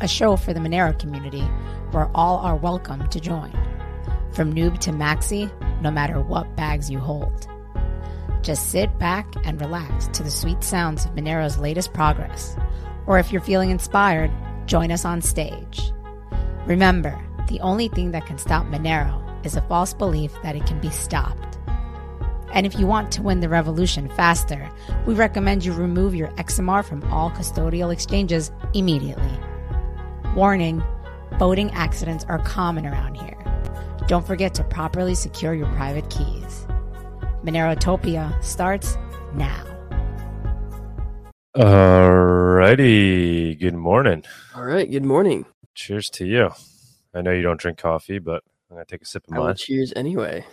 a show for the Monero community where all are welcome to join. From noob to maxi, no matter what bags you hold. Just sit back and relax to the sweet sounds of Monero's latest progress. Or if you're feeling inspired, join us on stage. Remember, the only thing that can stop Monero is a false belief that it can be stopped. And if you want to win the revolution faster, we recommend you remove your XMR from all custodial exchanges immediately. Warning boating accidents are common around here. Don't forget to properly secure your private keys. Monerotopia starts now. Alrighty. Good morning. All right. Good morning. Cheers to you. I know you don't drink coffee, but I'm gonna take a sip of I will mine. cheers anyway.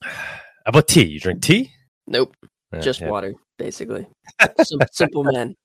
How about tea? You drink tea? Nope. Yeah, Just yeah. water, basically. Sim- simple man.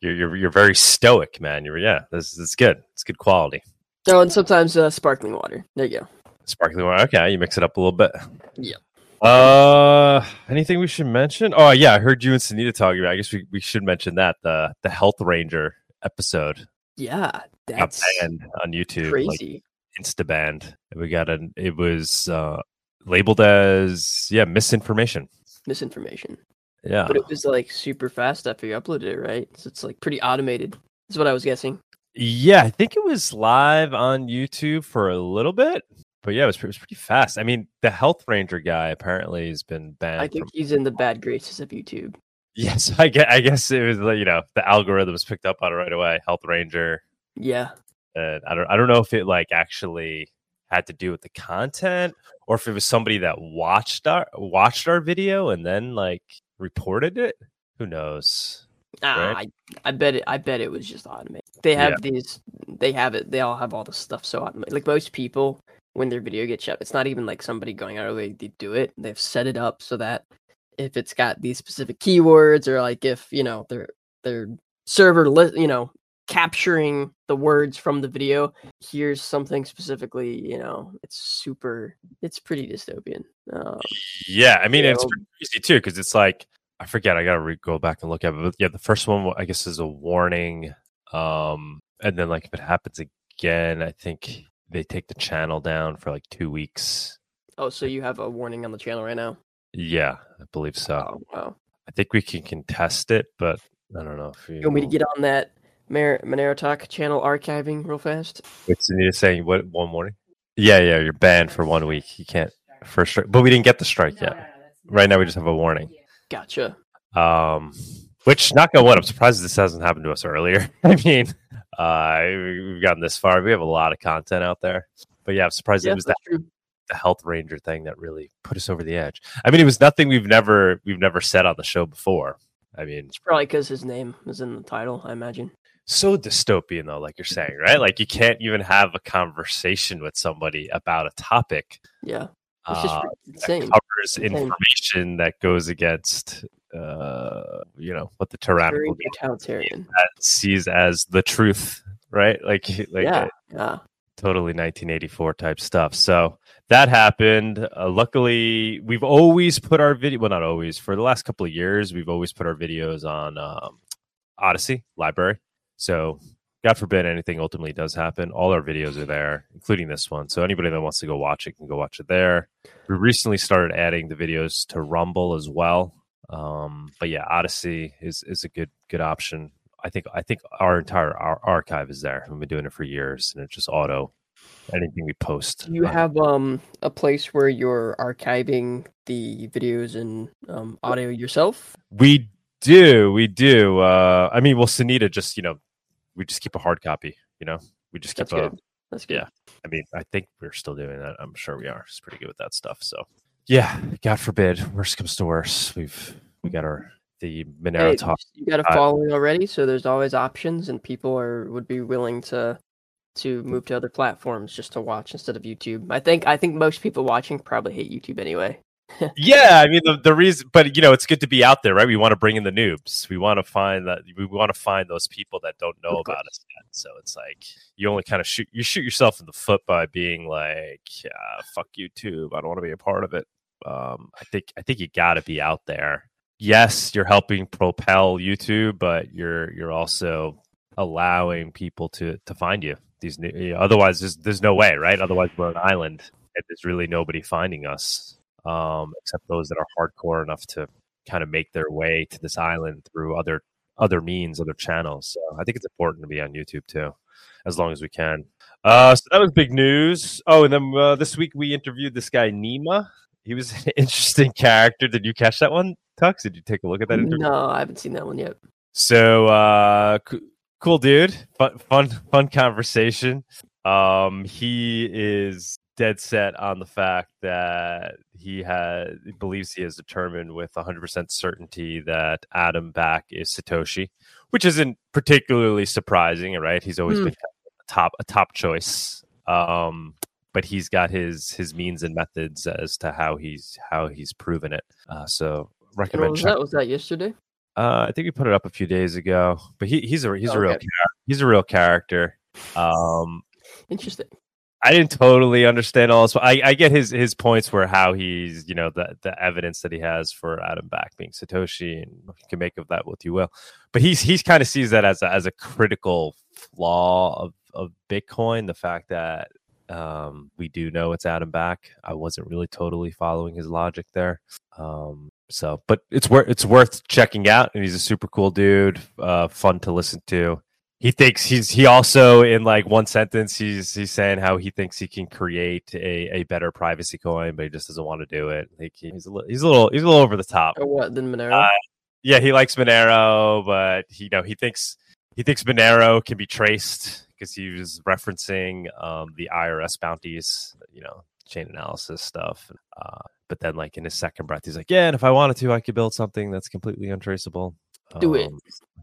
You're, you're you're very stoic, man. You're yeah. This it's good. It's good quality. Oh, and sometimes uh, sparkling water. There you go. Sparkling water. Okay, you mix it up a little bit. Yep. Uh, anything we should mention? Oh yeah, I heard you and Sunita talking about. I guess we, we should mention that the the Health Ranger episode Yeah. That's banned on YouTube. like, crazy. insta banned. We got an. It was uh labeled as yeah misinformation. Misinformation. Yeah. But it was like super fast after you uploaded it, right? So it's like pretty automated. Is what I was guessing. Yeah, I think it was live on YouTube for a little bit, but yeah, it was, it was pretty fast. I mean, the Health Ranger guy apparently has been banned. I think from, he's in the bad graces of YouTube. yes, I guess, I guess it was like, you know the algorithms picked up on it right away. Health Ranger, Yeah. and I don't I don't know if it like actually had to do with the content or if it was somebody that watched our watched our video and then like reported it. Who knows? Ah, Right. I, I bet it. I bet it was just automated. They have Yeah. these. They have it. They all have all the stuff so automated. Like most people, when their video gets shut, it's not even like somebody going out of way to do it. They've set it up so that if it's got these specific keywords or like if you know their their server, li- you know, capturing the words from the video, here's something specifically. You know, it's super. It's pretty dystopian. Um, Yeah, I mean Yeah, it's crazy too because it's like I forget. I gotta re- go back and look at it. But yeah, the first one I guess is a warning, um, and then like if it happens again, I think they take the channel down for like two weeks. oh, so you have a warning on the channel right now? Yeah, I believe so. Oh, wow. I think we can contest it, but I don't know if you, You want me to get on that Mar- Monero Talk channel archiving real fast? Wait, Sunita saying what one morning? Yeah, yeah, you're banned for one week. You can't first strike, but we didn't get the strike yet. Right now, we just have a warning. Gotcha. Um, which not gonna what I'm surprised this hasn't happened to us earlier. I mean, uh, we- we've gotten this far. We have a lot of content out there, but yeah, I'm surprised Yeah, it was that true. the health ranger thing that really put us over the edge. I mean, it was nothing we've never we've never said on the show before. I mean, It's probably because his name was in the title, I imagine. So dystopian though, like you're saying, right? Like you can't even have a conversation with somebody about a topic Yeah. It's just uh, that covers Insane. information that goes against, uh, you know, what the tyrannical totalitarian. that sees as the truth, right? Like, like yeah. uh, Yeah. totally 1984 type stuff. So that happened. Uh, luckily, we've always put our video. Well, not always. For the last couple of years, we've always put our videos on um, Odysee library. So. God forbid anything ultimately does happen. All our videos are there, including this one. So anybody that wants to go watch it can go watch it there. We recently started adding the videos to Rumble as well. Um, but yeah, Odysee is is a good good option. I think I think our entire our archive is there. We've been doing it for years, and it's just auto anything we post. You have um a place where you're archiving the videos and um, audio yourself? we do, we do. Uh, I mean, well, Sunita just you know, we just keep a hard copy. You know, we just keep That's a. good. That's good. Yeah. I mean, I think we're still doing that. I'm sure we are. It's pretty good with that stuff. So, yeah, God forbid, worst comes to worst, we've we got our the Monero Hey, talk. you got a Uh, following already, so there's always options, and people are would be willing to to move to other platforms just to watch instead of YouTube. I think I think most people watching probably hate YouTube anyway. Yeah, I mean the, the reason, but you know, it's good to be out there, right? We want to bring in the noobs. We want to find that we want to find those people that don't know about us yet. So it's like you only kind of shoot you shoot yourself in the foot by being like, yeah, fuck YouTube. I don't want to be a part of it. Um, I think I think you got to be out there. Yes, you're helping propel YouTube, but you're you're also allowing people to to find you. These new, you know, otherwise, there's, there's no way, right? Otherwise, we're an island, and there's really nobody finding us um, except those that are hardcore enough to kind of make their way to this island through other other means, other channels. So I think it's important to be on YouTube too, as long as we can. Uh, so that was big news. Oh, and then uh, this week we interviewed this guy Nima. He was an interesting character. Did you catch that one, Tux? Did you take a look at that interview? No, I haven't seen that one yet. So uh, c- cool dude, fun, fun, fun conversation. Um, he is dead set on the fact that he has believes he has determined with 100% certainty that Adam Back is Satoshi, which isn't particularly surprising, right? He's always Hmm. been a top a top choice. Um, but he's got his his means and methods as to how he's how he's proven it. Uh, so recommend was that? Was that yesterday? uh, I think we put it up a few days ago, but he, he's a he's a real Okay. he's a real character. Um, Interesting. I didn't totally understand all this. I, I get his his points where how he's you know the the evidence that he has for Adam Back being Satoshi, and you can make of that what you will. But he's he's kind of sees that as a, as a critical flaw of of Bitcoin. The fact that um, we do know it's Adam Back. I wasn't really totally following his logic there. Um, so, but it's worth it's worth checking out, and he's a super cool dude. Uh, fun to listen to he thinks he's he also in like one sentence he's he's saying how he thinks he can create a, a better privacy coin but he just doesn't want to do it like he's a little he's a little he's a little over the top Or what? Then Monero? Uh, yeah he likes monero but he you know he thinks he thinks monero can be traced because he was referencing um the irs bounties you know Chainalysis stuff uh but then like in his second breath he's like yeah and if i wanted to i could build something that's completely untraceable Do it. Um,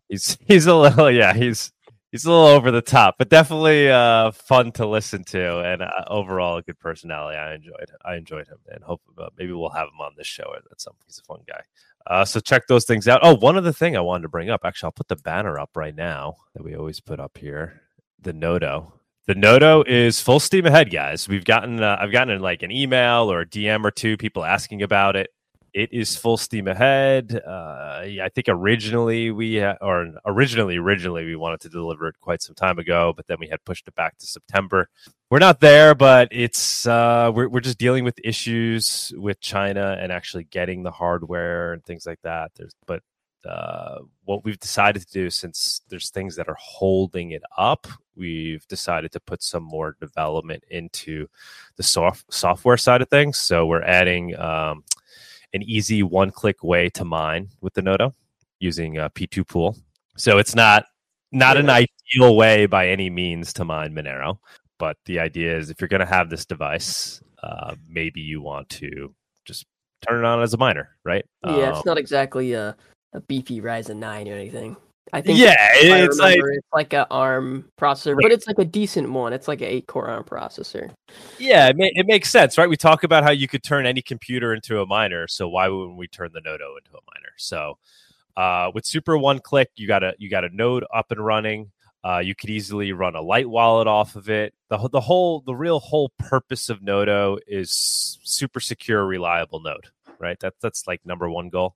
he's he's a little yeah he's he's a little over the top but definitely uh fun to listen to and uh, overall a good personality. I enjoyed i enjoyed him and hope uh, maybe we'll have him on this show at some he's a fun guy. Uh so check those things out. Oh one other thing i wanted to bring up actually i'll put the banner up right now that we always put up here the nodo the nodo is full steam ahead guys. We've gotten uh, i've gotten like an email or a dm or two people asking about it it is full steam ahead. Uh, I think originally we ha- or originally originally we wanted to deliver it quite some time ago, but then we had pushed it back to September. We're not there, but it's uh, we're we're just dealing with issues with China and actually getting the hardware and things like that. There's but uh, what we've decided to do since there's things that are holding it up, we've decided to put some more development into the soft software side of things. So we're adding. Um, an easy one click way to mine with the Nodo using a P2Pool. So it's not not an ideal way by any means to mine Monero, but the idea is if you're going to have this device, uh, maybe you want to just turn it on as a miner, right? yeah, Um, it's not exactly a, a beefy Ryzen 9 or anything. I think yeah, it's like it's like a ARM processor, but it's like a decent one. It's like an eight core ARM processor. Yeah, it, ma- it makes sense, right? We talk about how you could turn any computer into a miner, so why wouldn't we turn the Nodo into a miner? So, uh, with Super One Click, you got a you got a node up and running. Uh, you could easily run a light wallet off of it. The the whole the real whole purpose of Nodo is super secure, reliable node, right? That's that's like number one goal.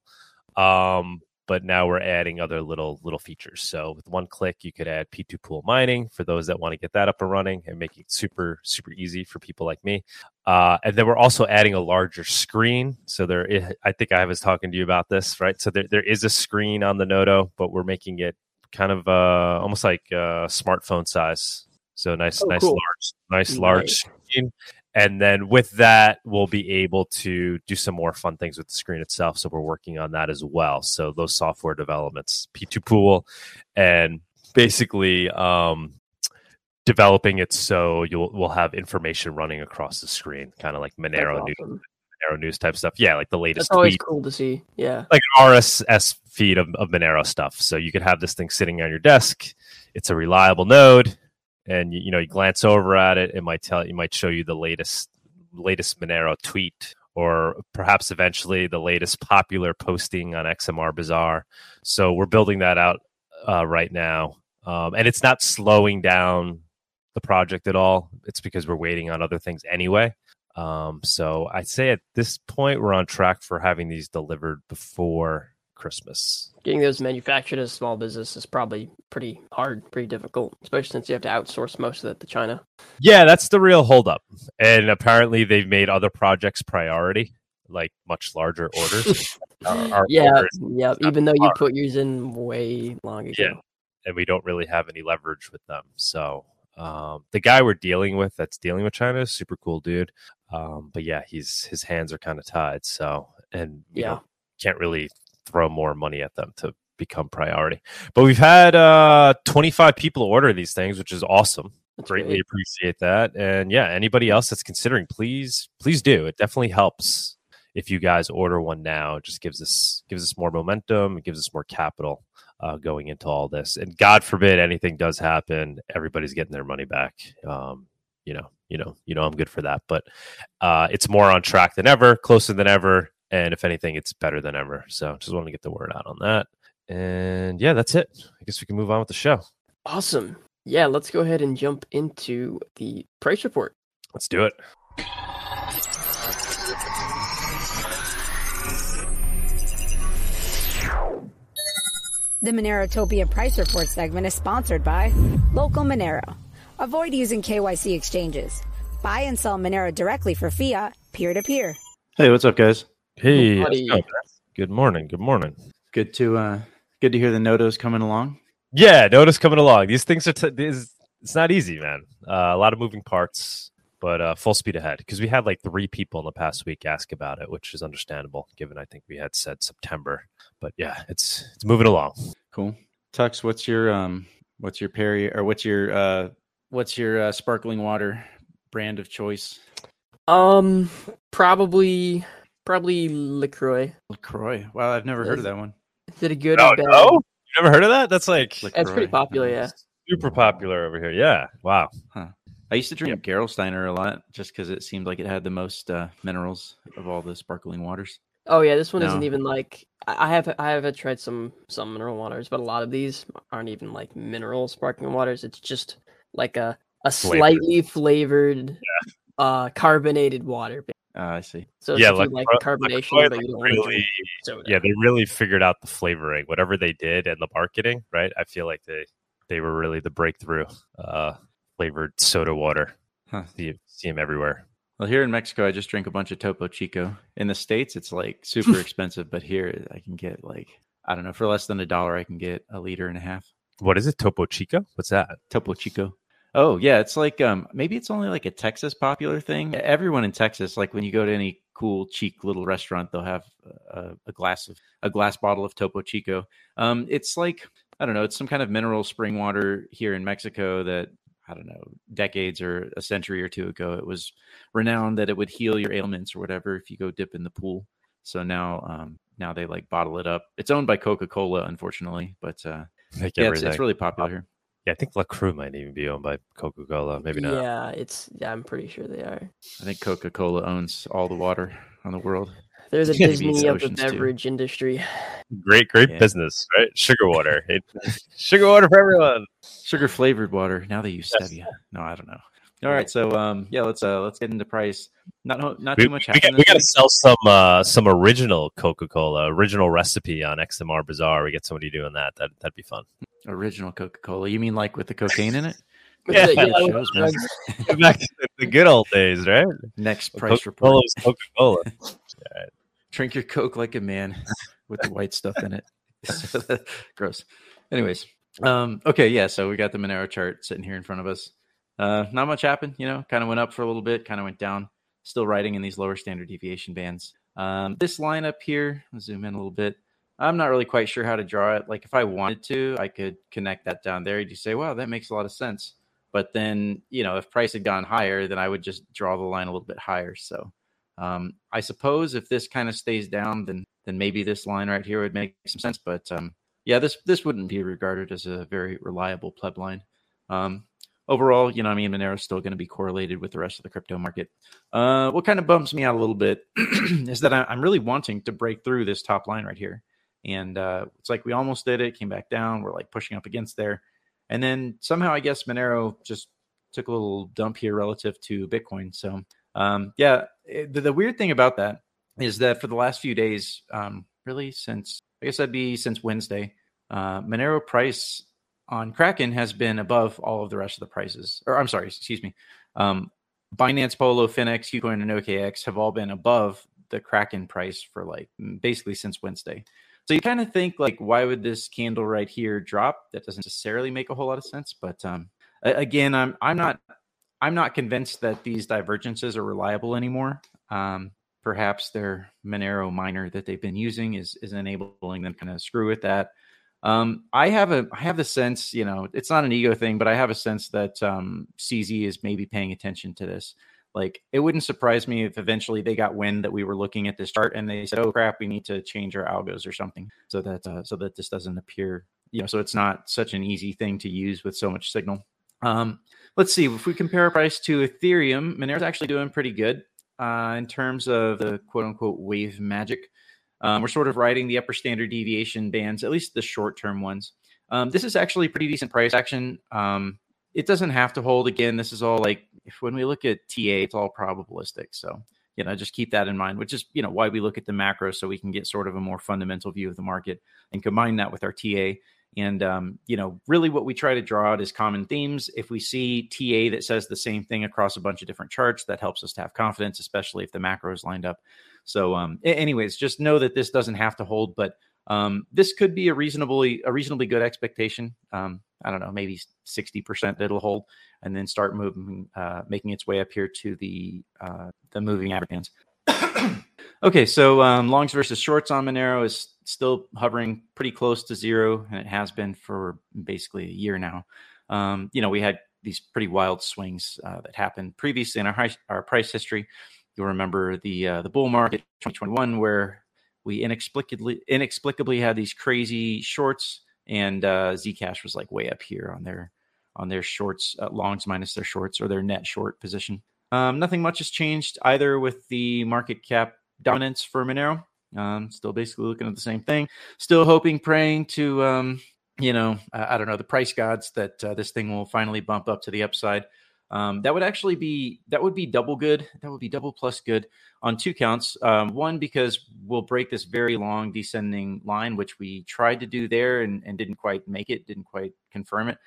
Um, but now we're adding other little little features. So with one click, you could add P2Pool mining for those that want to get that up and running and make it super super easy for people like me. Uh, and then we're also adding a larger screen. So there, i- I think I was talking to you about this, right? So there, there is a screen on the Nodo, but we're making it kind of uh, almost like uh, smartphone size. So nice, Oh, nice cool. large, nice large screen. And then with that, we'll be able to do some more fun things with the screen itself. So we're working on that as well. So those software developments, P2Pool, and basically um, developing it so you'll we'll have information running across the screen, kind of like Monero news. Monero news type stuff. Yeah, like the latest That's always tweet, cool to see. Yeah. like an RSS feed of, of Monero stuff. So you could have this thing sitting on your desk. It's a reliable node, and you, you know you glance over at it, it might tell it might show you the latest latest Monero tweet, or perhaps eventually the latest popular posting on XMR Bazaar. So we're building that out uh, right now, um, and it's not slowing down the project at all. It's because we're waiting on other things anyway. Um, so I'd say at this point we're on track for having these delivered before Christmas. Getting those manufactured as a small business is probably pretty hard, pretty difficult, especially since you have to outsource most of it to China. Yeah, that's the real holdup. And apparently, they've made other projects priority, like much larger orders. Our- our yeah, orders yeah. Even though you put yours in way long ago. Yeah. and we don't really have any leverage with them. So um, the guy we're dealing with, that's dealing with China, is super cool dude. Um, but yeah, he's his hands are kind of tied. So and Yeah. know, can't really throw more money at them to become priority. But we've had uh, 25 people order these things, which is awesome. That's Greatly great. appreciate that. And yeah, anybody else that's considering, please, please do. It definitely helps if you guys order one now. It just gives us gives us more momentum. It gives us more capital uh, going into all this. And God forbid anything does happen, everybody's getting their money back. Um, you know, you know, you know, I'm good for that. But uh, it's more on track than ever, closer than ever, and if anything, it's better than ever. So just want to get the word out on that. And yeah, that's it. I guess we can move on with the show. Awesome. Yeah, let's go ahead and jump into the price report. Let's do it. The Monerotopia Price Report segment is sponsored by LocalMonero. Avoid using KYC exchanges. Buy and sell Monero directly for fiat, peer to peer. Hey, what's up, guys? Hey, buddy. let's go, good morning. Good morning. Good to uh good to hear the Nodo's coming along. Yeah, notice coming along. These things are t- these, it's not easy, man. Uh, a lot of moving parts, but uh, full speed ahead. Because we had like three people in the past week ask about it, which is understandable, given I think we had said September. But yeah, it's it's moving along. Cool. Tux, what's your um what's your Perrier or what's your uh what's your uh, sparkling water brand of choice? Um, probably, probably Lacroix. LaCroix. Wow, I've never heard of that one. Is it a good Oh or bad? no, you never heard of that? That's like LaCroix. It's pretty popular, yeah. Super popular over here. Yeah, wow. I used to drink Gerolsteiner a lot just because it seemed like it had the most uh, minerals of all the sparkling waters. Oh yeah, this one isn't even like I I have I have tried some some mineral waters, but a lot of these aren't even like mineral sparkling waters. It's just like a a Flavored. slightly flavored, uh, carbonated water. Uh, I see. So yeah, like like Cro- carbonation, LaCroix, but you don't like, want to really, drink soda. yeah, they really figured out the flavoring, whatever they did, and the marketing. Right, I feel like they they were really the breakthrough. Uh, flavored soda water. Huh. See, see them everywhere. Well, here in Mexico, I just drink a bunch of Topo Chico. In the states, it's like super expensive, but here I can get like I don't know for less than a dollar, I can get a liter and a half What is it? Topo Chico? What's that? Topo Chico. Oh yeah, it's like um maybe it's only like a Texas popular thing. Everyone in Texas, like when you go to any cool cheap little restaurant, they'll have a, a glass of a glass bottle of Topo Chico. Um, it's like I don't know, it's some kind of mineral spring water here in Mexico that I don't know, decades or a century or two ago, it was renowned that it would heal your ailments or whatever if you go dip in the pool. So now, um, now they like bottle it up. It's owned by Coca Cola, unfortunately, but uh, yeah, it's, it's really popular here. Yeah, I think LaCroix might even be owned by Coca Cola. Maybe not. Yeah, it's yeah, I'm pretty sure they are. I think Coca Cola owns all the water on the world. There's a the Disney of the oceans, too. beverage industry. Great, great Yeah. business, right? Sugar water, It- sugar water for everyone. Sugar flavored water. Now they use Yes. stevia. No, I don't know. All right, so um, yeah, let's uh, let's get into price. Not not too much. we, got, happened we got to sell some uh, some original Coca Cola, original recipe on XMR Bazaar. We get somebody doing that. That that'd be fun. original Coca Cola. You mean like with the cocaine in it? Yeah, The- Good yeah, shows, Back to the good old days, right? Next price Coca report. Coca Cola. Drink your Coke like a man with the white stuff in it. Gross. Anyways, um, okay, yeah. So we got the Monero chart sitting here in front of us. Uh, not much happened. You know, kind of went up for a little bit, kind of went down. Still riding in these lower standard deviation bands. Um, this line up here, I'll zoom in a little bit. I'm not really quite sure how to draw it. Like if I wanted to, I could connect that down there. You'd say, wow, that makes a lot of sense. But then, you know, if price had gone higher, then I would just draw the line a little bit higher. So um, I suppose if this kind of stays down, then then maybe this line right here would make some sense. But um, yeah, this this wouldn't be regarded as a very reliable pleb line. Um, overall, you know, I mean, Monero's still going to be correlated with the rest of the crypto market. Uh, what kind of bumps me out a little bit is that I'm really wanting to break through this top line right here. And uh, it's like we almost did it, came back down. We're like pushing up against there. And then somehow, I guess Monero just took a little dump here relative to Bitcoin. So, um, yeah, it- the, the weird thing about that is that for the last few days, um, really since I guess that'd be since Wednesday. Uh, Monero price on Kraken has been above all of the rest of the prices. Or I'm sorry, excuse me. Um, Binance, Polo, Finex, KuCoin, and OKX have all been above the Kraken price for like basically since Wednesday. So you kind of think like, why would this candle right here drop? That doesn't necessarily make a whole lot of sense. But um, again, I'm I'm not I'm not convinced that these divergences are reliable anymore. Um, perhaps their Monero miner that they've been using is is enabling them kind of screw with that. Um, I have a I have the sense, you know, it's not an ego thing, but I have a sense that um, CZ is maybe paying attention to this. Like, it wouldn't surprise me if eventually they got wind that we were looking at this chart and they said, "Oh crap, we need to change our algos or something," so that uh, so that this doesn't appear, you know, so it's not such an easy thing to use with so much signal. Um, let's see if we compare price to Ethereum, Monero's actually doing pretty good uh, in terms of the quote unquote wave magic. Um, we're sort of riding the upper standard deviation bands, at least the short term ones. Um, this is actually pretty decent price action. Um, it doesn't have to hold again. This is all like if when we look at TA, it's all probabilistic. So you know, just keep that in mind, which is you know why we look at the macro so we can get sort of a more fundamental view of the market and combine that with our TA. And um, you know, really, what we try to draw out is common themes. If we see TA that says the same thing across a bunch of different charts, that helps us to have confidence, especially if the macro is lined up. So, um, anyways, just know that this doesn't have to hold, but um, this could be a reasonably a reasonably good expectation. Um, I don't know, maybe sixty percent it'll hold, and then start moving, uh, making its way up here to the uh, the moving average bands. Okay, so um, longs versus shorts on Monero is still hovering pretty close to zero, and it has been for basically a year now. Um, you know, we had these pretty wild swings uh, that happened previously in our high, our price history. You'll remember the uh, the bull market 2021 where we inexplicably inexplicably had these crazy shorts, and uh, Zcash was like way up here on their on their shorts, uh, longs minus their shorts or their net short position. Um, nothing much has changed either with the market cap dominance for Monero. Um, still basically looking at the same thing. Still hoping, praying to, um, you know, I, I, don't know, the price gods that uh, this thing will finally bump up to the upside. Um, that would actually be that would be double good. That would be double plus good on two counts. Um, one because we'll break this very long descending line, which we tried to do there and, and didn't quite make it, didn't quite confirm it.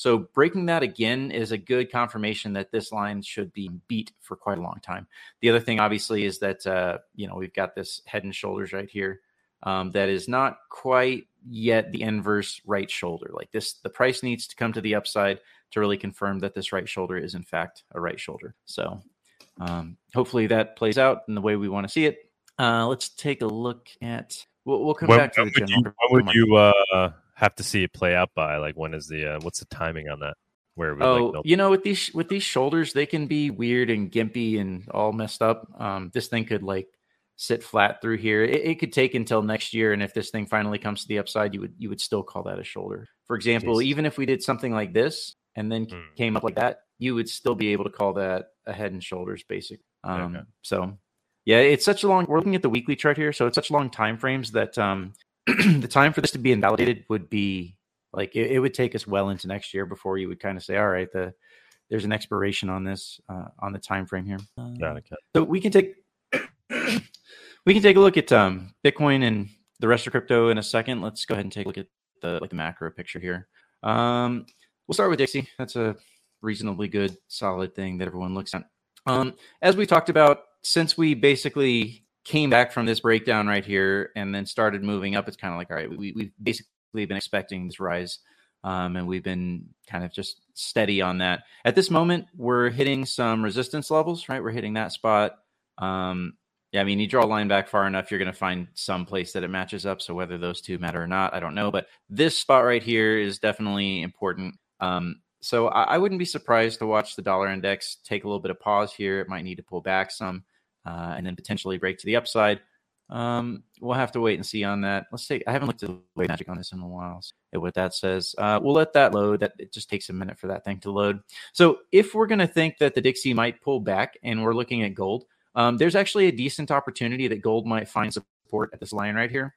So breaking that again is a good confirmation that this line should be beat for quite a long time. The other thing, obviously, is that uh, you know we've got this head and shoulders right here um, that is not quite yet the inverse right shoulder. Like this, the price needs to come to the upside to really confirm that this right shoulder is in fact a right shoulder. So um, hopefully that plays out in the way we want to see it. Uh, let's take a look at. We'll, we'll come when, back to the general. You, when would you uh, have to see it play out by? Like when is the uh, what's the timing on that? Where we, oh, like, you know, with these with these shoulders, they can be weird and gimpy and all messed up. Um, this thing could like sit flat through here. It, it, could take until next year, and if this thing finally comes to the upside, you would you would still call that a shoulder. For example, Jeez. even if we did something like this and then mm. came up like that, you would still be able to call that a head and shoulders basic. Um, okay. So, yeah, it's such a long. We're looking at the weekly chart here, so it's such long time frames that um, the time for this to be invalidated would be like it, it, would take us well into next year before you would kind of say, all right, the there's an expiration on this uh, on the time frame here. okay. So we can take we can take a look at um, Bitcoin and the rest of crypto in a second. Let's go ahead and take a look at the like the macro picture here. Um, we'll start with DXY. That's a reasonably good, solid thing that everyone looks at. Um, as we talked about, since we basically came back from this breakdown right here and then started moving up, it's kind of like all right, we, we've basically been expecting this rise. Um, and we've been kind of just steady on that. At this moment, we're hitting some resistance levels, right? We're hitting that spot. Um, yeah, I mean, you draw a line back far enough, you're going to find some place that it matches up. So whether those two matter or not, I don't know. But this spot right here is definitely important. Um, so I, I, wouldn't be surprised to watch the dollar index take a little bit of pause here. It might need to pull back some uh, and then potentially break to the upside. Um, we'll have to wait and see on that. Let's say I haven't looked at the magic on this in a while. So what that says, uh, we'll let that load. That it just takes a minute for that thing to load. So if we're going to think that the DXY might pull back and we're looking at gold, um, there's actually a decent opportunity that gold might find support at this line right here,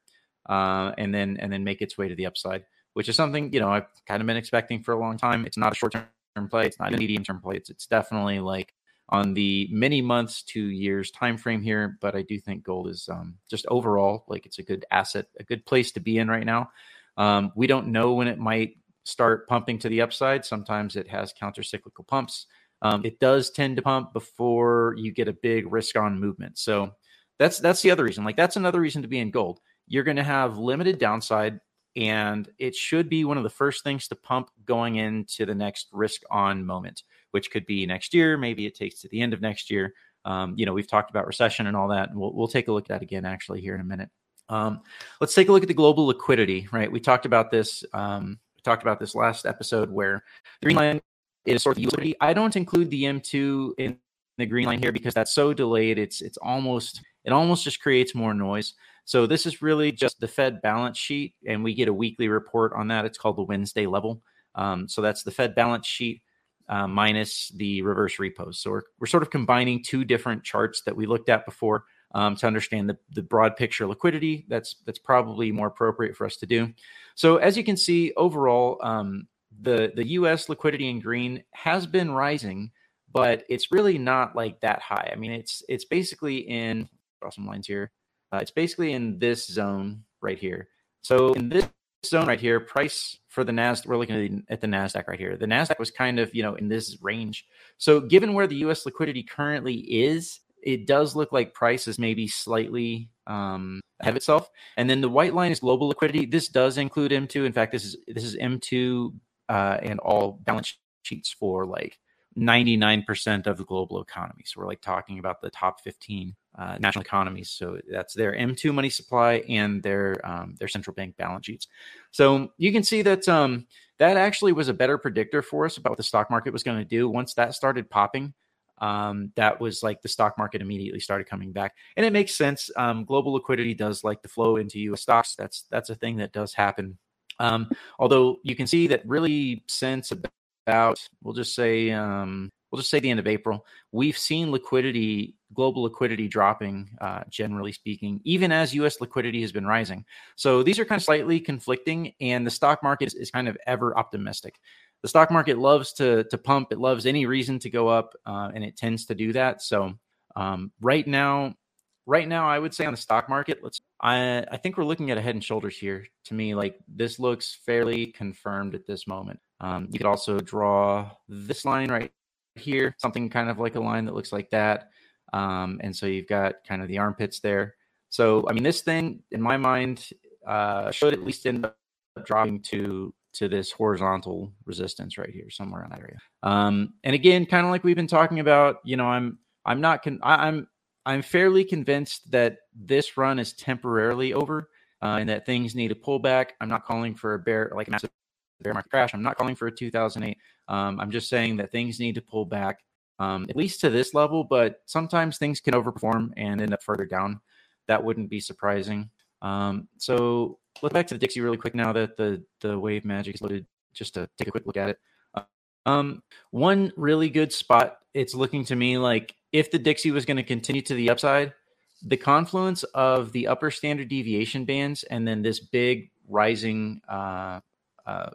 uh, and then and then make its way to the upside, which is something you know I've kind of been expecting for a long time. It's not a short term play. It's not a medium term play. It's it's definitely like on the many months to years time frame here, but I do think gold is um, just overall like it's a good asset, a good place to be in right now. Um, we don't know when it might start pumping to the upside. Sometimes it has counter cyclical pumps. Um, it does tend to pump before you get a big risk on movement. So that's that's the other reason. Like that's another reason to be in gold. You're going to have limited downside, and it should be one of the first things to pump going into the next risk on moment which could be next year. Maybe it takes to the end of next year. Um, you know, we've talked about recession and all that, and we'll, we'll take a look at that again actually here in a minute. Um, let's take a look at the global liquidity, right? We talked about this. Um, we talked about this last episode where the green line is sort of liquidity. I don't include the M2 in the green line here because that's so delayed. It's it's almost it almost just creates more noise. So this is really just the Fed balance sheet, and we get a weekly report on that. It's called the Wednesday level. Um, so that's the Fed balance sheet uh, minus the reverse repos. So we're, we're sort of combining two different charts that we looked at before um, to understand the, the broad picture liquidity. That's that's probably more appropriate for us to do. So as you can see, overall, um, the the U.S. liquidity in green has been rising, but it's really not like that high. I mean, it's it's basically in draw some lines here. Uh, it's basically in this zone right here. So in this zone right here, price for the Nasdaq, we're looking at the Nasdaq right here. The Nasdaq was kind of you know in this range. So given where the U.S. liquidity currently is, it does look like price is maybe slightly um, ahead of itself. And then the white line is global liquidity. This does include M2. In fact, this is this is M2 uh, and all balance sheets for like 99% of the global economy. So we're like talking about the top 15 uh, national economies. So that's their M2 money supply and their um, their central bank balance sheets. So you can see that um, that actually was a better predictor for us about what the stock market was going to do. Once that started popping, um, that was like the stock market immediately started coming back, and it makes sense. Um, global liquidity does like the flow into U.S. stocks. That's that's a thing that does happen. Um, although you can see that really since about we'll just say um, we'll just say the end of April, we've seen liquidity, global liquidity dropping, uh, generally speaking, even as U.S. liquidity has been rising. So these are kind of slightly conflicting, and the stock market is, is kind of ever optimistic. The stock market loves to to pump; it loves any reason to go up, uh, and it tends to do that. So um, right now, right now, I would say on the stock market, let's. I I think we're looking at a head and shoulders here. To me, like this looks fairly confirmed at this moment. Um, you could also draw this line right here, something kind of like a line that looks like that. Um, and so you've got kind of the armpits there. So, I mean, this thing, in my mind, uh, should at least end up dropping to to this horizontal resistance right here, somewhere in that area. Um, and again, kind of like we've been talking about, you know, I'm I'm not con- I, I'm I'm fairly convinced that this run is temporarily over uh, and that things need a pullback. I'm not calling for a bear like a massive bear market crash. I'm not calling for a 2008 um, I'm just saying that things need to pull back, um, at least to this level, but sometimes things can overperform and end up further down. That wouldn't be surprising. Um, so look back to the DXY really quick now that the the wave magic is loaded, just to take a quick look at it. Um, one really good spot. It's looking to me like if the DXY was going to continue to the upside, the confluence of the upper standard deviation bands and then this big rising uh, uh,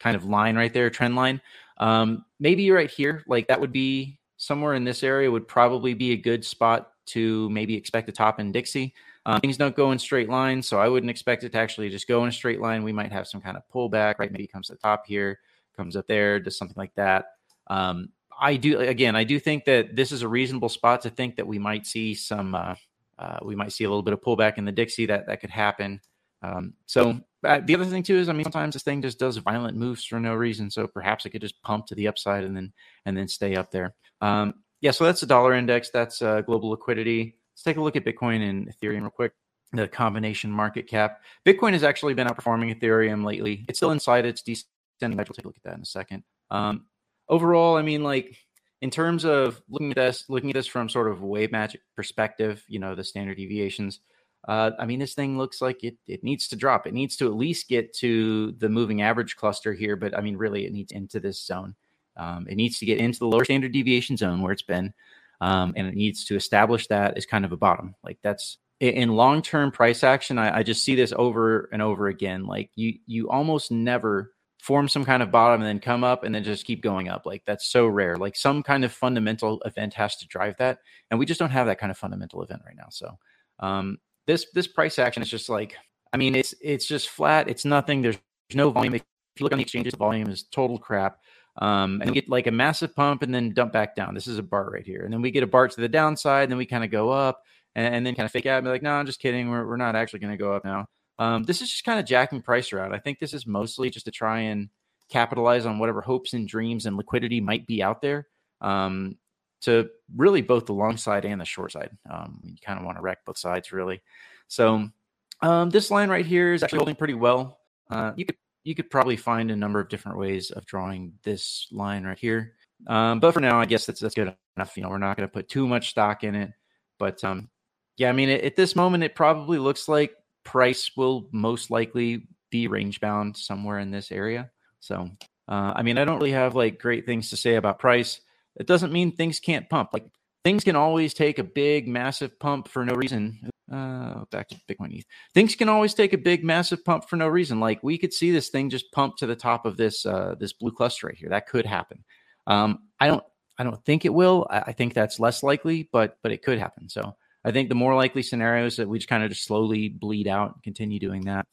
kind of line right there, trend line, um, maybe right here, like that would be somewhere in this area would probably be a good spot to maybe expect a top in DXY. Um, things don't go in straight lines, so I wouldn't expect it to actually just go in a straight line. We might have some kind of pullback, right? Maybe comes to the top here, comes up there, does something like that. Um, I do again, I do think that this is a reasonable spot to think that we might see some, uh, uh, we might see a little bit of pullback in the DXY that that could happen. Um, so uh, the other thing too is, I mean, sometimes this thing just does violent moves for no reason. So perhaps it could just pump to the upside and then and then stay up there. Um, yeah, so that's the dollar index. That's uh, global liquidity. Let's take a look at Bitcoin and Ethereum real quick. The combination market cap. Bitcoin has actually been outperforming Ethereum lately. It's still inside its descending. We'll take a look at that in a second. Um, overall, I mean, like in terms of looking at this, looking at this from sort of wave magic perspective, you know, the standard deviations. Uh, I mean, this thing looks like it it needs to drop. It needs to at least get to the moving average cluster here, but I mean, really, it needs into this zone. Um, it needs to get into the lower standard deviation zone where it's been, um, and it needs to establish that as kind of a bottom. Like that's in long term price action. I, I just see this over and over again. Like you you almost never form some kind of bottom and then come up and then just keep going up. Like that's so rare. Like some kind of fundamental event has to drive that, and we just don't have that kind of fundamental event right now. So um, this this price action is just like I mean it's it's just flat. It's nothing. There's no volume. If you look on the exchanges, the volume is total crap. Um, and we get like a massive pump and then dump back down. This is a bar right here. And then we get a bar to the downside, and then we kind of go up and, and, then kind of fake out and be like, no, I'm just kidding. We're, we're not actually going to go up now. Um, this is just kind of jacking price around. I think this is mostly just to try and capitalize on whatever hopes and dreams and liquidity might be out there um, to really both the long side and the short side. Um, you kind of want to wreck both sides, really. So um, this line right here is actually holding pretty well. Uh, you could you could probably find a number of different ways of drawing this line right here. Um, but for now, I guess that's that's good enough. You know, we're not going to put too much stock in it. But um, yeah, I mean, at this moment, it probably looks like price will most likely be range bound somewhere in this area. So, uh, I mean, I don't really have like great things to say about price. It doesn't mean things can't pump. Like things can always take a big, massive pump for no reason. Uh, back to Bitcoin ETH. Things can always take a big, massive pump for no reason. Like we could see this thing just pump to the top of this uh, this blue cluster right here. That could happen. Um, I don't I don't think it will. I, I think that's less likely, but but it could happen. So I think the more likely scenarios that we just kind of just slowly bleed out and continue doing that.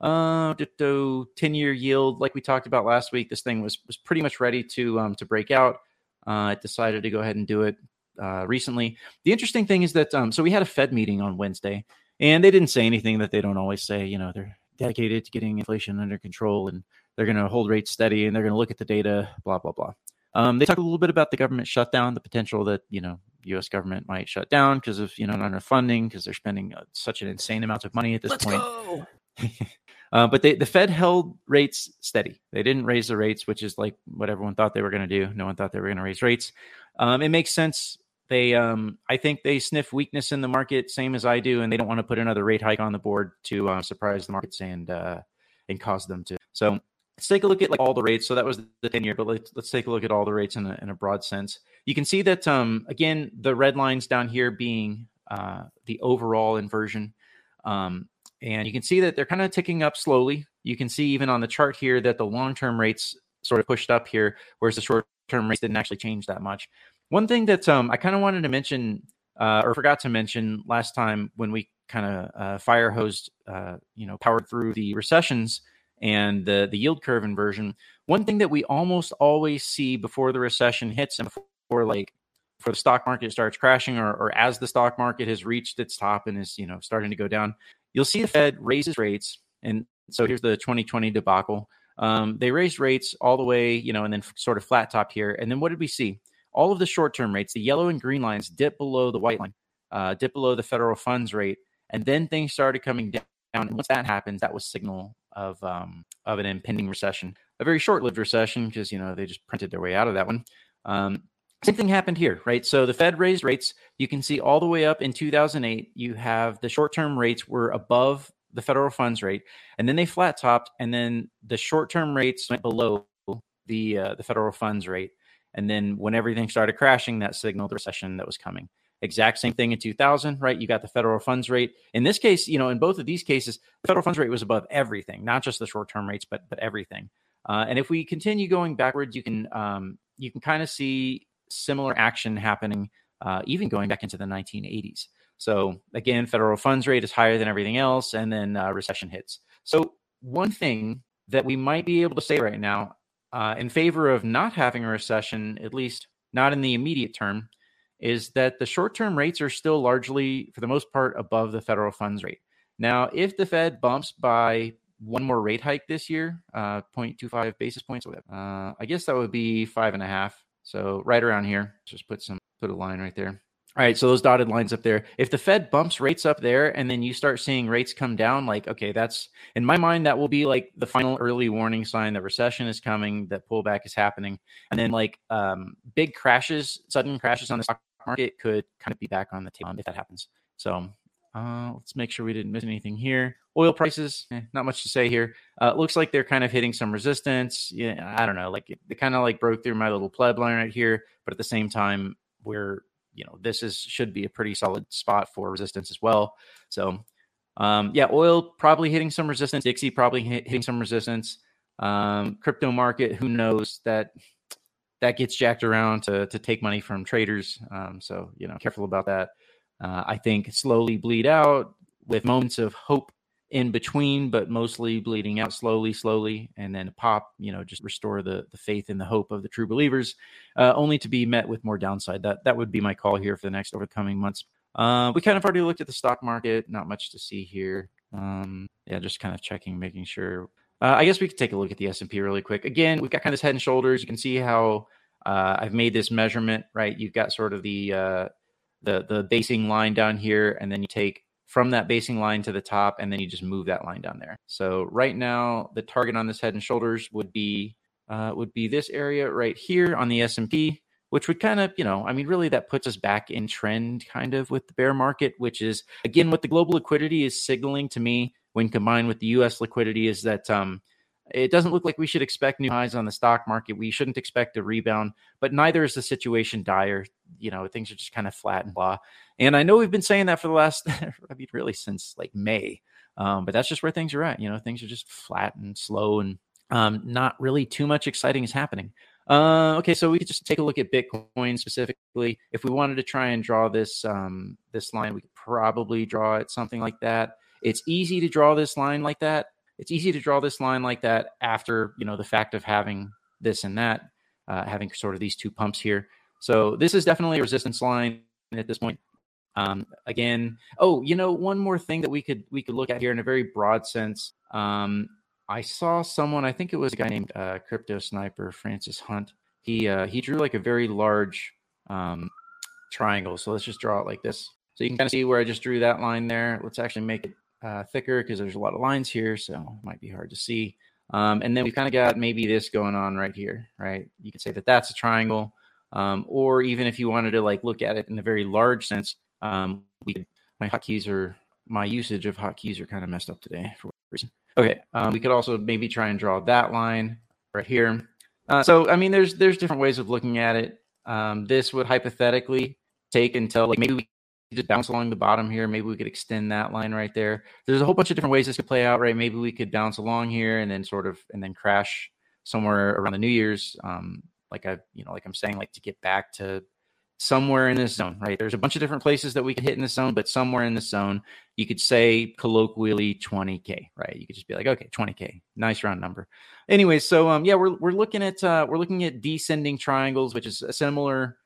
Uh, 10 year yield, like we talked about last week, this thing was was pretty much ready to um, to break out. Uh, I decided to go ahead and do it uh, recently. The interesting thing is that um, so we had a Fed meeting on Wednesday, and they didn't say anything that they don't always say. You know, they're dedicated to getting inflation under control, and they're going to hold rates steady, and they're going to look at the data. Blah blah blah. Um, they talked a little bit about the government shutdown, the potential that you know U.S. government might shut down because of you know not enough funding because they're spending uh, such an insane amount of money at this Let's point. Uh, but they, the Fed held rates steady. They didn't raise the rates, which is like what everyone thought they were going to do. No one thought they were going to raise rates. Um, it makes sense. They, um, I think they sniff weakness in the market, same as I do, and they don't want to put another rate hike on the board to uh, surprise the markets and uh, and cause them to. So let's take a look at like all the rates. So that was the 10 year, but let's, let's take a look at all the rates in a, in a broad sense. You can see that, um, again, the red lines down here being uh, the overall inversion. Um, and you can see that they're kind of ticking up slowly. You can see even on the chart here that the long term rates sort of pushed up here, whereas the short term rates didn't actually change that much. One thing that um, I kind of wanted to mention uh, or forgot to mention last time when we kind of uh, fire hosed, uh, you know, powered through the recessions and the the yield curve inversion. One thing that we almost always see before the recession hits and before like before the stock market starts crashing or, or as the stock market has reached its top and is you know starting to go down, you'll see the Fed raises rates. And so here's the 2020 debacle. Um, they raised rates all the way, you know, and then sort of flat topped here. And then what did we see? All of the short term rates, the yellow and green lines, dip below the white line, uh, dip below the federal funds rate, and then things started coming down. And once that happens, that was signal of um, of an impending recession, a very short lived recession because you know they just printed their way out of that one. Um, same thing happened here, right? So the Fed raised rates. You can see all the way up in 2008. You have the short term rates were above the federal funds rate, and then they flat topped, and then the short term rates went below the uh, the federal funds rate. And then when everything started crashing, that signaled the recession that was coming. Exact same thing in 2000, right? You got the federal funds rate. In this case, you know, in both of these cases, the federal funds rate was above everything, not just the short term rates, but but everything. Uh, and if we continue going backwards, you can um, you can kind of see similar action happening, uh, even going back into the 1980s. So again, federal funds rate is higher than everything else, and then uh, recession hits. So one thing that we might be able to say right now uh, in favor of not having a recession, at least not in the immediate term, is that the short term rates are still largely, for the most part, above the federal funds rate. Now, if the Fed bumps by one more rate hike this year, uh, 0.25 basis points, uh, I guess that would be five and a half. So right around here, just put some put a line right there. All right, so those dotted lines up there. If the Fed bumps rates up there and then you start seeing rates come down, like, okay, that's in my mind, that will be like the final early warning sign that recession is coming, that pullback is happening. And then like um, big crashes, sudden crashes on the stock market could kind of be back on the table if that happens. So uh, let's make sure we didn't miss anything here. Oil prices, eh, not much to say here. Uh, looks like they're kind of hitting some resistance. Yeah, I don't know. Like they kind of like broke through my little pleb line right here, but at the same time, we're you know this is should be a pretty solid spot for resistance as well. So um, yeah, oil probably hitting some resistance. DXY probably hitting some resistance. Um, crypto market, who knows that that gets jacked around to to take money from traders. Um, so you know, careful about that. Uh, I think slowly bleed out with moments of hope in between, but mostly bleeding out slowly, slowly, and then pop. You know, just restore the the faith and the hope of the true believers, uh, only to be met with more downside. That that would be my call here for the next over the coming months. Uh, we kind of already looked at the stock market. Not much to see here. Um, yeah, just kind of checking, making sure. Uh, I guess we could take a look at the S and P really quick. Again, we've got kind of this head and shoulders. You can see how uh, I've made this measurement. Right, you've got sort of the uh, the the basing line down here, and then you take from that basing line to the top, and then you just move that line down there. So right now, the target on this head and shoulders would be uh, would be this area right here on the S and P which would kind of, you know, I mean, really that puts us back in trend kind of with the bear market, which is again what the global liquidity is signaling to me when combined with the US liquidity is that um, it doesn't look like we should expect new highs on the stock market. We shouldn't expect a rebound, but neither is the situation dire. You know, things are just kind of flat and blah. And I know we've been saying that for the last, I mean, really since like May. Um, but that's just where things are at. You know, things are just flat and slow and um, not really too much exciting is happening. Uh, okay, so we could just take a look at Bitcoin specifically. If we wanted to try and draw this um, this line, we could probably draw it something like that. It's easy to draw this line like that. It's easy to draw this line like that after you know the fact of having this and that, uh, having sort of these two pumps here. So this is definitely a resistance line at this point. Um, again, oh, you know, one more thing that we could we could look at here in a very broad sense. Um, I saw someone, I think it was a guy named uh, Crypto Sniper Francis Hunt. He uh, he drew like a very large um, triangle. So let's just draw it like this. So you can kind of see where I just drew that line there. Let's actually make it uh, thicker because there's a lot of lines here, so it might be hard to see. Um, and then we've kind of got maybe this going on right here, right? You could say that that's a triangle, um, or even if you wanted to like look at it in a very large sense, um, we my hotkeys are my usage of hotkeys are kind of messed up today for whatever reason. Okay, um, we could also maybe try and draw that line right here. Uh, so, I mean, there's there's different ways of looking at it. Um, this would hypothetically take until like maybe we just bounce along the bottom here. Maybe we could extend that line right there. There's a whole bunch of different ways this could play out, right? Maybe we could bounce along here and then sort of and then crash somewhere around the New Year's. Um, like I, you know, like I'm saying, like to get back to somewhere in this zone, right? There's a bunch of different places that we could hit in the zone, but somewhere in the zone, you could say colloquially 20k, right? You could just be like, okay, 20k, nice round number. Anyway, so um, yeah, we're we're looking at uh, we're looking at descending triangles, which is a similar.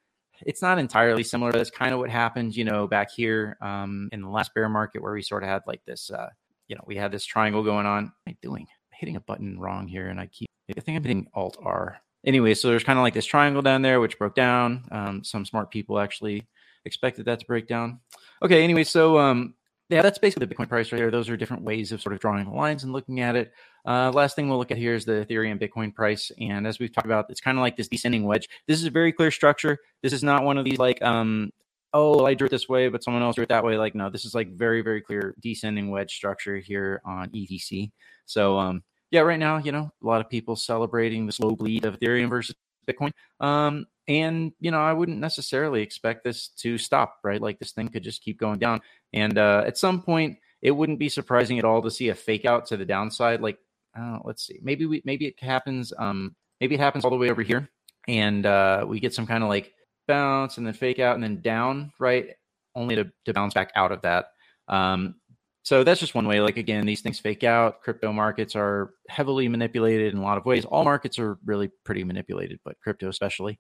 It's not entirely similar, That's kind of what happened, you know, back here um, in the last bear market where we sort of had like this, uh, you know, we had this triangle going on. What am I doing? I'm hitting a button wrong here, and I keep. I think I'm hitting Alt R anyway, so there's kind of like this triangle down there, which broke down. Um, some smart people actually expected that to break down. Okay, anyway, so um, yeah, that's basically the Bitcoin price right there. Those are different ways of sort of drawing the lines and looking at it. Uh, last thing we'll look at here is the Ethereum Bitcoin price. And as we've talked about, it's kind of like this descending wedge. This is a very clear structure. This is not one of these like, um, oh, I drew it this way, but someone else drew it that way. Like, no, this is like very, very clear descending wedge structure here on ETC. So, um, yeah, right now, you know, a lot of people celebrating the slow bleed of Ethereum versus Bitcoin. Um, and you know, I wouldn't necessarily expect this to stop, right? Like this thing could just keep going down. And uh, at some point, it wouldn't be surprising at all to see a fake out to the downside. Like, uh, let's see, maybe we maybe it happens. Um, maybe it happens all the way over here, and uh, we get some kind of like bounce and then fake out and then down, right? Only to, to bounce back out of that. Um, so that's just one way. Like again, these things fake out. Crypto markets are heavily manipulated in a lot of ways. All markets are really pretty manipulated, but crypto especially.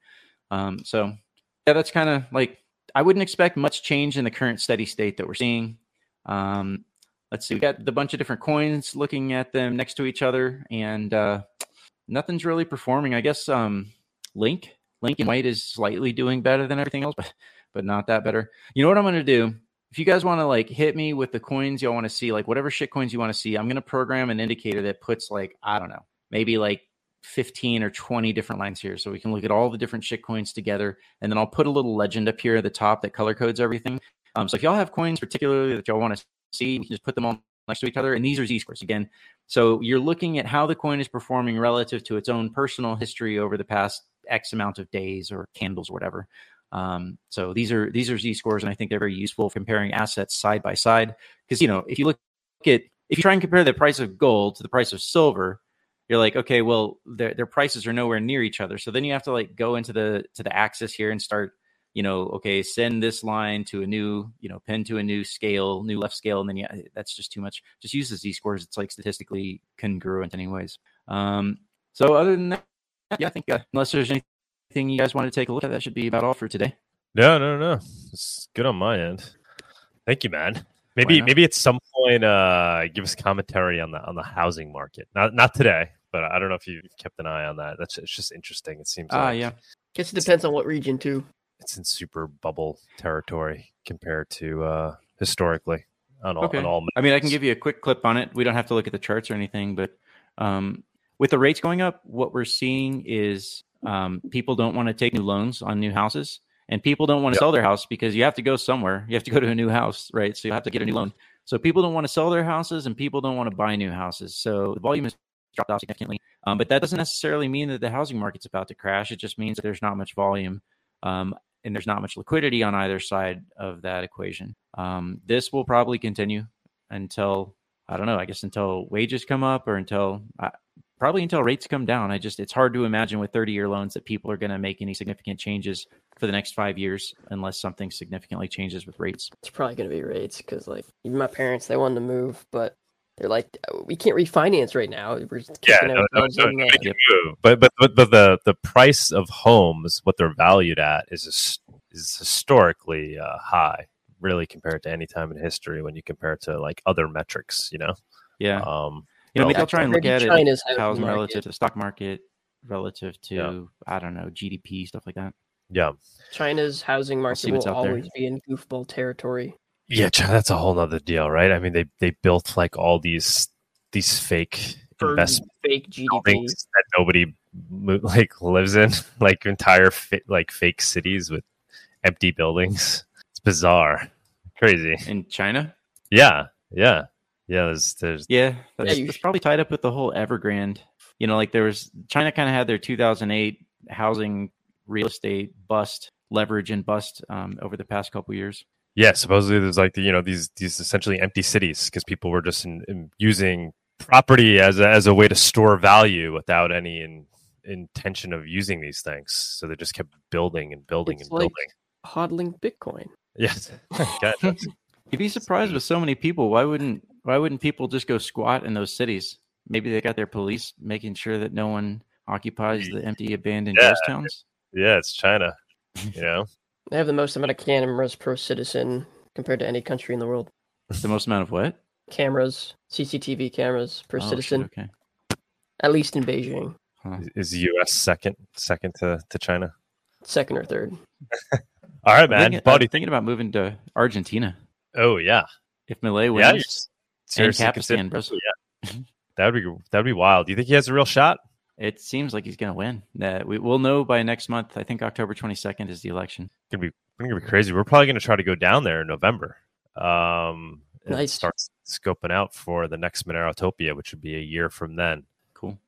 Um, so yeah, that's kind of like I wouldn't expect much change in the current steady state that we're seeing. Um, let's see, we got the bunch of different coins looking at them next to each other, and uh, nothing's really performing. I guess um, Link, Link and White is slightly doing better than everything else, but but not that better. You know what I'm to do? if you guys want to like hit me with the coins y'all want to see, like whatever shit coins you want to see, I'm gonna program an indicator that puts like I don't know, maybe like 15 or 20 different lines here, so we can look at all the different shit coins together, and then I'll put a little legend up here at the top that color codes everything. Um, so if y'all have coins particularly that y'all want to see, you can just put them all next to each other, and these are z scores again. So you're looking at how the coin is performing relative to its own personal history over the past X amount of days or candles or whatever. Um, so these are these are z scores, and I think they're very useful comparing assets side by side. Because you know, if you look at if you try and compare the price of gold to the price of silver, you're like, okay, well, their their prices are nowhere near each other. So then you have to like go into the to the axis here and start, you know, okay, send this line to a new, you know, pin to a new scale, new left scale, and then yeah, that's just too much. Just use the z scores. It's like statistically congruent, anyways. Um, so other than that, yeah, I think uh, unless there's anything you guys want to take a look at, that should be about all for today. No, no, no. It's good on my end. Thank you, man. Maybe maybe at some point uh give us commentary on the on the housing market. Not not today, but I don't know if you've kept an eye on that. That's it's just interesting. It seems Ah, like yeah. Guess it depends on what region too. It's in super bubble territory compared to uh historically on all Okay. on all I mean, I can give you a quick clip on it. We don't have to look at the charts or anything, but um, with the rates going up, what we're seeing is um, people don't want to take new loans on new houses, and people don't want to Yep. sell their house because you have to go somewhere. You have to go to a new house, right? So you have to get a new loan. So people don't want to sell their houses, and people don't want to buy new houses. So the volume has dropped off significantly. Um, but that doesn't necessarily mean that the housing market's about to crash. It just means that there's not much volume. Um, and there's not much liquidity on either side of that equation. Um, this will probably continue until I don't know. I guess until wages come up or until uh, probably until rates come down. I just it's hard to imagine with 30 year loans that people are going to make any significant changes for the next five years unless something significantly changes with rates. It's probably going to be rates because, like, even my parents, they wanted to move, but they're like, we can't refinance right now. We're just Yeah, kicking no, no, ourselves no, in no. But, but but but the the price of homes, what they're valued at, is is historically uh, high, really compared to any time in history when you compare it to like other metrics. You know, Yeah, um, you know, maybe I'll try and look at to it China's housing housing relative to the stock market, relative to Yeah. I don't know GDP stuff like that. yeah, China's housing market will out there. always be in goofball territory. Yeah. China, That's a whole nother deal, right? I mean, they they built like all these these fake For investment fake GDP. that nobody like lives in, like entire fa- like fake cities with empty buildings. It's bizarre, crazy. In China, Yeah, yeah, yeah. There's there's Yeah, that's, you that's probably tied up with the whole Evergrande. You know, like there was China kind of had their 2008 housing real estate bust leverage and bust um, over the past couple years. Yeah, supposedly there's like the, you know these these essentially empty cities because people were just in, in using property as a, as a way to store value without any in, intention of using these things. So they just kept building and building It's and like- building. Hodling Bitcoin. Yes, You'd be surprised with so many people. Why wouldn't Why wouldn't people just go squat in those cities? Maybe they got their police making sure that no one occupies the empty, abandoned Yeah. ghost towns. yeah, it's China. You know, They have the most amount of cameras per citizen compared to any country in the world. That's The most amount of what? Cameras, CCTV cameras per Oh, shit, citizen, okay. at least in Beijing, Huh. is the U.S. second second to, to China? second or third. All right, man. thinking, I'm Buddy, thinking about moving to Argentina. oh yeah, If Milei yeah. wins, you're s- seriously Capistan. Yeah, that would be that would be wild. Do you think he has a real shot? It seems like he's going to win. Uh, we, we'll know by next month. I think October 22nd is the election. gonna be gonna be crazy. We're probably gonna try to go down there in November. Um, and Nice. Start scoping out for the next Monerotopia, which would be a year from then. Cool.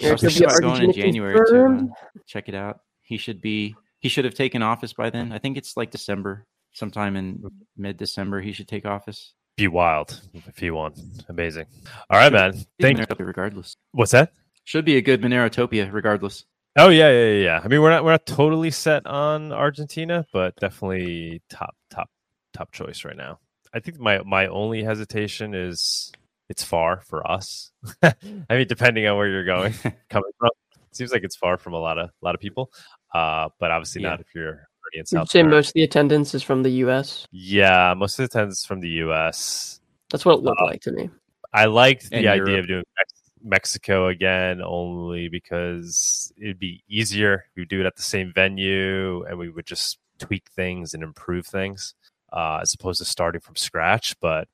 There Also could be start going in Argentina January to uh, check it out. He should be. He should have taken office by then. I think it's like December, sometime in mid December. He should take office. Be wild if he won. Amazing. All right, man. Thank. you. regardless. What's that? Should be a good Monerotopia regardless. Oh yeah, yeah, yeah, yeah. I mean, we're not we're not totally set on Argentina, but definitely top top top choice right now. I think my my only hesitation is it's far for us. I mean, depending on where you're going, coming from, it seems like it's far from a lot of a lot of people. Uh, but obviously Yeah. not if you're already in You'd South. say America. most of the attendance is from the U.S. Yeah, most of the attendance from the U.S. That's what it looked Uh, like to me. I liked the And idea Europe. of doing Mex- Mexico again, only because it'd be easier. We would do it at the same venue, and we would just tweak things and improve things, uh, as opposed to starting from scratch. But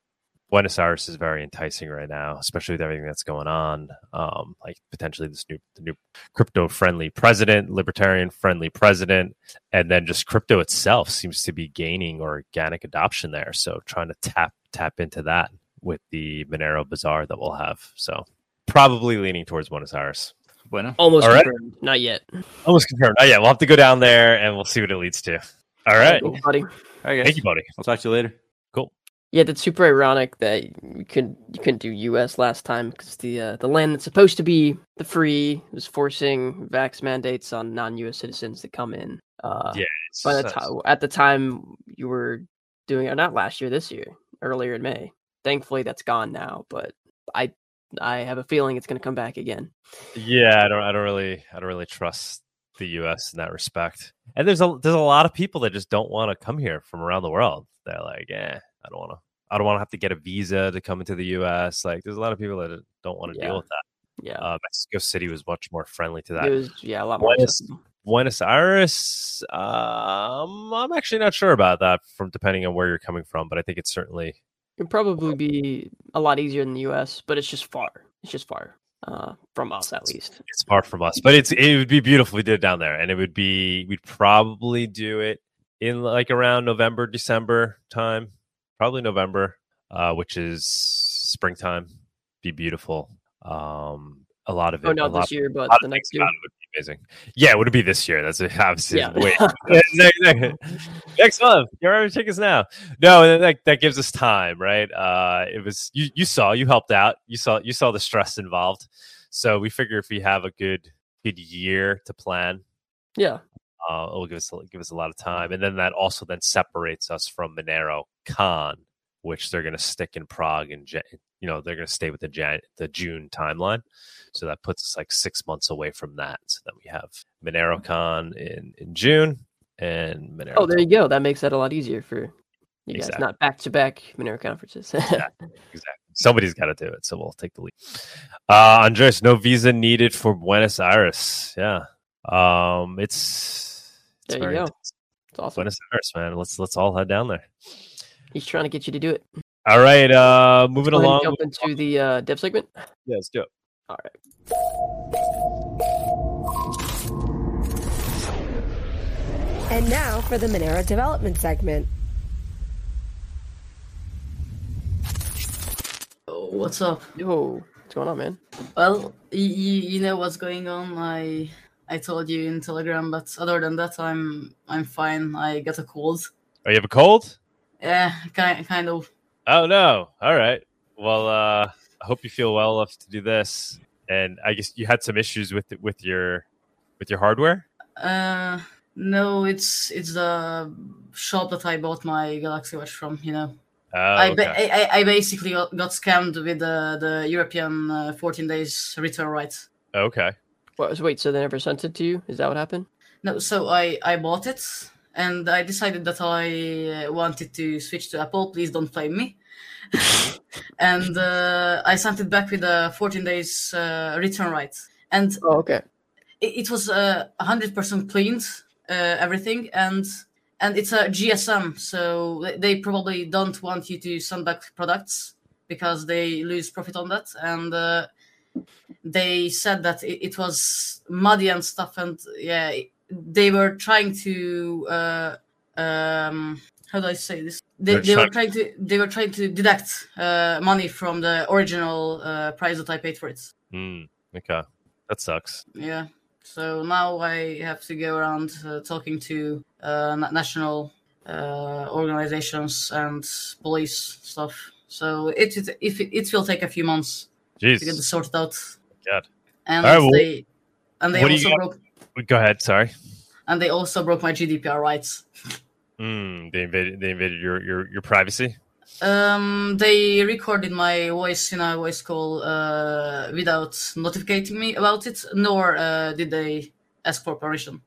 Buenos Aires is very enticing right now, especially with everything that's going on. Um, like potentially this new, new crypto-friendly president, libertarian-friendly president, and then just crypto itself seems to be gaining organic adoption there. So trying to tap tap into that with the Monero Bazaar that we'll have. So probably leaning towards Buenos Aires. Bueno. Almost all right. confirmed. Not yet. Almost confirmed. Oh, yeah, we'll have to go down there and we'll see what it leads to. All right. Thanks, buddy. All right, guys. Thank you, buddy. I'll talk to you later. Cool. Yeah, that's super ironic that you couldn't you couldn't do U.S. last time because the uh, the land that's supposed to be the free was forcing vax mandates on non-U.S. citizens to come in. Uh, Yeah, by the just- time at the time you were doing it, not last year, this year, earlier in May. Thankfully, that's gone now, but I I have a feeling it's going to come back again. Yeah, I don't. I don't really. I don't really trust the U.S. in that respect. And there's a there's a lot of people that just don't want to come here from around the world. They're like, eh, I don't want to. I don't want to have to get a visa to come into the U.S. Like, there's a lot of people that don't want to Yeah. deal with that. Yeah, Uh, Mexico City was much more friendly to that. it was yeah a lot more. Buenos- Buenos Aires, um, I'm actually not sure about that. From depending on where you're coming from, but I think it's certainly It'd probably be a lot easier than the U.S., but it's just far. It's just far uh, from us, at least. it's far from us, but it's it would be beautiful if we did it down there, and it would be we'd probably do it in like around November, December time, probably November, uh, which is springtime. Be beautiful. Um, a lot of it. Oh, a not lot, this year, but the next year. about would be amazing. Yeah, it would be this year. That's obviously Yeah. wait next, next, next month. Get our tickets now. No, that that gives us time, right? Uh, it was you. You saw. You helped out. You saw. You saw the stress involved. So we figure if we have a good good year to plan, Yeah, uh, it'll give us give us a lot of time, and then that also then separates us from Monero Con, which they're going to stick in Prague in and you know they're going to stay with the Jan- the June timeline, so that puts us like six months away from that. So then we have Monero Con in in June and Monero. Oh, there you go. That makes that a lot easier for you guys, not back to back Monero conferences. Exactly. Somebody's got to do it, so we'll take the lead. Uh, Andres, no visa needed for Buenos Aires. Yeah, um, it's, it's There you go. intense. it's awesome. Buenos Aires, man. Let's let's all head down there. He's trying to get you to do it. All right, uh, moving Go ahead along. jump into the uh, dev segment. Yeah, let's do it. All right. And now for the Monero development segment. Oh, what's up? Yo, what's going on, man? Well, you, you know what's going on. I I told you in Telegram, but other than that, I'm I'm fine. I got a cold. Oh, you have a cold? Yeah, kind kind of. Oh no. All right. Well, uh, I hope you feel well enough to do this. And I guess you had some issues with with your with your hardware. Uh, no, it's it's the shop that I bought my Galaxy Watch from. You know, Oh, I, ba- okay. I I I basically got, got scammed with the the European uh, 14 days return rights. okay. What, so wait, so they never sent it to you? Is that what happened? No, so I I bought it and I decided that I wanted to switch to Apple. Please don't blame me. and uh, I sent it back with a 14 days uh, return right, and Oh, okay. it, it was uh, 100% cleaned uh, everything, and and it's a GSM, so they- probably don't want you to send back products because they lose profit on that, and. Uh, they said that it, it was muddy and stuff and yeah they were trying to uh, um, how do I say this? They, They're were trying- to they were trying to deduct uh, money from the original uh, price that I paid for it. Hmm. okay. That sucks. Yeah. So now I have to go around uh, talking to uh, national uh, organizations and police stuff. So it it, if it, it will take a few months to get this sorted out. God. And right, well, they and they also broke Go ahead. Sorry. and they also broke my GDPR rights. Hmm. They invaded. They invaded your your your privacy. Um, they recorded my voice in a voice call uh, without notifying me about it, nor uh, did they ask for permission.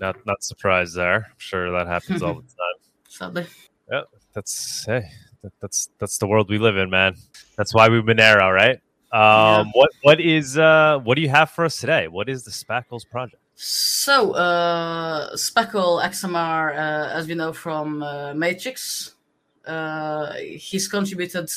Not not surprised there. I'm sure that happens all the time. Sadly, Yeah, That's hey. That, that's that's the world we live in, man. That's why we've been Monero, right? Um, What what is uh what do you have for us today? What is the Speckle's project? so uh, Speckle XMR, uh, as we know from uh, Matrix, uh, he's contributed.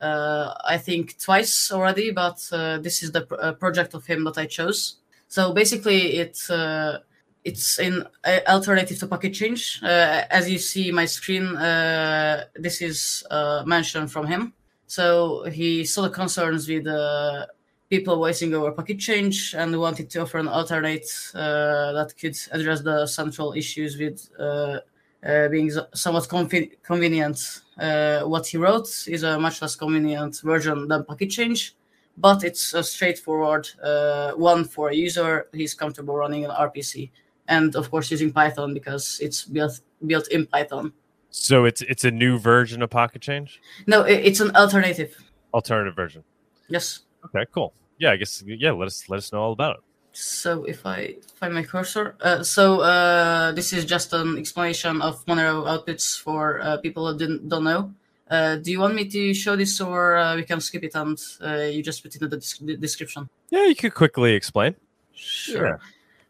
Uh, I think twice already, but uh, this is the pr- uh, project of him that I chose. So basically, it's uh, it's an alternative to Pocket Change. Uh, as you see my screen, uh, this is uh, mentioned from him. So he saw the concerns with uh, people voicing over Pocket Change and wanted to offer an alternate uh, that could address the central issues with uh, uh, being somewhat conven- convenient. Uh, what he wrote is a much less convenient version than Pocket Change, but it's a straightforward uh, one for a user who's comfortable running an RPC, and of course using Python because it's built built in Python. So it's it's a new version of Pocket Change, No, it's an alternative. alternative version. Yes. Okay, cool. Yeah, I guess yeah. Let us let us know all about it. So if I find my cursor, uh, so uh, this is just an explanation of Monero outputs for uh, people who didn't don't know. Uh, do you want me to show this, or uh, we can skip it and uh, you just put it in the, des- the description? Yeah, you could quickly explain. Sure.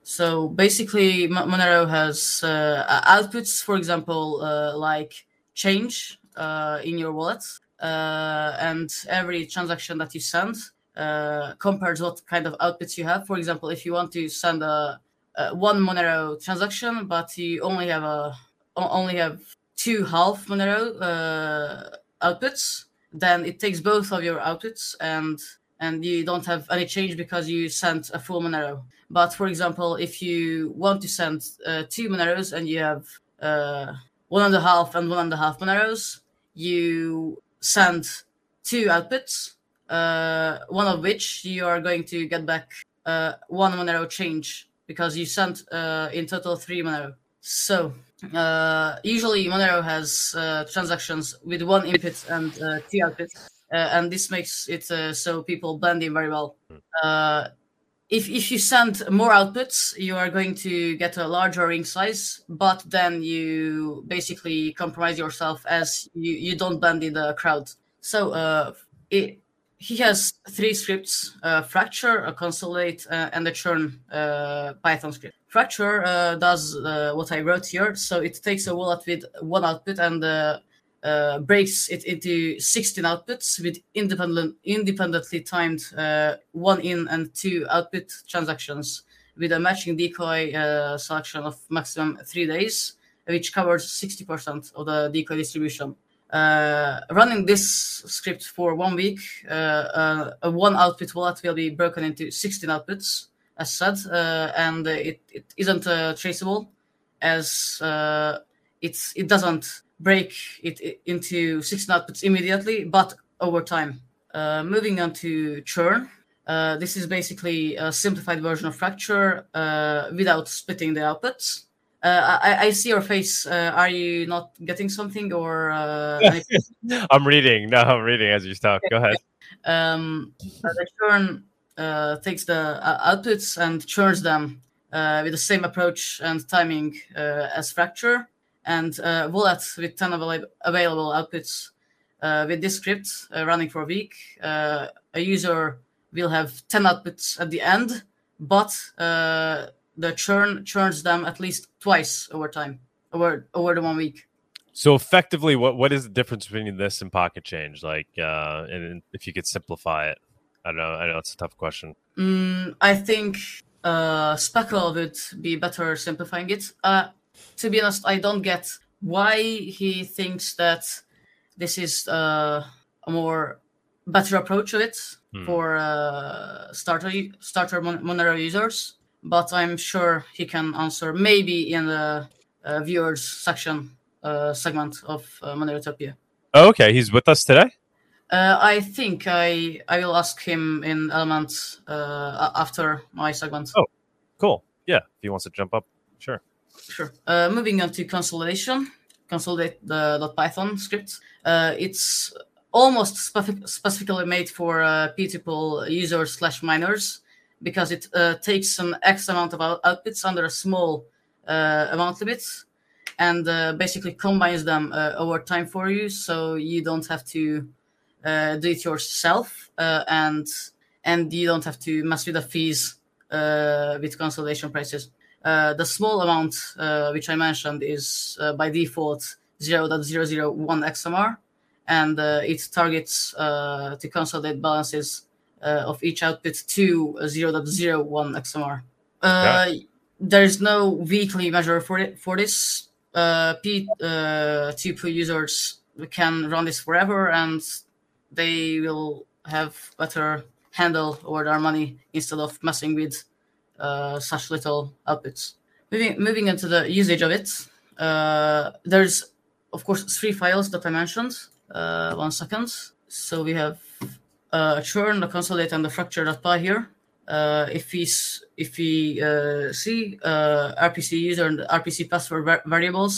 So basically, Monero has uh, outputs, for example, uh, like change uh, in your wallet, uh, and every transaction that you send uh, compares what kind of outputs you have. For example, if you want to send a, a one Monero transaction, but you only have a only have two half Monero uh, outputs, then it takes both of your outputs and and you don't have any change because you sent a full Monero. But for example, if you want to send uh, two Moneros and you have uh, one and a half and one and a half Moneros, you send two outputs, uh, one of which you are going to get back uh, one Monero change because you sent uh, in total three Monero. So uh, usually Monero has transactions with one input and two outputs, and this makes it uh, so people blend in very well. Uh, if if you send more outputs, you are going to get a larger ring size, but then you basically compromise yourself as you, you don't blend in the crowd. So uh, it, he has three scripts: uh, fracture, a consolidate, uh, and a churn uh, Python script. Fracture uh, does uh, what I wrote here, so it takes a wallet with one output and uh, breaks it into 16 outputs with independent, independently timed uh, one in and two output transactions with a matching decoy uh, selection of maximum three days, which covers 60% of the decoy distribution. Uh, running this script for one week, uh, uh, a one output wallet will be broken into 16 outputs, as said, and it, it isn't traceable as it's, it doesn't break it into six outputs immediately, but over time. Uh, moving on to churn. Uh, this is basically a simplified version of fracture uh, without splitting the outputs. Uh, I, I see your face. Uh, are you not getting something or? Uh, I'm reading. No, I'm reading as you talk. Go ahead. um, the churn uh, takes the uh, outputs and churns them uh, with the same approach and timing uh, as fracture and uh, wallet with 10 avail- available outputs uh, with this script uh, running for a week uh, a user will have 10 outputs at the end but uh, the churn churns them at least twice over time over over the one week So effectively, what what is the difference between this and Pocket Change? Like, uh, and if you could simplify it, I don't know. I know it's a tough question. Mm, I think uh, Speckle would be better simplifying it. Uh, to be honest, I don't get why he thinks that this is uh, a more better approach of it Hmm. for uh, starter starter Mon- Monero users. But I'm sure he can answer maybe in the uh, viewers section uh, segment of uh, Monerotopia. Oh, okay, he's with us today. Uh, I think I I will ask him in Element uh, after my segment. Oh. Cool. Yeah, if he wants to jump up, sure. Sure. Uh, moving on to consolidation, consolidate the .python script. Uh, it's almost specific, specifically made for uh, P2Pool users slash miners because it uh, takes an X amount of out- outputs under a small uh, amount limit and uh, basically combines them uh, over time for you, so you don't have to do it yourself, and and you don't have to mess with the fees with consolidation prices. Uh, the small amount uh, which I mentioned is uh, by default 0.001 XMR, and uh, it targets uh, to consolidate balances uh, of each output to 0.01 XMR. Uh, There's no weekly measure for it for this. Uh, P uh, TPU users can run this forever, and they will have better handle over their money instead of messing with uh, such little outputs. Moving moving into the usage of it, Uh, there's of course three files that I mentioned. Uh, one second. So we have uh, churn, the consolidate, and the fracture.py here. Uh, if we if we uh, see RPC user and RPC password va- variables,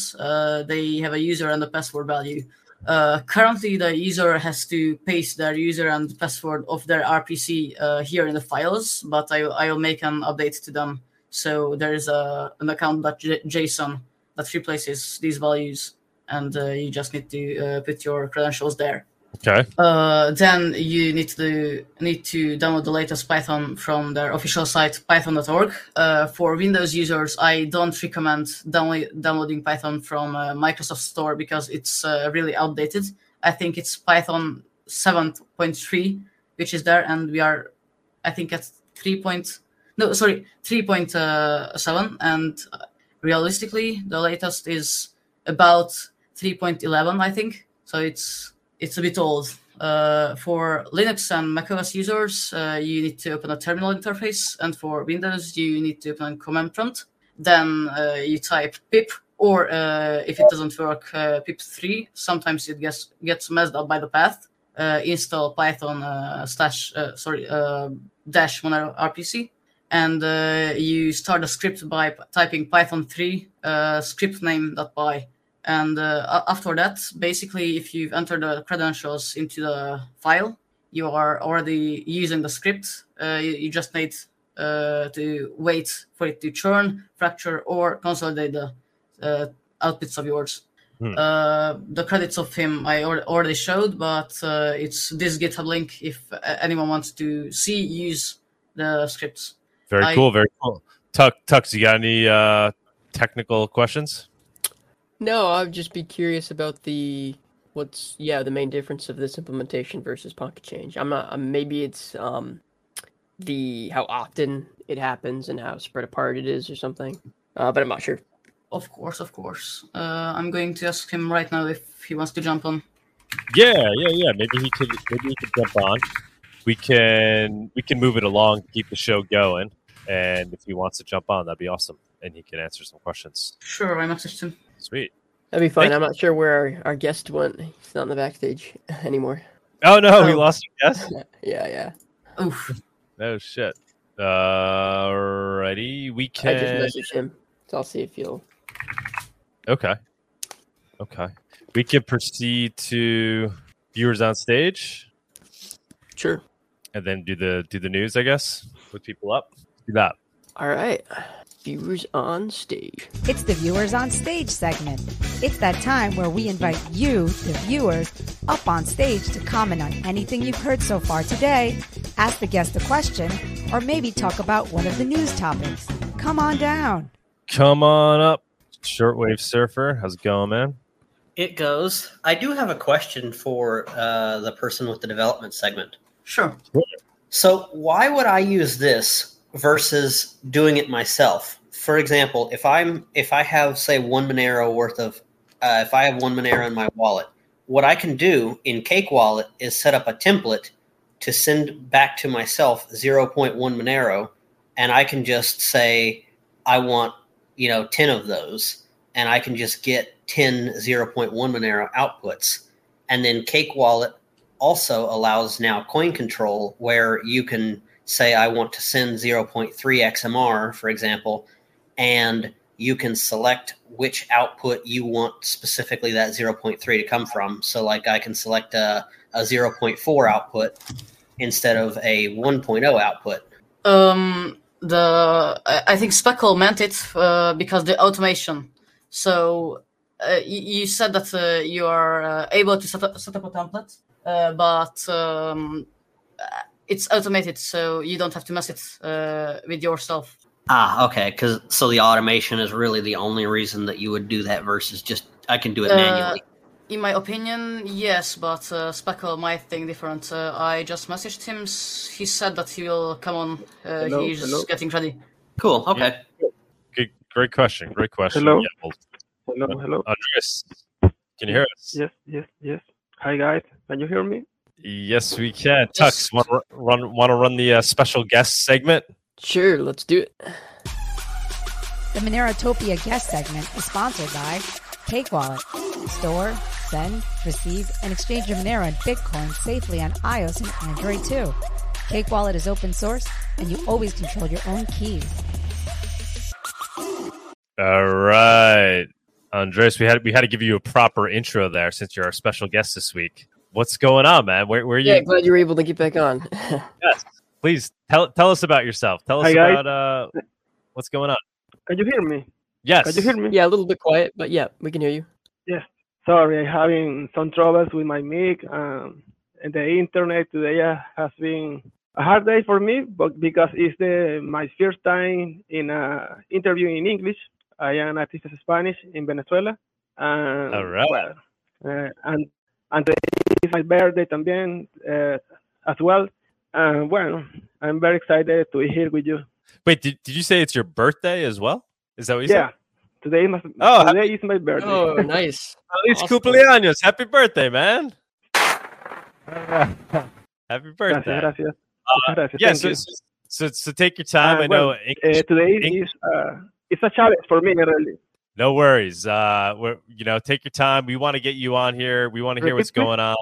they have a user and a password value. Uh, currently, the user has to paste their user and password of their RPC uh, here in the files, but I, I will make an update to them. So there is a, an account.json that replaces these values, and uh, you just need to uh, put your credentials there. Okay. Uh, then you need to need to download the latest Python from their official site python.org. Uh, for Windows users, I don't recommend download, downloading Python from uh, Microsoft Store because it's uh, really outdated. I think it's Python 7.3 which is there, and we are, I think, at 3. Point, no, sorry, 3.7, and uh, realistically, the latest is about 3.11, I think. So it's it's a bit old. Uh, for Linux and macOS users, uh, you need to open a terminal interface, and for Windows, you need to open a command prompt. Then uh, you type pip, or uh, if it doesn't work, uh, pip3. Sometimes it gets gets messed up by the path. Uh, install Python slash sorry dash Monero RPC, and you start a script by p- typing Python 3 uh, script name.py. And uh, after that, basically, if you've entered the credentials into the file, you are already using the script. Uh, you, you just need uh, to wait for it to churn, fracture, or consolidate the uh, outputs of yours. Hmm. Uh, the credits of him I al- already showed, but uh, it's this GitHub link if anyone wants to see use the scripts. Very I- cool. Very cool. Tuck, Tux, you got any uh, technical questions? No, I'd just be curious about the what's yeah the main difference of this implementation versus Pocket Change. I'm not. Maybe it's um the how often it happens and how spread apart it is or something. Uh, but I'm not sure. Of course, of course. Uh, I'm going to ask him right now if he wants to jump on. Yeah, yeah, yeah. Maybe he could. Maybe he could jump on. We can. We can move it along, keep the show going, and if he wants to jump on, that'd be awesome, and he can answer some questions. Sure, I messaged him. Sweet. That'd be fun. Thank I'm not sure where our, our guest went. He's not in the backstage anymore. Oh no, we Oh. lost a guest. Yeah, yeah. Oof. No shit. Alrighty, we can. I just can. messaged him, so I'll see if he'll. Okay. Okay. We can proceed to viewers on stage, Sure. and then do the do the news. I guess with people up. Do that. All right. Viewers on stage. It's the Viewers on Stage segment. It's that time where we invite you, the viewers, up on stage to comment on anything you've heard so far today, ask the guest a question, or maybe talk about one of the news topics. Come on down. Come on up, shortwave surfer. How's it going, man? It goes. I do have a question for uh, the person with the development segment. Sure. So, why would I use this versus doing it myself? For example, if I'm if I have say one Monero worth of uh, if I have one Monero in my wallet, what I can do in Cake Wallet is set up a template to send back to myself 0.1 Monero, and I can just say I want you know 10 of those, and I can just get 10 0.1 Monero outputs, and then Cake Wallet also allows now coin control where you can say I want to send 0.3 XMR, for example, and you can select which output you want specifically that 0.3 to come from. So, like, I can select a, a 0.4 output instead of a 1.0 output. Um, the I think Speckle meant it uh, because the automation. So uh, you, said that uh, you are uh, able to set up, set up a template, uh, but um, it's automated, so you don't have to mess it uh, with yourself. Ah, okay. Because so the automation is really the only reason that you would do that versus just I can do it Uh, manually. In my opinion, yes, but uh, Speckle might think different. Uh, I just messaged him. He said that he will come on. Uh, Hello, he's hello. getting ready. Cool. Okay. Good, great question. Great question. Hello? Yeah, well, Hello, hello. Andreas, can you hear us? Yes, yes, yes. Hi guys, can you hear me? Yes, we can. Tux, want to run? Want to run the uh, special guest segment? Sure, let's do it. The Monerotopia guest segment is sponsored by Cake Wallet. Store, send, receive, and exchange your Monero and Bitcoin safely on iOS and Android too. Cake Wallet is open source, and you always control your own keys. All right, Andres, we had we had to give you a proper intro there since you're our special guest this week. What's going on, man? Where where are you? Yeah, glad you were able to get back on. Yes, please tell tell us about yourself. Tell us Hi, about uh what's going on. Can you hear me? Yes, Can you hear me? yeah, a little bit quiet, but yeah, we can hear you. Yes. Sorry, I'm having some troubles with my mic. Um, and the internet today uh, has been a hard day for me, but because it's the my first time in a interview in English. I am a teacher Spanish in Venezuela. And, All right. well, uh, and and today is my birthday también uh, as well. And well, I'm very excited to be here with you. Wait, did, did you say it's your birthday as well? Is that what you said? Yeah, today, my, Oh, today is my birthday. Oh, nice. said? Feliz awesome. cumpleaños. Happy birthday, man. Happy birthday. gracias. Uh, gracias. Yeah, so, you. so, so, so take your time. Uh, I know well, English Uh, today Eng- is uh, it's a challenge for me, really. No worries. Uh, we're, you know, take your time. We want to get you on here. We want to hear what's going on.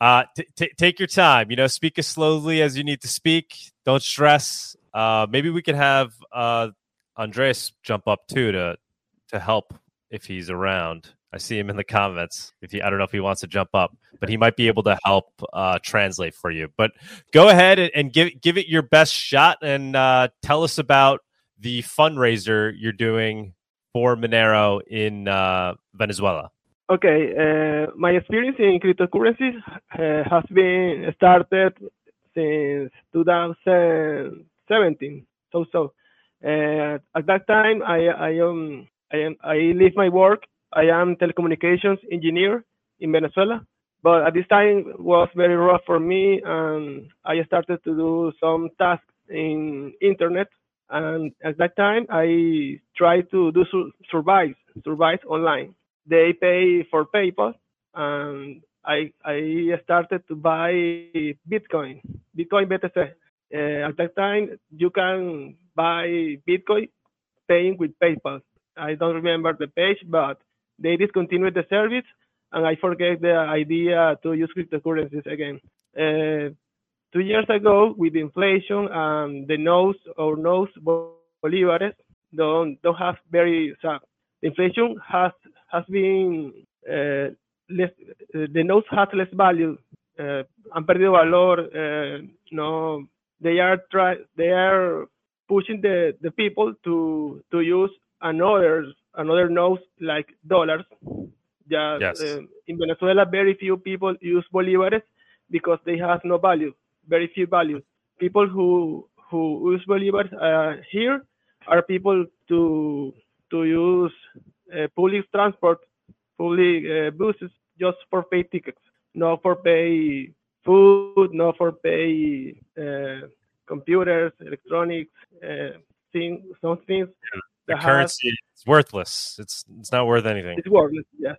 Uh, t- t- take your time. You know, speak as slowly as you need to speak. Don't stress. Uh, maybe we can have uh, Andres jump up too to to help if he's around. I see him in the comments. If he, I don't know if he wants to jump up, but he might be able to help uh, translate for you. But go ahead and, and give give it your best shot and uh, tell us about the fundraiser you're doing for Monero in uh, Venezuela. Okay, uh, my experience in cryptocurrencies uh, has been started since 2017. So so. Uh, at that time, I I um I am I leave my work. I am telecommunications engineer in Venezuela, but at this time was very rough for me, and I started to do some tasks in internet. And at that time, I tried to do sur- survive survive online. They pay for PayPal, and I I started to buy Bitcoin, Bitcoin BTC. Uh, at that time, you can buy Bitcoin paying with PayPal. I don't remember the page, but they discontinued the service, and I forget the idea to use cryptocurrencies again. Uh, two years ago, with inflation and the nose or nose bolivares don't don't have very so the inflation has has been uh, less uh, the notes has less value uh, han perdido valor uh, no they are try they are pushing the the people to to use another another notes like dollars just Yes. uh, in Venezuela very few people use bolivares because they have no value very few values. people who who use bolivars uh, here are people to to use uh, public transport, public uh, buses just for pay tickets, not for pay food, not for pay uh, computers, electronics, uh, things, some things The currency is worthless. It's it's not worth anything. it's worthless. Yes,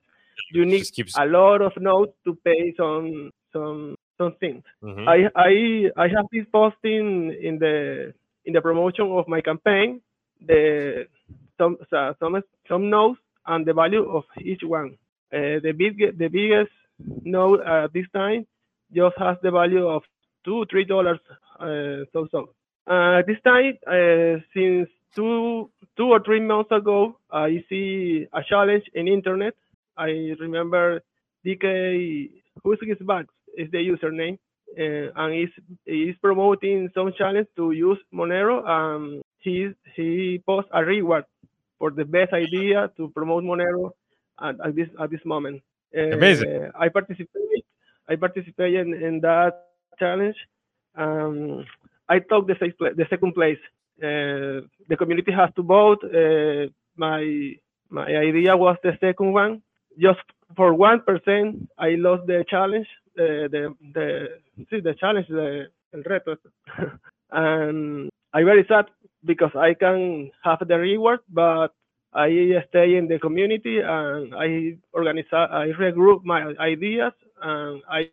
you need keeps. a lot of notes to pay some some some things. Mhm. I I I have this posting in the in the promotion of my campaign the some so- some some notes and the value of each one. Uh, the big the biggest note at this time just has the value of two three dollars. Uh, so so uh, this time uh, since two two or three months ago I see a challenge in internet. I remember DK who's his back is the username uh, and he's he's promoting some challenge to use Monero. Um, he he posts a reward for the best idea to promote Monero at, at this at this moment. Uh, Amazing. I participated. I participate in, in that challenge. Um, I took the, sixth the second place. Uh, the community has to vote. Uh, my my idea was the second one. Just for one percent, I lost the challenge. The the see the challenge the el reto, and I'm very sad because I can have the reward, but I stay in the community and I organize, I regroup my ideas and I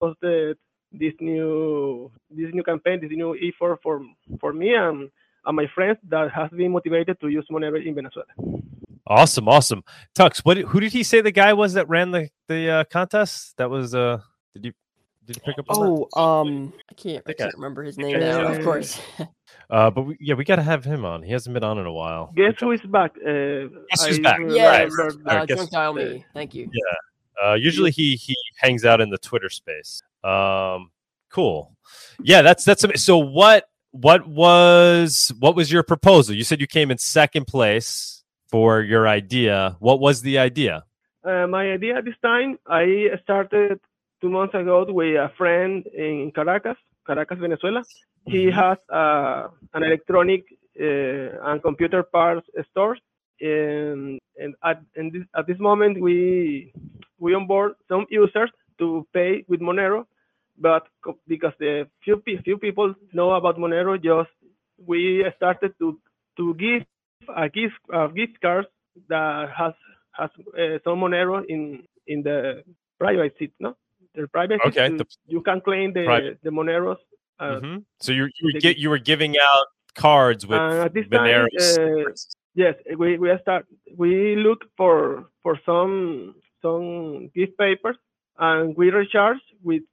posted this new this new campaign, this new effort for for me, and and my friends that has been motivated to use Monero in Venezuela. Awesome, awesome. Tux, what? Who did he say the guy was that ran the the uh, contest? That was uh. Did you did you pick up on that? Oh, um, I can't, I can't remember his name now. Of course. Uh, but we, yeah, we got to have him on. He hasn't been on in a while. Guess who is back? Uh, Guess who's back? Yes, remember Right, uh, guess- Drunk Dial Me. Thank you. Uh, usually he he hangs out in the Twitter space. Um, cool. Yeah, that's that's so. What what was what was your proposal? You said you came in second place for your idea. What was the idea? Uh, my idea at this time, I started two months ago with a friend in Caracas, Caracas, Venezuela. He Mhm. has uh, an electronic uh, and computer parts store, and, and at, and this, at this moment we we onboard some users to pay with Monero, but because the few few people know about Monero, just we started to to give a gift a gift card that has has uh, some Monero in in the private seat, no? The private Okay, you, the- you can claim the Private. the Moneros. Uh, Mhm. So you you were, get, you were giving out cards with Uh, at this time, Monero uh. Yes, we we start we look for for some some gift papers and we recharge with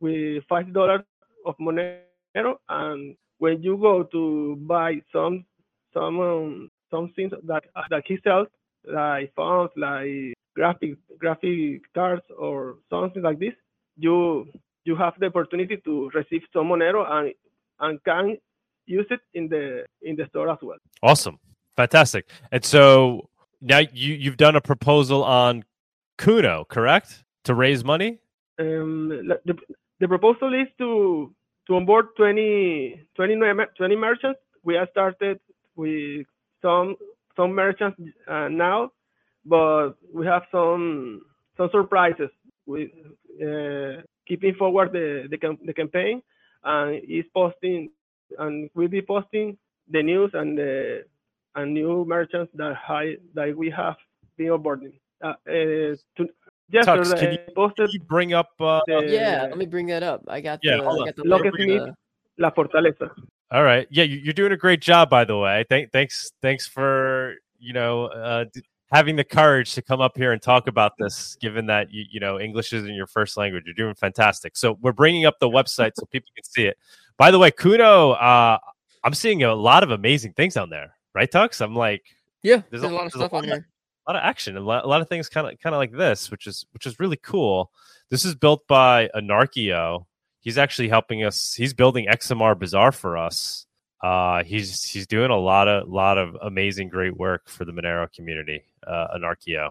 with five dollars of Monero and when you go to buy some some um, some things that that he sells like phones like graphic graphic cards or something like this you you have the opportunity to receive some Monero and and can use it in the in the store as well. Awesome, fantastic. And so now you you've done a proposal on Kuno, correct? To raise money. um, the, the proposal is to to onboard 20, 20, 20 merchants. We have started with some some merchants uh, now, but we have some some surprises. We uh, keeping forward the the, cam- the campaign and is posting and we'll be posting the news and the and new merchants that high that we have been onboarding. Uh, uh, to, yesterday can you- posted Can you bring up uh, the yeah, let me bring that up. I got Yeah, the, hold I got the Lock link it me. the- La Fortaleza. All right. Yeah, you- you're doing a great job, by the way. Thank, thanks, thanks for you know uh, having the courage to come up here and talk about this. Given that you you know English isn't your first language, you're doing fantastic. So we're bringing up the website so people can see it. By the way, Kuno, uh, I'm seeing a lot of amazing things on there, right, Tux? I'm like, Yeah, There's there's, a- lot of stuff on here. a lot of action and a lot, a lot of things kind of kind of like this, which is which is really cool. This is built by Anarkio. He's actually helping us. He's building XMR Bazaar for us. Uh, he's he's doing a lot of lot of amazing, great work for the Monero community. Uh, Anarkio.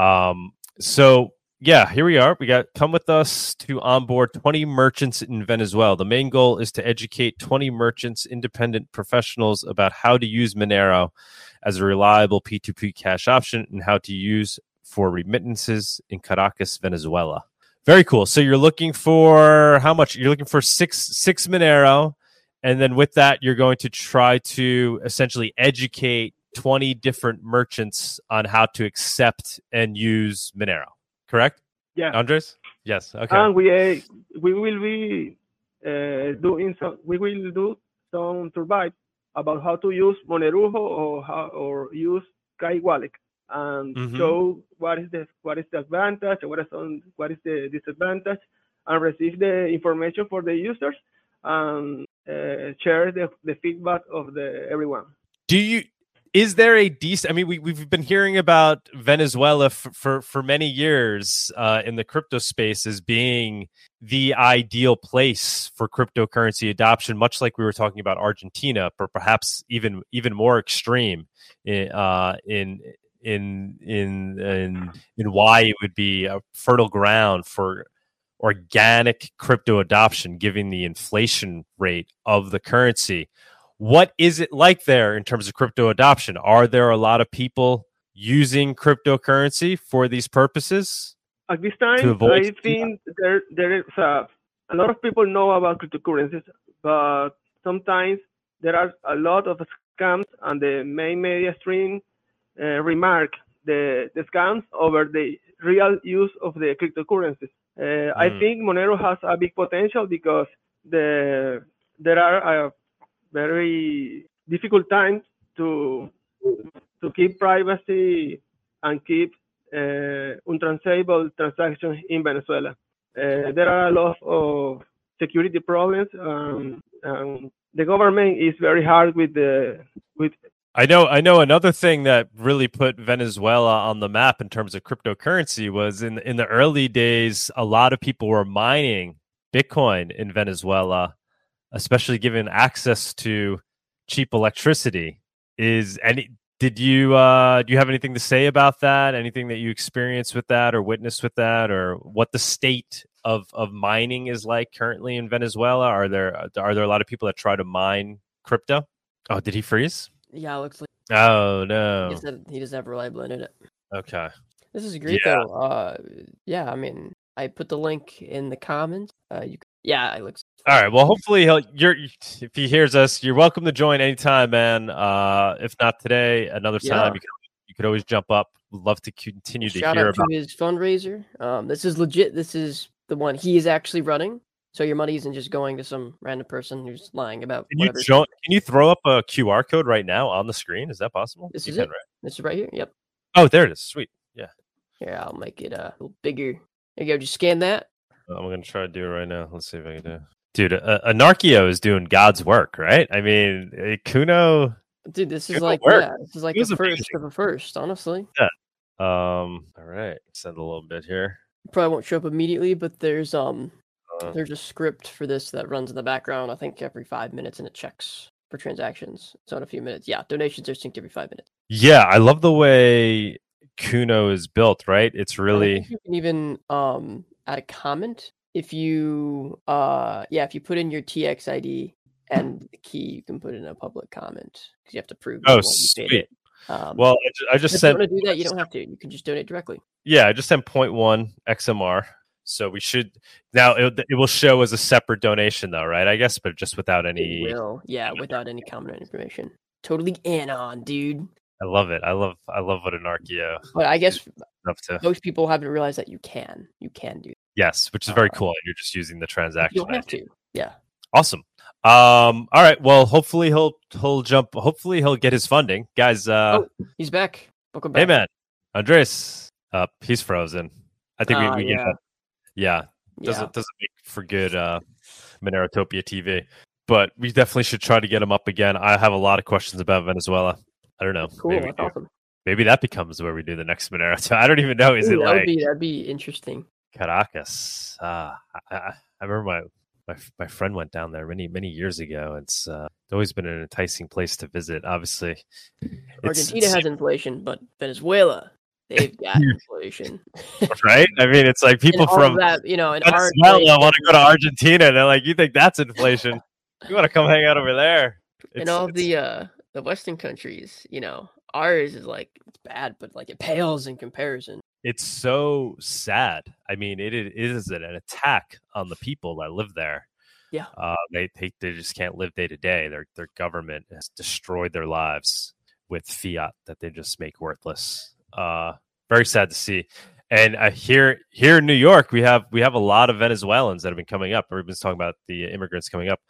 Um, so yeah, here we are. We got come with us to onboard 20 merchants in Venezuela. The main goal is to educate 20 merchants, independent professionals about how to use Monero as a reliable P2P cash option and how to use for remittances in Caracas, Venezuela. Very cool. So you're looking for how much? You're looking for six six Monero, and then with that, you're going to try to essentially educate 20 different merchants on how to accept and use Monero. Correct, Yeah. Andres? Yes. Okay. And we uh, we will be uh, doing some. We will do some surveys about how to use Monerujo or how or use Cake Wallet and Mhm. show what is the what is the advantage and what is on what is the disadvantage and receive the information for the users and uh, share the, the feedback of the everyone. do you is there a decent i mean we, we've been hearing about venezuela f- for for many years uh, in the crypto space as being the ideal place for cryptocurrency adoption much like we were talking about argentina but perhaps even even more extreme in uh, in in in in in why it would be a fertile ground for organic crypto adoption given the inflation rate of the currency what is it like there in terms of crypto adoption? Are there a lot of people using cryptocurrency for these purposes? At this time, avoid- I think there there is a, a lot of people know about cryptocurrencies, but sometimes there are a lot of scams, and the main media stream remark the, the scams over the real use of the cryptocurrencies. Uh, I Mm. think Monero has a big potential because the there are a very difficult times to to keep privacy and keep uh, untraceable transactions in Venezuela. Uh, there are a lot of security problems. Um, um, the government is very hard with the with I know I know another thing that really put Venezuela on the map in terms of cryptocurrency was in in the early days a lot of people were mining Bitcoin in Venezuela, especially given access to cheap electricity. Is any did you uh do you have anything to say about that? Anything that you experienced with that or witnessed with that or what the state of of mining is like currently in Venezuela? Are there are there a lot of people that try to mine crypto? Oh, did he freeze? Yeah, it looks like Oh he, no. he doesn't have reliable internet. Okay. This is great Yeah. though. Uh, yeah, I mean, I put the link in the comments. Uh, you, yeah, it looks. All right. Well, hopefully he'll. You're if he hears us, you're welcome to join anytime, man. Uh, if not today, another Yeah. time. You can you could always jump up. Would love to continue to hear out about. to his fundraiser. Um, this is legit. This is the one he is actually running. So your money isn't just going to some random person who's lying about Can you. Can you throw up a QR code right now on the screen? Is that possible? This You is it. right? This is right here. Yep. Oh, there it is. Sweet. Yeah. Yeah, I'll make it uh, a little bigger. There you go. Just scan that. I'm gonna try to do it right now. Let's see if I can do. it. Dude, a, Anarkio is doing God's work, right? I mean, eh, Kuno. Dude, this is Good like yeah, this is like the first amazing. of a first, honestly. Yeah. Um. All right. Send a little bit here. Probably won't show up immediately, but there's um Uh, there's a script for this that runs in the background, I think every five minutes and it checks for transactions. So in a few minutes. Yeah, donations are synced every five minutes. yeah, I love the way Kuno is built. Right? It's really. you can even um add a comment if you uh yeah, if you put in your TX ID and the key, you can put in a public comment because you have to prove Oh, you sweet. it. Um, Well, I ju- I just if you sent. want to do that, you don't have to. You can just donate directly. Yeah, I just sent 0.1 XMR. So we should now it, it will show as a separate donation though, right? I guess, but just without It any. will, yeah, without any comment or information. Totally anon, dude. I love it. I love I love what Anarkio But I guess to. most people haven't realized that you can. You can do. That. Yes, which is very Uh, cool. You're just using the transaction. You don't have to. Yeah. Awesome. Um. All right. Well, hopefully he'll he'll jump. Hopefully he'll get his funding, guys. Uh. Oh, he's back. Welcome back. hey, man, Andres. Uh, he's frozen. I think we, we yeah. Get that. Yeah. Yeah. doesn't doesn't make for good uh Monerotopia TV. But we definitely should try to get him up again. I have a lot of questions about Venezuela. I don't know. Cool. Maybe, That's awesome. maybe that becomes where we do the next Monero. So I don't even know. Is Ooh, it that like would be that'd be interesting. Caracas? Uh, I, I, I remember my, my my friend went down there many many years ago. It's uh, always been an enticing place to visit. Obviously, it's- Argentina it's- has inflation, but Venezuela, they've got inflation. right. I mean, it's like people from that, you know, in Venezuela want to go to Argentina. They're like, you think that's inflation? you want to come hang out over there? in It's- all it's- the uh the Western countries, you know, ours is like it's bad, but like it pales in comparison. it's so sad. I mean, it, it is an attack on the people that live there. Yeah. uh, they, they they just can't live day to day. Their their government has destroyed their lives with fiat that they just make worthless. Uh, very sad to see. And uh, here here in New York, we have we have a lot of Venezuelans that have been coming up. Everybody's talking about the immigrants coming up.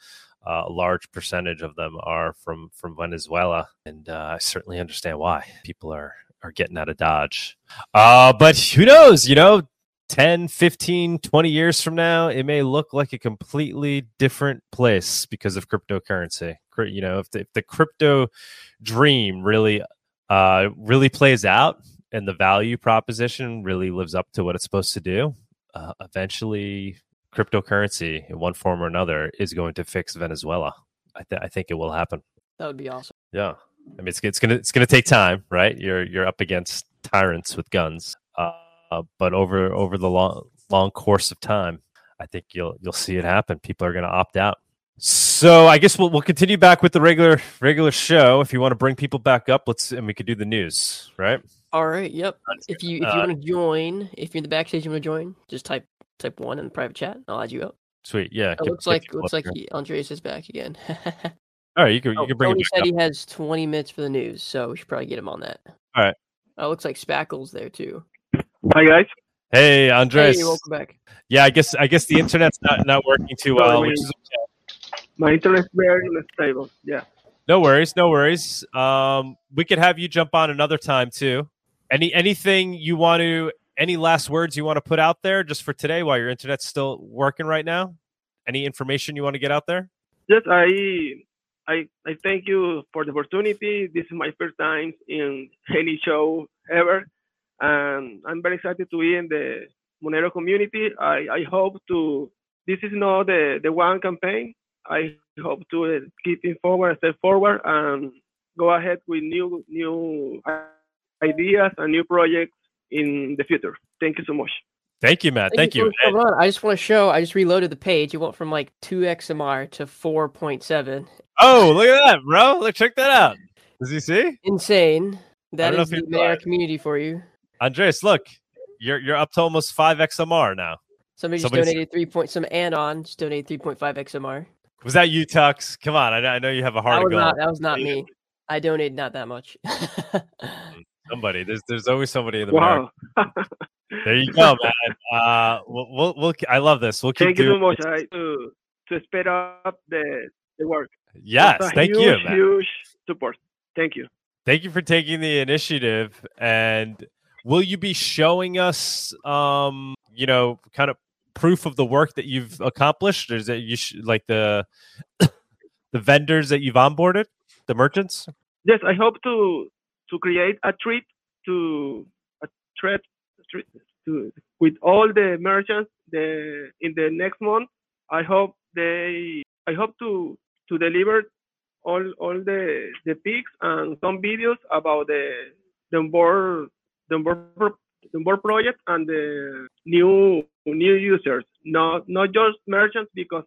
Uh, a large percentage of them are from from Venezuela, and uh, I certainly understand why people are are getting out of Dodge. Uh, but who knows? You know, 10, 15, 20 years from now, it may look like a completely different place because of cryptocurrency. You know, if the, if the crypto dream really uh, really plays out and the value proposition really lives up to what it's supposed to do, uh, eventually cryptocurrency in one form or another is going to fix Venezuela. I, th- I think it will happen. That would be awesome. Yeah, I mean it's it's gonna it's gonna take time, right? You're you're up against tyrants with guns, uh, but over over the long long course of time, I think you'll you'll see it happen. People are gonna opt out. So I guess we'll we'll continue back with the regular regular show. If you want to bring people back up, let's and we could do the news, right? All right. Yep. If you if you Uh, want to join, if you're in the backstage, you want to join, just type type one in the private chat. I'll add you up. Sweet, yeah. It get- looks get like people looks up like he, Andres is back again. all right. You can Oh, you can bring Tony said up. he has 20 minutes for the news, so we should probably get him on that. All right. Oh, it looks like Speckle's there too. Hi guys. Hey, Andres. Hey, welcome back. Yeah, I guess I guess the internet's not, not working too well, we- which is okay. My internet is very unstable. Yeah. No worries, no worries. Um, we could have you jump on another time too. Any anything you want to? Any last words you want to put out there just for today while your internet's still working right now? Any information you want to get out there? Yes, I, I, I thank you for the opportunity. This is my first time in any show ever, and I'm very excited to be in the Monero community. I, I hope to. This is not the the one campaign. I hope to keep it forward, step forward, and go ahead with new new ideas and new projects in the future. Thank you so much. Thank you, Matt. Thank, you. for coming on. I just want to show. I just reloaded the page. It went from like two XMR to four point seven. Oh, look at that, bro! Look, check that out. Does he see? Insane. That don't know the you Monero saw community for you. Andres, look, you're you're up to almost five XMR now. Somebody just Somebody donated three point. Some anon just donated three point five XMR. Was that you, Tux? Come on, I, know- I know you have a heart That of was not. gold. That was not me. I donated not that much. Mm. Somebody, there's there's always somebody in the Wow. There you go, man. Uh, we'll, we'll, we'll I love this. We'll keep Thank you so doing much. I, to to speed up the the work. Yes, thank huge, you, man. Huge support. Thank you. Thank you for taking the initiative. And will you be showing us, um, you know, kind of proof of the work that you've accomplished? Or is it you sh- like the the vendors that you've onboarded, the merchants? Yes, I hope to to create a treat to a thread treat to with all the merchants the in the next month. I hope they I hope to to deliver all all the the pics and some videos about the the onboard the onboard, the onboard project and the new new users. Not not just merchants because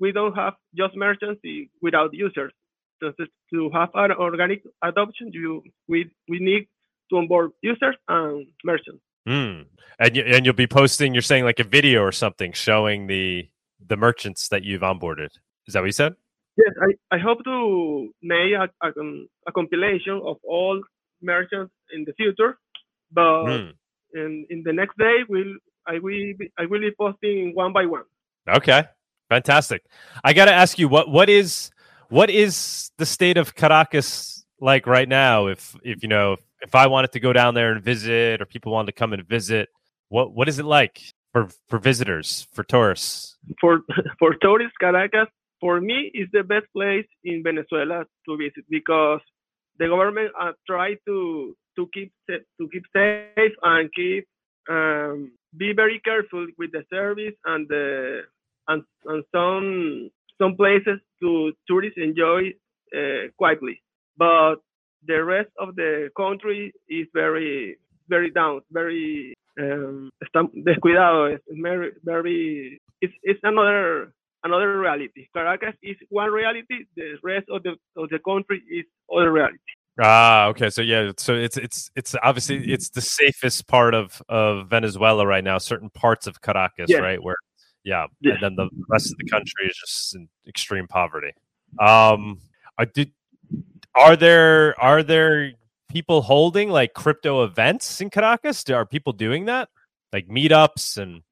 we don't have just merchants without users. So to- have an organic adoption, you we we need to onboard users and merchants. Hmm. And you, and you'll be posting. You're saying like a video or something showing the the merchants that you've onboarded. Is that what you said? Yes, I, I hope to make a, a, um, a compilation of all merchants in the future, but Hmm. in, in the next day will I will be, I will be posting one by one. Okay, fantastic. I got to ask you what what is what is the state of Caracas like right now? If if you know if I wanted to go down there and visit, or people wanted to come and visit, what what is it like for for visitors for tourists? For for tourists, Caracas for me is the best place in Venezuela to visit because the government uh, try to to keep to keep safe and keep um, be very careful with the service and the and, and some some places to tourists enjoy uh, quietly but the rest of the country is very very down very um, descuidado es very very it's, it's another another reality caracas is one reality the rest of the of the country is other reality Ah, okay. So yeah, so it's it's it's obviously it's the safest part of of Venezuela right now. Certain parts of Caracas, Yes. right? Where yeah, and then the rest of the country is just in extreme poverty. Um, I did. Are there are there people holding like crypto events in Caracas? Are people doing that, like meetups and?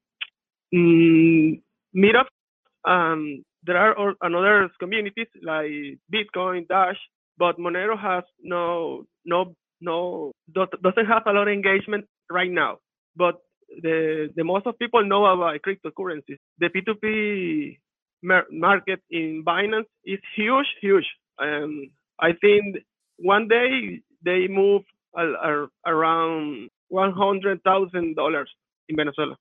mm, meetups. Um, there are another communities like Bitcoin, Dash, but Monero has no no no doesn't have a lot of engagement right now. But the the most of people know about cryptocurrencies. The P2P mar- market in Binance is huge, huge. Um, I think one day they move around one hundred thousand dollars in Venezuela.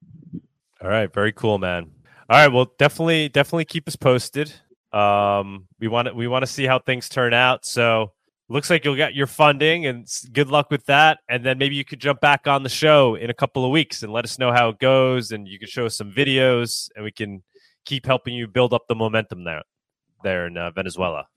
All right, very cool, man. All right, well, definitely, definitely keep us posted. Um, we want to, we want to see how things turn out. So, looks like you'll get your funding, and good luck with that. And then maybe you could jump back on the show in a couple of weeks and let us know how it goes, and you can show us some videos, and we can keep helping you build up the momentum there, there in uh, Venezuela.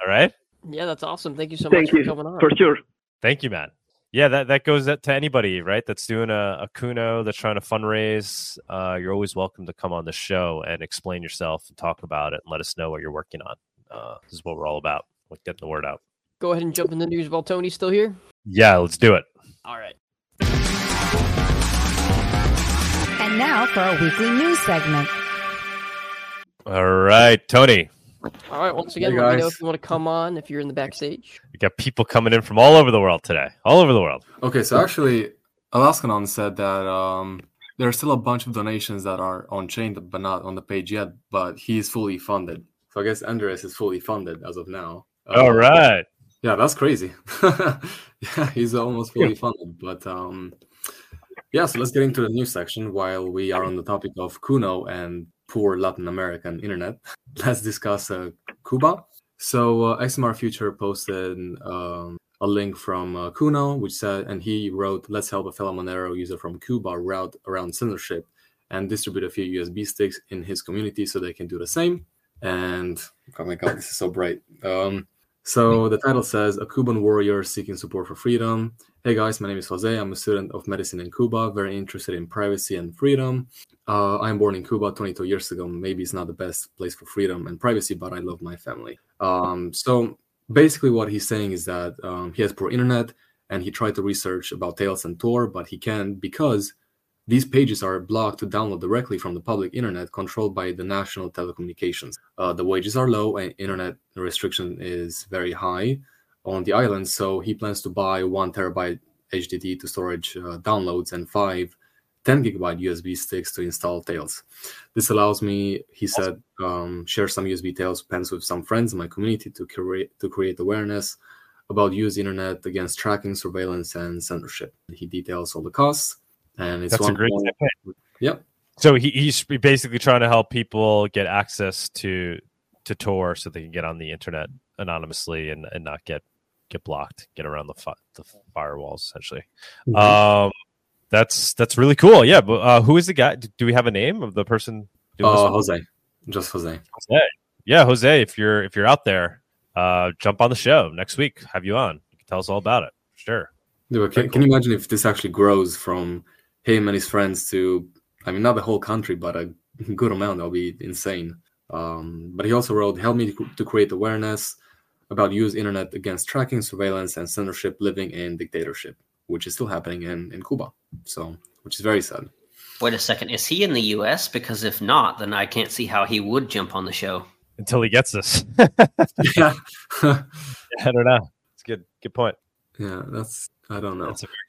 All right. yeah, that's awesome. Thank you so Thank much you for coming on. for sure. Thank you, man. Yeah, that, that goes to anybody, right? That's doing a, a Kuno, that's trying to fundraise. Uh, you're always welcome to come on the show and explain yourself and talk about it and let us know what you're working on. Uh, this is what we're all about, like getting the word out. Go ahead and jump in the news while Tony's still here. Yeah, let's do it. All right. And now for our weekly news segment. All right, Tony, All right. Once again, Hey, let me know if you want to come on if you're in the backstage. We got people coming in from all over the world today. All over the world. Okay, so actually, Alaskanon said that um, there are still a bunch of donations that are on chain, but not on the page yet. But he's fully funded. So I guess Andres is fully funded as of now. All Uh, right. Yeah, that's crazy. yeah, he's almost fully funded. But um, yeah, so let's get into the news section while we are on the topic of Kuno and poor Latin American internet. Let's discuss uh, Cuba. So uh, XMR Future posted um, a link from uh, Kuno, which said, and he wrote, "Let's help a fellow Monero user from Cuba route around censorship and distribute a few USB sticks in his community so they can do the same." And oh my god, this is so bright. Um, so the title says A Cuban warrior seeking support for freedom. Hey guys, my name is Jose. I'm a student of medicine in Cuba, very interested in privacy and freedom. Uh, I'm born in Cuba 22 years ago. Maybe it's not the best place for freedom and privacy, but I love my family. Um, so basically, what he's saying is that um, he has poor internet and he tried to research about Tails and Tor, but he can't because these pages are blocked to download directly from the public internet controlled by the national telecommunications. Uh, the wages are low and internet restriction is very high on the island, so he plans to buy one terabyte HDD to storage uh, downloads and five 10 gigabyte USB sticks to install Tails. This allows me, he said, um, share some USB Tails pens with some friends in my community to create to create awareness about use internet against tracking, surveillance, and censorship. He details all the costs, and it's That's a great point-. Yep. So he, he's basically trying to help people get access to to Tor so they can get on the internet anonymously and, and not get get blocked, get around the fi- the firewalls essentially. Mm-hmm. Um, that's that's really cool. Yeah, but uh, who is the guy? Do we have a name of the person? doing Uh? Jose, just Jose. Jose. Yeah, Jose. If you're if you're out there, uh, jump on the show next week. Have you on? You can tell us all about it. Sure. Yeah, can, can you imagine if this actually grows from him and his friends to, I mean, not the whole country, but a good amount? That'll be insane. Um, but he also wrote, "Help me to, to create awareness about use internet against tracking, surveillance, and censorship living in dictatorship, which is still happening in in Cuba. So, which is very sad." Wait a second. Is he in the U.S.? Because if not, then I can't see how he would jump on the show. Until he gets this. yeah, I don't know. It's a good good point. yeah, that's I don't know. That's a very good point.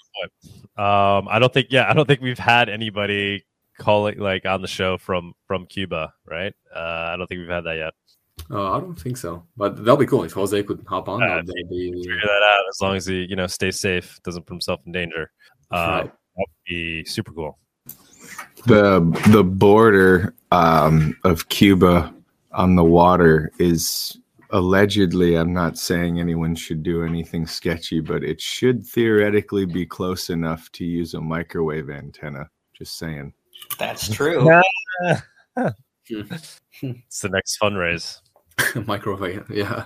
Um, I don't think. Yeah, I don't think we've had anybody calling like on the show from from Cuba, right? Uh, I don't think we've had that yet. Uh, I don't think so, but that'll be cool if Jose could hop on. Uh, that'd be, Figure that out as long as he you know stays safe, doesn't put himself in danger. Uh, Right. That would be super cool. the the border um, of Cuba on the water is allegedly. I'm not saying anyone should do anything sketchy, but it should theoretically be close enough to use a microwave antenna. Just saying. That's true. It's the next fundraise. microwave yeah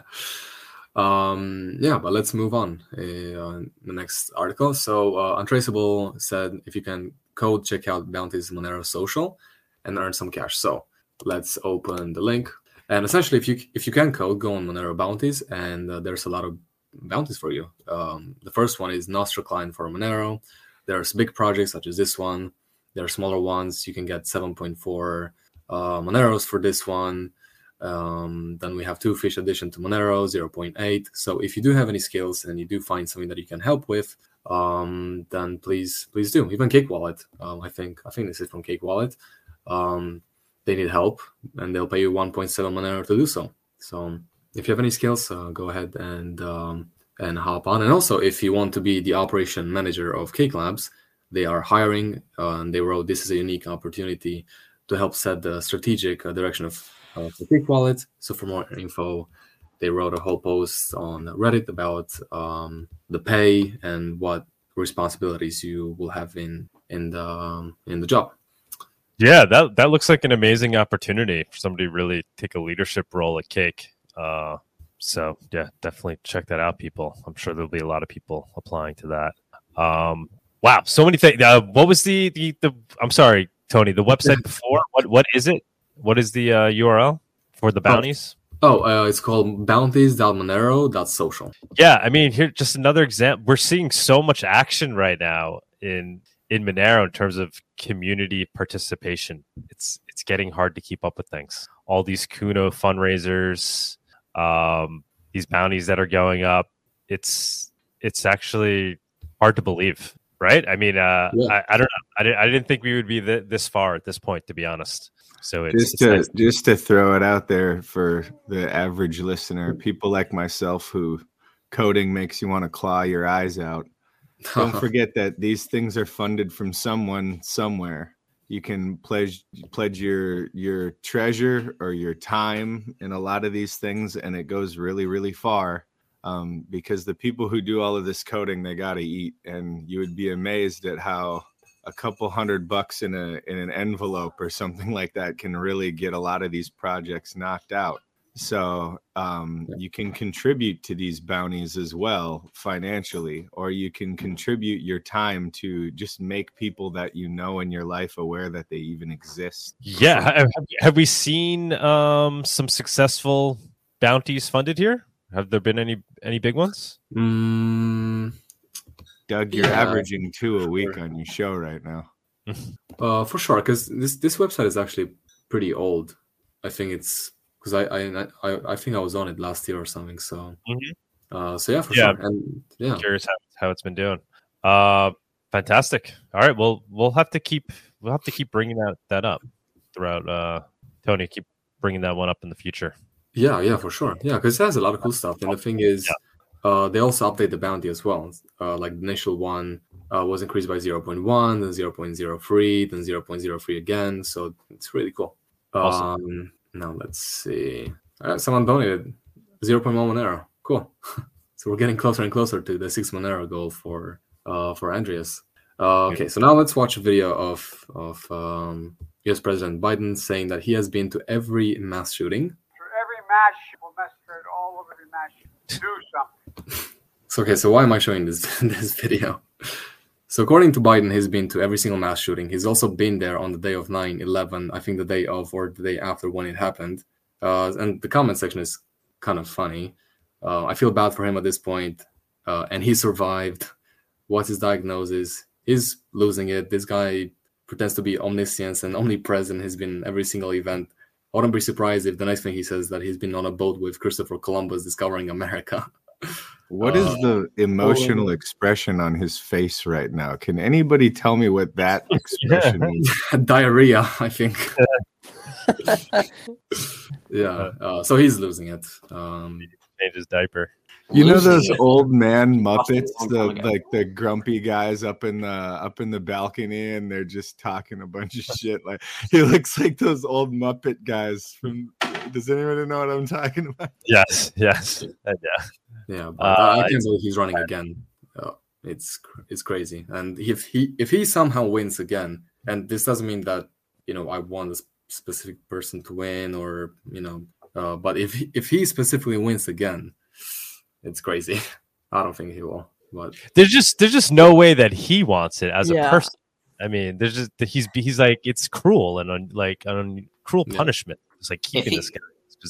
um yeah but let's move on uh, the next article so uh, untraceable said if you can code check out bounties monero social and earn some cash so let's open the link and essentially if you if you can code go on monero bounties and uh, there's a lot of bounties for you um, the first one is Nostr client for monero there's big projects such as this one there are smaller ones you can get 7.4 uh, moneros for this one um, then we have two fish addition to Monero, 0.8. So if you do have any skills and you do find something that you can help with, um, then please, please do. Even Cake Wallet, um, I think, I think this is from Cake Wallet. Um, they need help and they'll pay you 1.7 Monero to do so. So if you have any skills, uh, go ahead and um, and hop on. And also, if you want to be the operation manager of Cake Labs, they are hiring. Uh, and they wrote this is a unique opportunity to help set the strategic uh, direction of uh, for Cake Wallet. So for more info, they wrote a whole post on Reddit about um, the pay and what responsibilities you will have in in the um, in the job. Yeah, that that looks like an amazing opportunity for somebody to really take a leadership role at Cake. Uh, so yeah, definitely check that out, people. I'm sure there'll be a lot of people applying to that. Um, wow, so many things. Uh, what was the, the the? I'm sorry, Tony. The website before. What what is it? What is the uh, URL for the bounties? Oh, uh, it's called bounties.monero.social. Yeah, I mean, here just another example. We're seeing so much action right now in in Monero in terms of community participation. It's it's getting hard to keep up with things. All these Kuno fundraisers, um, these bounties that are going up. It's it's actually hard to believe, right? I mean, uh, Yeah. I, I don't know. I, didn't- I didn't think we would be th- this far at this point, to be honest. So it's, just it's to nice. just to throw it out there for the average listener, people like myself who coding makes you want to claw your eyes out. Don't forget that these things are funded from someone somewhere. You can pledge pledge your your treasure or your time in a lot of these things, and it goes really really far. Um, because the people who do all of this coding, they got to eat, and you would be amazed at how a couple hundred bucks in a in an envelope or something like that can really get a lot of these projects knocked out. So um, you can contribute to these bounties as well financially, or you can contribute your time to just make people that you know in your life aware that they even exist. Yeah, have, have we seen um, some successful bounties funded here? Have there been any any big ones? Mm, Doug, you're Yeah. averaging two a week on your show right now. uh, for sure, because this this website is actually pretty old. I think it's because I, I I I think I was on it last year or something. So Mhm. uh, so yeah, for Yeah. sure. And yeah, Curious how, how it's been doing. Uh, fantastic. All right, well, we'll have to keep we'll have to keep bringing that that up throughout. Uh, Tony, keep bringing that one up in the future. Yeah, yeah, for sure. Yeah, because it has a lot of cool stuff. And the thing is, uh, they also update the bounty as well. Uh, like the initial one uh, was increased by 0.1, then 0.03, then 0.03 again. So it's really cool. Awesome. Um, now let's see. Uh, someone donated 0.1 Monero. Cool. so we're getting closer and closer to the six Monero goal for uh, for Andreas. Uh, okay, so now let's watch a video of of um, U.S. President Biden saying that he has been to every mass shooting For every mass will massacre all over the mass. Do something. So okay, so why am I showing this this video? So according to Biden, he's been to every single mass shooting. He's also been there on the day of 9/11, I think the day of or the day after when it happened. Uh, and the comment section is kind of funny. Uh, I feel bad for him at this point, uh, and he survived. What's his diagnosis? He's losing it. This guy pretends to be omniscient and omnipresent. He's been every single event. I wouldn't be surprised if the next thing he says that he's been on a boat with Christopher Columbus discovering America. What is Uh, the emotional expression on his face right now? Can anybody tell me what that expression means? diarrhea i think yeah uh, so he's losing it um Change his diaper. You know those old man Muppets, the like the grumpy guys up in the up in the balcony, and they're just talking a bunch of shit. Like he looks like those old Muppet guys from. Does anybody know what I'm talking about? Yes, yes, yeah. Yeah but Uh, I, I can't believe he's running again uh, it's it's crazy and if he if he somehow wins again and this doesn't mean that you know i want a s- specific person to win or you know uh, but if he, if he specifically wins again it's crazy i don't think he will but There's just there's just no way that he wants it as Yeah. a person. I mean, there's just he's he's like it's cruel and un, like an cruel Yeah. punishment. It's like keeping he- this guy.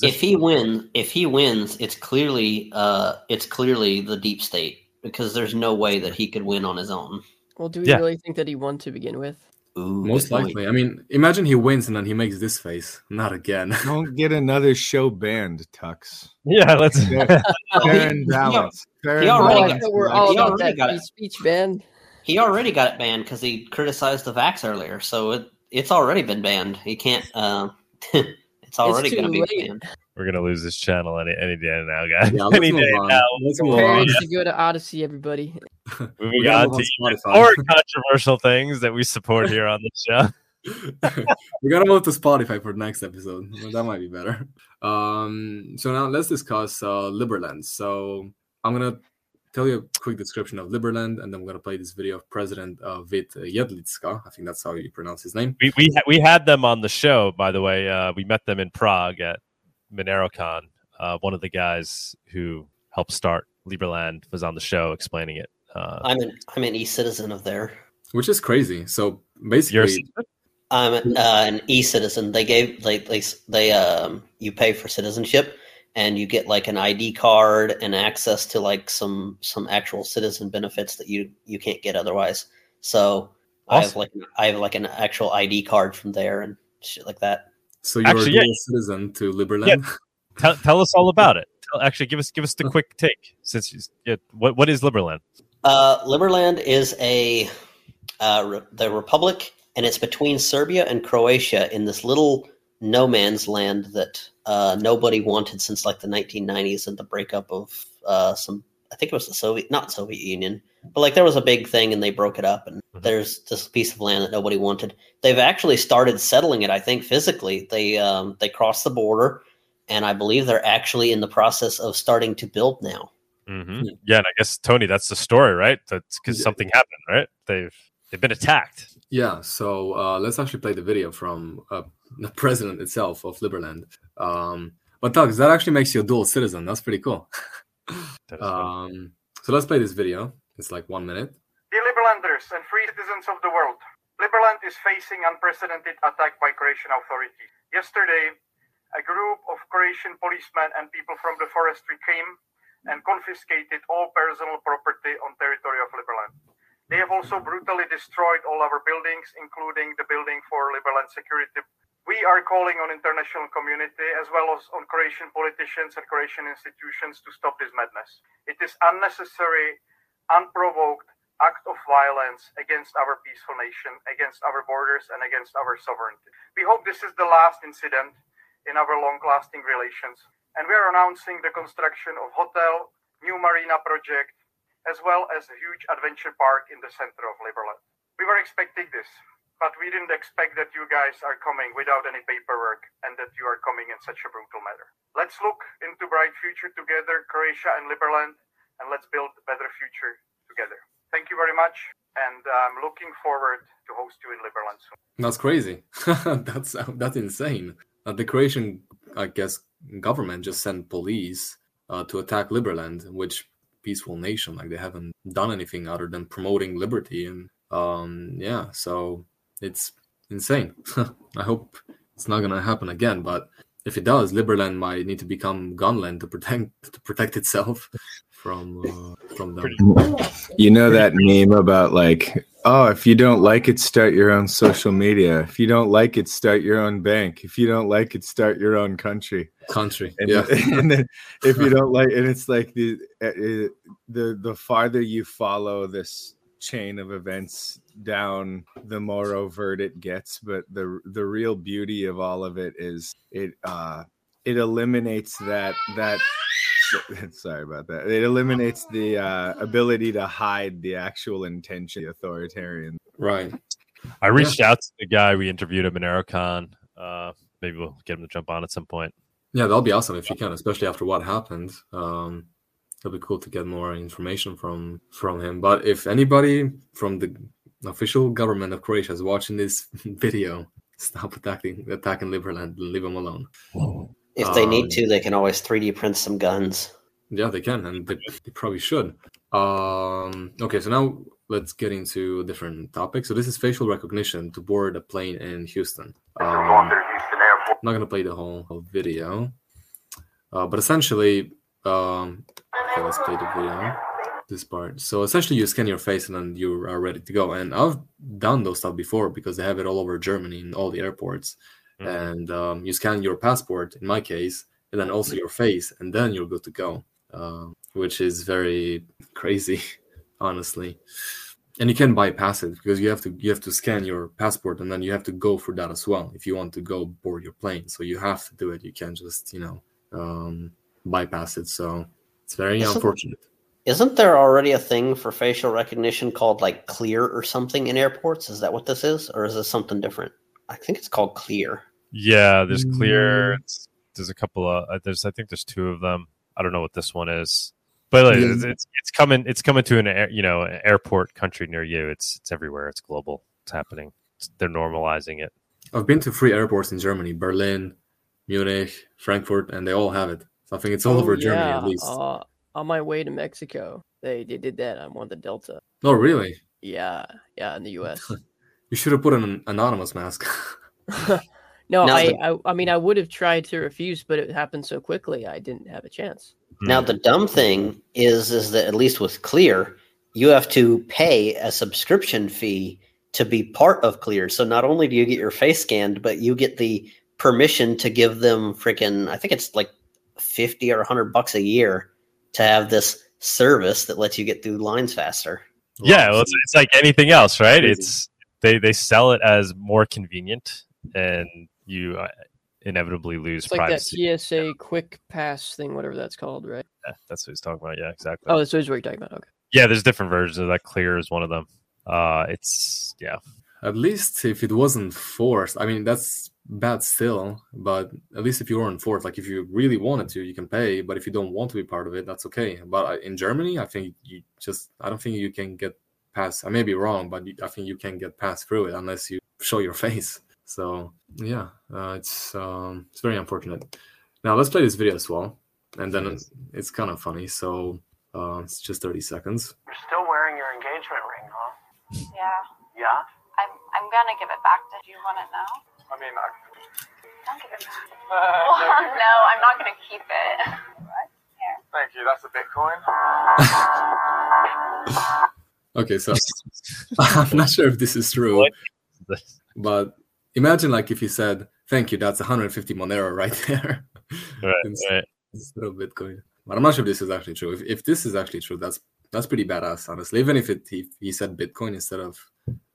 In if he wins, if he wins, it's clearly uh, it's clearly the deep state because there's no way that he could win on his own. Well, do we Yeah. really think that he won to begin with? Ooh, most good point. likely i mean imagine he wins and then he makes this face not again Don't get another show banned, Tux. yeah, let's. Fair, fair he- and balance. Fair he already got- balance. we're he all about already that got it. speech ban. He already got it banned because he criticized the vax earlier, so it it's already been banned. He can't. Uh, it's already going to be banned. We're gonna lose this channel any any day now, guys. Yeah, let's any day on. now. Let's move Prepare on. to go to Odysee, everybody. Moving gotta on to on more controversial things that we support here on the show. we gotta move to Spotify for the next episode. Well, that might be better. Um, so now let's discuss uh, Liberland. So I'm gonna tell you a quick description of Liberland, and then we're gonna play this video of President uh, Vit Jedlicka. I think that's how you pronounce his name. We we ha- we had them on the show, by the way. Uh, we met them in Prague at MoneroCon. Uh, one of the guys who helped start Liberland was on the show explaining it. Uh, I'm an I'm an e citizen of there. Which is crazy. So basically, I'm uh, an e citizen. They gave they they they um you pay for citizenship and you get like an ID card and access to like some some actual citizen benefits that you you can't get otherwise. So I have Awesome. like I have like an actual ID card from there and shit like that. So you're Actually, a yeah. citizen to Liberland. Yeah. Tell, tell us all about it. Tell, actually, give us give us the quick take. Since you- yeah, what what is Liberland? Uh, Liberland is a uh, re- the republic, and it's between Serbia and Croatia in this little no man's land that uh, nobody wanted since like the 1990s and the breakup of uh, some. I think it was the Soviet, not Soviet Union, but like there was a big thing and they broke it up. And Mhm. there's this piece of land that nobody wanted. They've actually started settling it. I think physically they um, they crossed the border, and I believe they're actually in the process of starting to build now. hmm Yeah, and I guess Tony, that's the story, right? That's because Yeah. something happened, right? They've they've been attacked. Yeah, so uh, let's actually play the video from uh, the president itself of Liberland. Um, but Doug, that actually makes you a dual citizen. That's pretty cool. That is um, so let's play this video. It's like one minute. Dear Liberlanders and free citizens of the world, Liberland is facing unprecedented attack by Croatian authorities. Yesterday, a group of Croatian policemen and people from the forestry came and confiscated all personal property on territory of Liberland. They have also brutally destroyed all our buildings, including the building for Liberland security. We are calling on international community as well as on Croatian politicians and Croatian institutions to stop this madness. It is unnecessary, unprovoked act of violence against our peaceful nation, against our borders, and against our sovereignty. We hope this is the last incident in our long-lasting relations, and we are announcing the construction of hotel, new marina project, as well as a huge adventure park in the center of Liberland. We were expecting this, but we didn't expect that you guys are coming without any paperwork and that you are coming in such a brutal manner. Let's look into bright future together, Croatia and Liberland, and let's build a better future together. Thank you very much, and I'm looking forward to host you in Liberland soon. That's crazy. that's that's insane. Uh, the Croatian, I guess, government just sent police uh, to attack Liberland, which peaceful nation. Like they haven't done anything other than promoting liberty, and um, yeah, so it's insane. I hope it's not gonna happen again, but if it does, Liberland might need to become gunland to protect to protect itself from uh, from them. You know that meme about like, oh, if you don't like it, start your own social media. If you don't like it, start your own bank. If you don't like it, start your own country. Country, And, yeah. and then if you don't like, and it's like the uh, the the farther you follow this chain of events down, the more overt it gets. But the the real beauty of all of it is it uh it eliminates that that sorry about that it eliminates the uh, ability to hide the actual intention of the authoritarian Right. I reached out to the guy we interviewed at MoneroCon. Uh, maybe we'll get him to jump on at some point. Yeah, that'll be awesome if you can, especially after what happened. Um, it'll be cool to get more information from from him. But if anybody from the official government of Croatia is watching this video, stop attacking attacking Liberland. Leave them alone. If they Um, need to, they can always 3D print some guns. Yeah, they can, and they, they probably should. Um, okay, so now let's get into a different topic. So this is facial recognition to board a plane in Houston. Um, I'm not gonna play the whole, whole video, uh, but essentially, um, okay, let's play the video. This part. So essentially, you scan your face and then you are ready to go. And I've done those stuff before because they have it all over Germany in all the airports. And um, you scan your passport, in my case, and then also your face, and then you're good to go. Um, which is very crazy, honestly. And you can bypass it because you have to you have to scan your passport and then you have to go for that as well if you want to go board your plane. So you have to do it. You can't just you know um, bypass it. So it's very unfortunate. Isn't there already a thing for facial recognition called like Clear or something in airports? Is that what this is, or is this something different? I think it's called Clear. Yeah, there's clear. It's, there's a couple of uh, there's I think there's two of them. I don't know what this one is, but like, Yeah. it's, it's it's coming. It's coming to an air, you know an airport country near you. It's it's everywhere. It's global. It's happening. It's, they're normalizing it. I've been to three airports in Germany: Berlin, Munich, Frankfurt, and they all have it. So I think it's all Oh, over Germany at least. Uh, on my way to Mexico, they, they did that on one of the Delta. oh, really? Yeah, yeah, in the U.S. You should have put an anonymous mask. No, Now I, the- I I mean I would have tried to refuse, but it happened so quickly I didn't have a chance. Now the dumb thing is, is that at least with Clear, you have to pay a subscription fee to be part of Clear. So not only do you get your face scanned, but you get the permission to give them freaking I think it's like 50 or 100 bucks a year to have this service that lets you get through lines faster. Yeah, well, it's, it's like anything else, right? Crazy. It's they they sell it as more convenient, and you uh, inevitably lose It's like privacy. that TSA quick pass thing, whatever that's called, right? Yeah, that's what he's talking about. Yeah, exactly. Oh, that's what you're talking about. Okay. yeah, there's different versions of that. Clear is one of them. Uh, it's yeah, At least if it wasn't forced, I mean that's bad still. But at least if you weren't forced, like if you really wanted to, you can pay. But if you don't want to be part of it, that's okay. But uh, in Germany, I think you just I don't think you can get past. I may be wrong, but I think you can get past through it unless you show your face. So yeah, uh, it's um, it's very unfortunate. Now let's play this video as well, and then it's kind of funny. So uh, it's just thirty seconds. You're still wearing your engagement ring, huh? Yeah, Yeah. I'm I'm gonna give it back. Did you want it now? I mean, I... Don't give it back. well, no, I'm not gonna keep it. What? Here. Thank you. That's a Bitcoin. Okay, so I'm not sure if this is true, but imagine like if you said, "Thank you, that's 150 Monero right there," right, instead, right. instead of Bitcoin. But I'm not sure if this is actually true. If, if this is actually true, that's that's pretty badass, honestly. Even if it he, he said Bitcoin instead of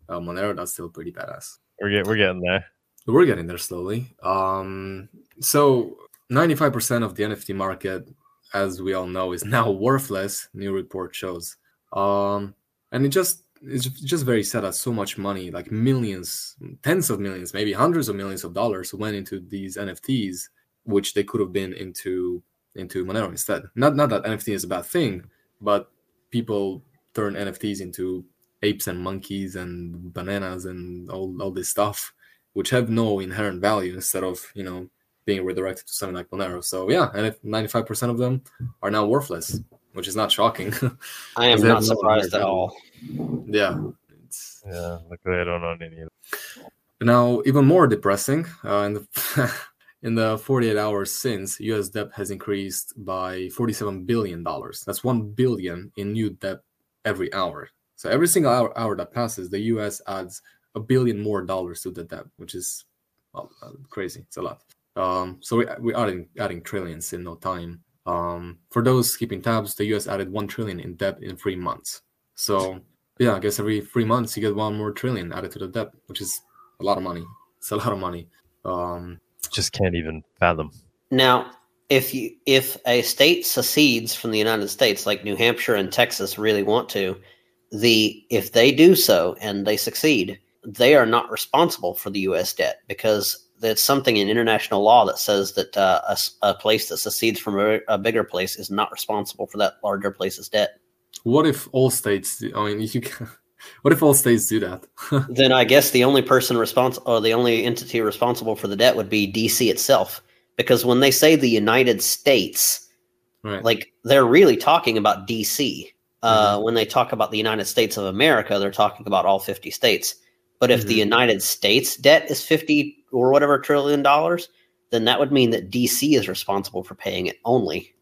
uh, Monero, that's still pretty badass. We're getting we're getting there. We're getting there slowly. Um, so 95% of the NFT market, as we all know, is now worthless. New report shows, um, and it just it's just very sad that so much money, like millions, tens of millions, maybe hundreds of millions of dollars, went into these NFTs, which they could have been into into Monero instead. Not not that NFT is a bad thing, but people turn NFTs into apes and monkeys and bananas and all, all this stuff which have no inherent value instead of you know being redirected to something like Monero. So yeah, and if 95% of them are now worthless, which is not shocking. I am not have no surprised at all. Yeah. It's, Yeah, luckily I don't own any of now even more depressing. Uh, in the in the 48 hours since, U.S. debt has increased by 47 billion dollars. That's one billion in new debt every hour. So every single hour, hour that passes, the U.S. adds a billion more dollars to the debt, which is well, uh, crazy. It's a lot. Um, so we we are adding, adding trillions in no time. Um, for those keeping tabs, the U.S. added one trillion in debt in three months. So yeah, I guess every three months you get one more trillion added to the debt, which is a lot of money. It's a lot of money. Um, Just can't even fathom. Now, if you if a state secedes from the United States, like New Hampshire and Texas really want to, the if they do so and they succeed, they are not responsible for the U.S. debt because there's something in international law that says that uh, a, a place that secedes from a, a bigger place is not responsible for that larger place's debt. what if all states? I mean, you can, what if all states do that? then I guess the only person responsible or the only entity responsible for the debt would be DC itself. Because when they say the United States, Right. like they're really talking about DC. Uh, When they talk about the United States of America, they're talking about all 50 states. But if the Mhm. United States debt is 50 or whatever trillion dollars, then that would mean that DC is responsible for paying it only.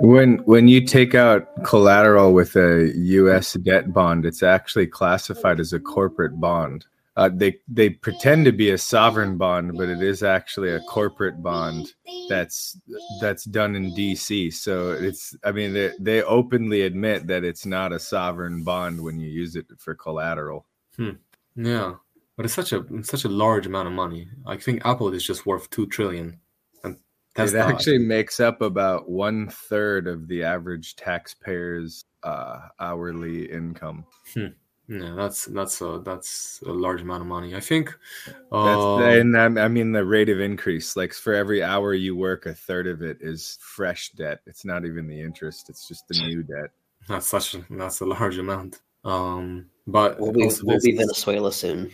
When when you take out collateral with a U.S. debt bond, it's actually classified as a corporate bond. Uh, they they pretend to be a sovereign bond, but it is actually a corporate bond that's that's done in D.C. So it's I mean they they openly admit that it's not a sovereign bond when you use it for collateral. Hmm. Yeah, but it's such a it's such a large amount of money. I think Apple is just worth two trillion, and It Tesla actually makes up about one third of the average taxpayer's uh, hourly income. Hmm. Yeah, that's that's a that's a large amount of money. I think. That's Uh, and I, I mean the rate of increase. Like for every hour you work, a third of it is fresh debt. It's not even the interest; it's just the new debt. that's such a, that's a large amount. Um, but We'll be, also we'll be Venezuela soon.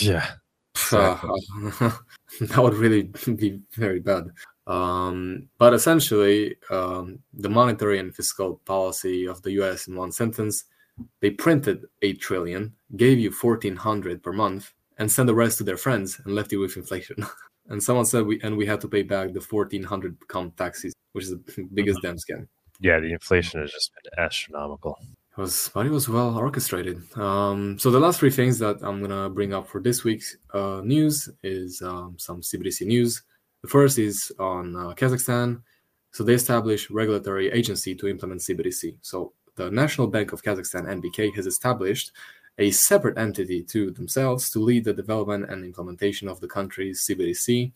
Yeah. Uh, that would really be very bad. Um, but essentially, um, the monetary and fiscal policy of the U.S. in one sentence, they printed eight trillion, gave you fourteen hundred per month, and sent the rest to their friends and left you with inflation. and someone said we and we had to pay back the fourteen hundred count taxes, which is the biggest damn scam. Yeah, the inflation has just been astronomical. Was but it was well orchestrated. Um, so the last three things that I'm gonna bring up for this week's uh, news is um, some CBDC news. The first is on uh, Kazakhstan. So they established regulatory agency to implement CBDC. So the National Bank of Kazakhstan (NBK) has established a separate entity to themselves to lead the development and implementation of the country's CBDC,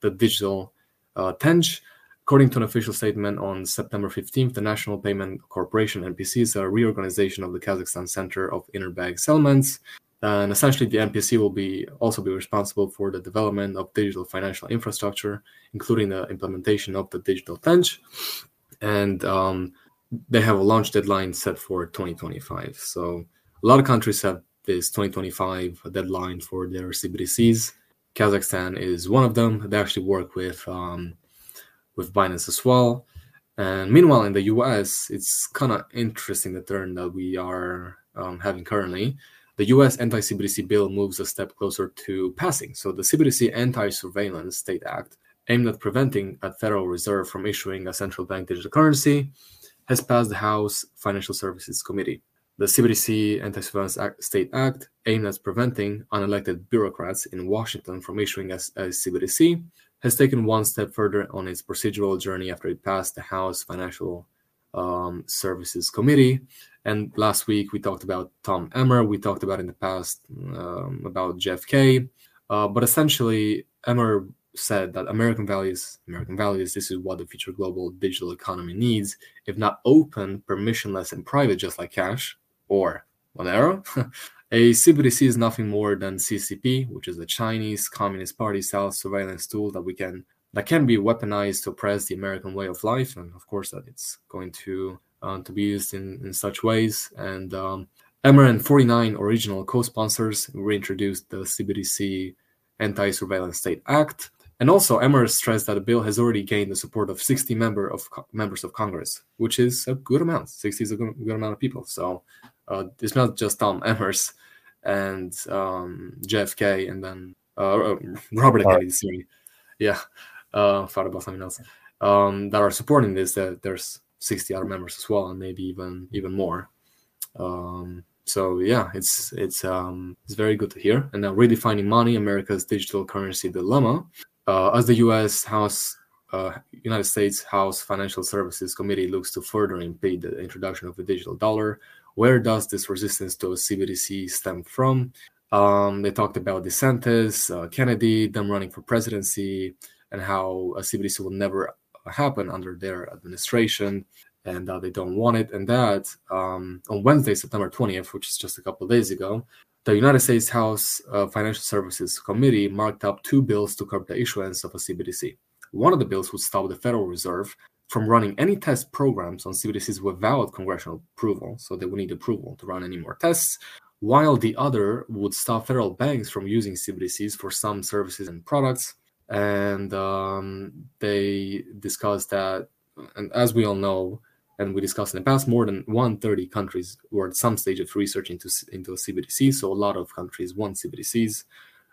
the digital uh, Tenge. According to an official statement on September 15th, the National Payment Corporation (NPC) is a reorganization of the Kazakhstan Center of Interbank Settlements, and essentially the NPC will be also be responsible for the development of digital financial infrastructure, including the implementation of the digital Tenge, and um, they have a launch deadline set for 2025. So a lot of countries have this 2025 deadline for their CBDCs. Kazakhstan is one of them. They actually work with um, with Binance as well. And meanwhile, in the US, it's kind of interesting the turn that we are um, having currently. The US anti CBDC bill moves a step closer to passing. So, the CBDC Anti Surveillance State Act, aimed at preventing a Federal Reserve from issuing a central bank digital currency, has passed the House Financial Services Committee. The CBDC Anti Surveillance Act, State Act, aimed at preventing unelected bureaucrats in Washington from issuing a, a CBDC, has taken one step further on its procedural journey after it passed the House Financial um, Services Committee. And last week we talked about Tom Emmer. We talked about in the past um, about JFK. Uh, but essentially, Emmer said that American values, American values, this is what the future global digital economy needs. If not open, permissionless, and private, just like cash or Monero, A CBDC is nothing more than CCP, which is the Chinese Communist Party style surveillance tool that we can that can be weaponized to oppress the American way of life, and of course that it's going to uh, to be used in, in such ways. And um, Emmer and 49 original co-sponsors reintroduced the CBDC Anti-Surveillance State Act, and also Emmer stressed that the bill has already gained the support of 60 member of members of Congress, which is a good amount. 60 is a good, good amount of people. So uh, it's not just Tom Emmers and um, JFK and then uh, Robert Kennedy. Sorry, yeah, uh, thought about something else um, that are supporting this. That there's 60 other members as well, and maybe even even more. Um, so yeah, it's it's um, it's very good to hear. And now redefining money, America's digital currency dilemma, uh, as the U.S. House. Uh, United States House Financial Services Committee looks to further impede the introduction of the digital dollar, where does this resistance to a CBDC stem from? Um, they talked about DeSantis, uh, Kennedy, them running for presidency, and how a CBDC will never happen under their administration, and uh, they don't want it. And that um, on Wednesday, September 20th, which is just a couple days ago, the United States House uh, Financial Services Committee marked up two bills to curb the issuance of a CBDC. One of the bills would stop the Federal Reserve from running any test programs on CBDCs without congressional approval, so they would need approval to run any more tests, while the other would stop federal banks from using CBDCs for some services and products. And um, they discussed that, and as we all know, and we discussed in the past, more than 130 countries were at some stage of research into, into CBDC, so a lot of countries want CBDCs.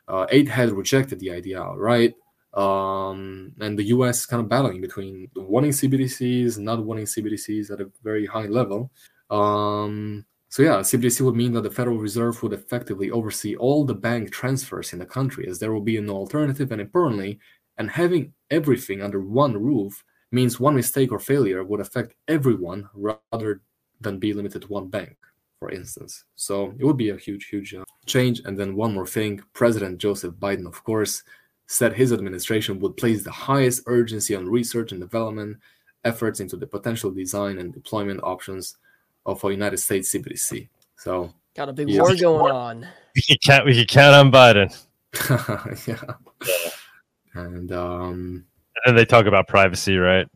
Uh, eight had rejected the idea outright um, and the US kind of battling between wanting CBDCs not wanting CBDCs at a very high level. Um, so yeah, CBDC would mean that the Federal Reserve would effectively oversee all the bank transfers in the country, as there will be no alternative. And importantly, and having everything under one roof means one mistake or failure would affect everyone rather than be limited to one bank, for instance. So it would be a huge, huge uh, change. And then one more thing: President Joseph Biden, of course, said his administration would place the highest urgency on research and development efforts into the potential design and deployment options of a United States CBDC. So got a big war going on. We can count. We can count on Biden. yeah. And um, and they talk about privacy, right?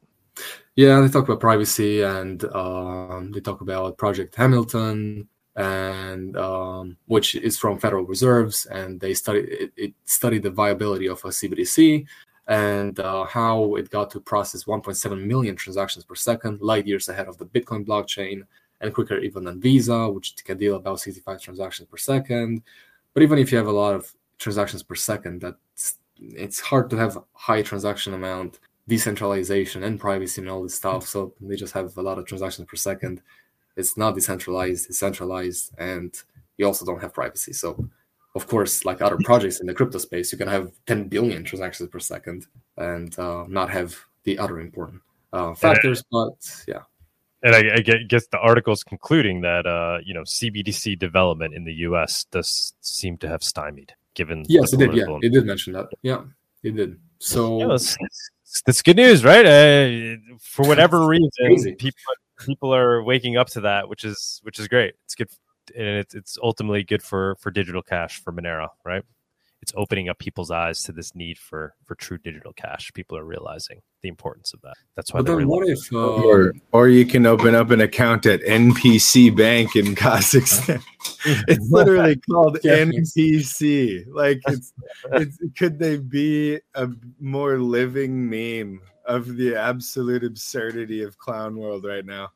Yeah, they talk about privacy, and um, they talk about Project Hamilton, and um, which is from Federal Reserves, and they study it, it studied the viability of a CBDC and uh, how it got to process 1.7 million transactions per second, light years ahead of the Bitcoin blockchain, and quicker even than Visa, which can deal about 65 transactions per second. But even if you have a lot of transactions per second, that's it's hard to have high transaction amount, decentralization, and privacy and all this stuff. So they just have a lot of transactions per second it's not decentralized, it's centralized, and you also don't have privacy. So, of course, like other projects in the crypto space, you can have 10 billion transactions per second and uh, not have the other important uh, factors. But yeah. And I, I guess the article's concluding that uh, you know CBDC development in the U.S. does seem to have stymied, given yes, it did. Yeah, it did mention that. Yeah, it did. So yeah, that's, that's, good news, right? Uh, for whatever reason, people people are waking up to that, which is which is great. It's good, and it's it's ultimately good for for digital cash for Monero, right? It's opening up people's eyes to this need for for true digital cash. People are realizing the importance of that. That's why. But then what if? Uh, or or you can open up an account at NPC Bank in Kazakhstan. it's literally called NPC. Like it's, it's could they be a more living meme of the absolute absurdity of clown world right now?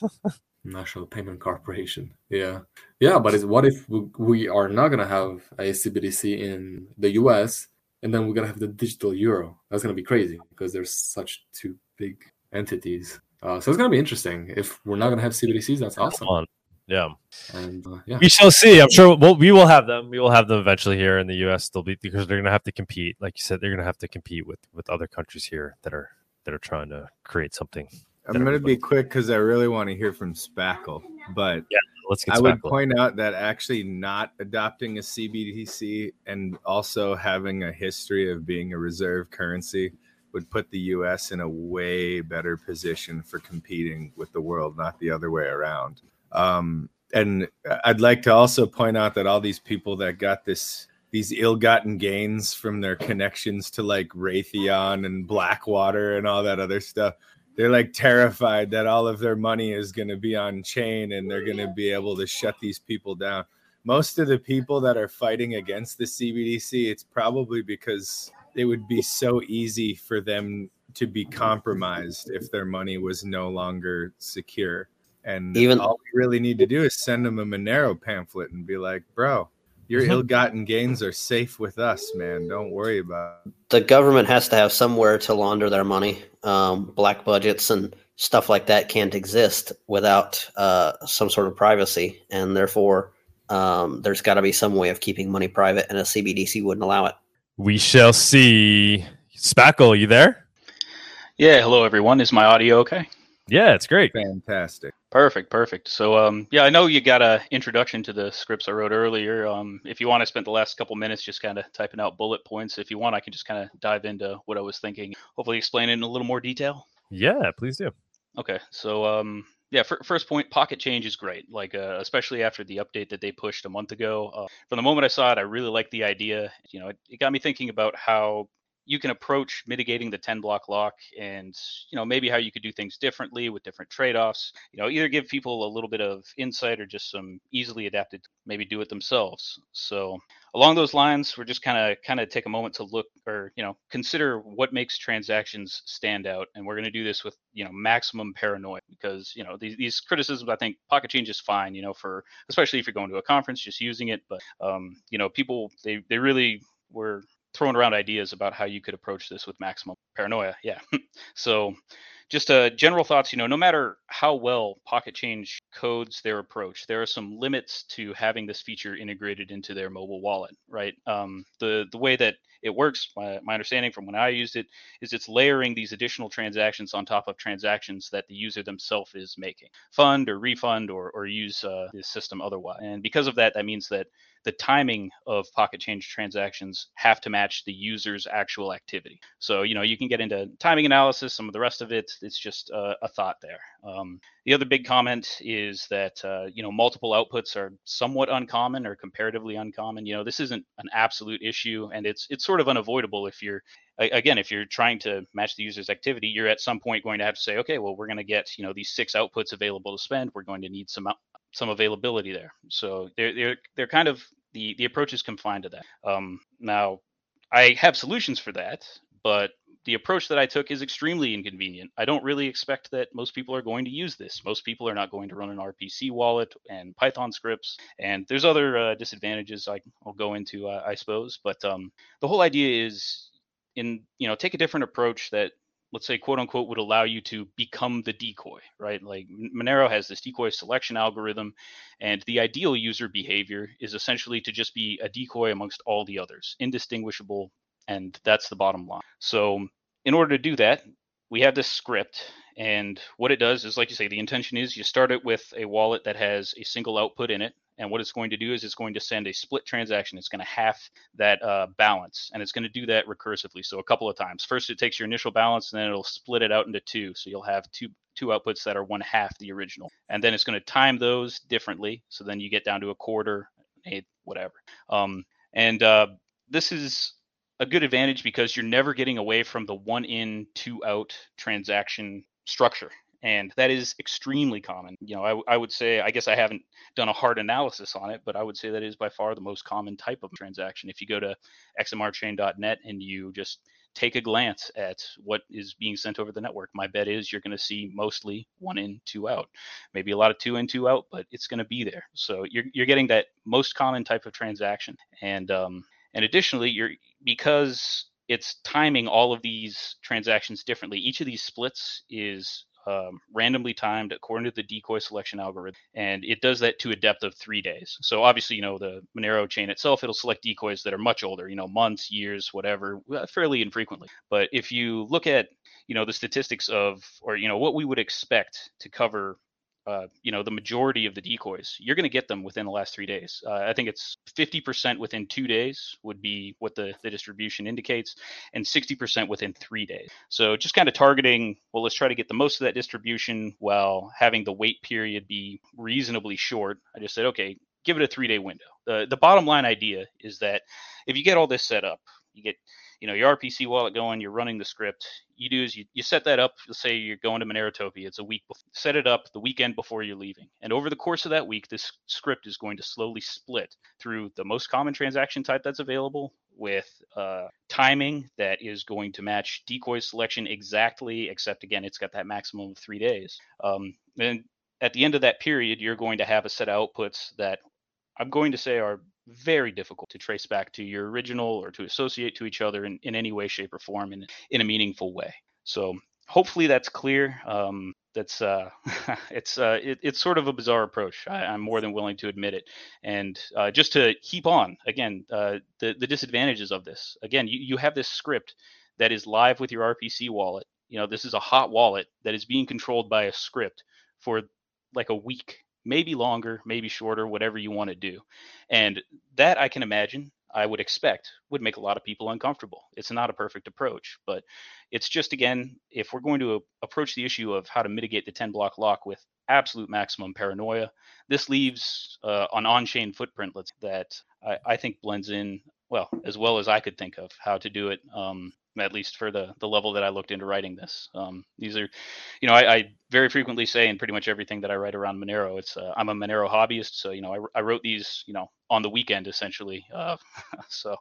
National Payment Corporation. Yeah, yeah. But it's what if we are not gonna have a CBDC in the U.S. and then we're gonna have the digital euro? That's gonna be crazy because there's such two big entities. Uh, so it's gonna be interesting. If we're not gonna have CBDCs, that's awesome. Yeah, and uh, yeah, we shall see. I'm sure we'll, we will have them. We will have them eventually here in the U.S. They'll be because they're going to have to compete. Like you said, they're going to have to compete with with other countries here that are that are trying to create something I'm going to be quick because I really want to hear from Spackle. But yeah, let's get I Spackle. would point out that actually not adopting a CBDC and also having a history of being a reserve currency would put the US in a way better position for competing with the world, not the other way around. Um, and I'd like to also point out that all these people that got this these ill-gotten gains from their connections to like Raytheon and Blackwater and all that other stuff they're like terrified that all of their money is going to be on chain and they're going to be able to shut these people down. Most of the people that are fighting against the CBDC, it's probably because it would be so easy for them to be compromised if their money was no longer secure. And Even- all we really need to do is send them a Monero pamphlet and be like, bro, your ill-gotten gains are safe with us, man. Don't worry about it. the government has to have somewhere to launder their money. Um, black budgets and stuff like that can't exist without uh, some sort of privacy, and therefore, um, there's got to be some way of keeping money private, and a CBDC wouldn't allow it. We shall see. Spackle, you there? Yeah, hello everyone. Is my audio okay? Yeah, it's great. Fantastic. Perfect, perfect. So, um, yeah, I know you got a introduction to the scripts I wrote earlier. Um, if you want, I spent the last couple minutes just kind of typing out bullet points. If you want, I can just kind of dive into what I was thinking. Hopefully, explain it in a little more detail. Yeah, please do. Okay, so um, yeah, f- first point, pocket change is great. Like, uh, especially after the update that they pushed a month ago. Uh, from the moment I saw it, I really liked the idea. You know, it, it got me thinking about how you can approach mitigating the 10 block lock and you know maybe how you could do things differently with different trade-offs. You know either give people a little bit of insight or just some easily adapted maybe do it themselves. So along those lines we're just kind of kind of take a moment to look or you know consider what makes transactions stand out. And we're going to do this with you know maximum paranoia because you know these, these criticisms i think pocket change is fine you know for especially if you're going to a conference just using it. But um you know people they they really were throwing around ideas about how you could approach this with maximum paranoia. Yeah. so, just uh, general thoughts. You know, no matter how well Pocket Change codes their approach, there are some limits to having this feature integrated into their mobile wallet. Right. Um, the the way that it works, my, my understanding from when I used it, is it's layering these additional transactions on top of transactions that the user themselves is making, fund or refund or or use uh, the system otherwise. And because of that, that means that the timing of pocket change transactions have to match the user's actual activity. So, you know, you can get into timing analysis, some of the rest of it, it's just uh, a thought there. Um, the other big comment is that, uh, you know, multiple outputs are somewhat uncommon or comparatively uncommon. You know, this isn't an absolute issue and it's, it's sort of unavoidable if you're, again, if you're trying to match the user's activity, you're at some point going to have to say, okay, well, we're going to get, you know, these six outputs available to spend. We're going to need some some availability there. So they're they're they're kind of the the approach is confined to that. Um, now, I have solutions for that, but the approach that I took is extremely inconvenient. I don't really expect that most people are going to use this. Most people are not going to run an RPC wallet and Python scripts, and there's other uh, disadvantages I, will go into, uh, I suppose. But um, the whole idea is in you know take a different approach that let's say quote unquote would allow you to become the decoy right? Like monero has this decoy selection algorithm and the ideal user behavior is essentially to just be a decoy amongst all the others indistinguishable and that's the bottom line. So in order to do that we have this script and what it does is like you say the intention is you start it with a wallet that has a single output in it and what it's going to do is it's going to send a split transaction. It's going to half that uh, balance, and it's going to do that recursively. So a couple of times. First, it takes your initial balance, and then it'll split it out into two. So you'll have two two outputs that are one half the original, and then it's going to time those differently. So then you get down to a quarter, eighth, whatever. Um, and uh, this is a good advantage because you're never getting away from the one in, two out transaction structure and that is extremely common. You know, I, I, would say, I guess I haven't done a hard analysis on it, but I would say that is by far the most common type of transaction. If you go to xmrchain.net and you just take a glance at what is being sent over the network, my bet is you're going to see mostly one in, two out, maybe a lot of two in, two out, but it's going to be there. So you're you're getting that most common type of transaction, and um, and additionally, you're because it's timing all of these transactions differently. Each of these splits is um, randomly timed according to the decoy selection algorithm, and it does that to a depth of three days. So obviously, you know, the Monero chain itself, it'll select decoys that are much older, you know, months, years, whatever, fairly infrequently. But if you look at, you know, the statistics of, or you know, what we would expect to cover uh, you know the majority of the decoys you're going to get them within the last three days. Uh, i think it's 50% within two days would be what the, the distribution indicates and 60% within three days. So just kind of targeting well let's try to get the most of that distribution while having the wait period be reasonably short. I just said okay give it a three day window. The, the bottom line idea is that if you get all this set up you get you know your RPC wallet going, you're running the script. You do is you, you set that up. Let's say you're going to Monerotopia. It's a week. Before, set it up the weekend before you're leaving, and over the course of that week, this script is going to slowly split through the most common transaction type that's available with uh, timing that is going to match decoy selection exactly, except again, it's got that maximum of three days. Um, and at the end of that period, you're going to have a set of outputs that I'm going to say are very difficult to trace back to your original or to associate to each other in, in any way, shape, or form in, in a meaningful way. So hopefully that's clear. Um, that's uh, it's uh, it, it's sort of a bizarre approach. I, am more than willing to admit it. And uh, just to keep on again, uh, the the disadvantages of this. Again, you, you have this script that is live with your RPC wallet. You know, this is a hot wallet that is being controlled by a script for like a week maybe longer, maybe shorter, whatever you want to do. And that I can imagine, I would expect, would make a lot of people uncomfortable. It's not a perfect approach, but it's just, again, if we're going to approach the issue of how to mitigate the 10 block lock with absolute maximum paranoia, this leaves uh, an on chain footprint that I, I, think blends in, well, as well as I could think of how to do it. Um, at least for the the level that I looked into writing this. Um, these are, you know, I, I, very frequently say in pretty much everything that I write around Monero, it's uh, I'm a Monero hobbyist, so you know I, I wrote these, you know, on the weekend essentially. Uh, so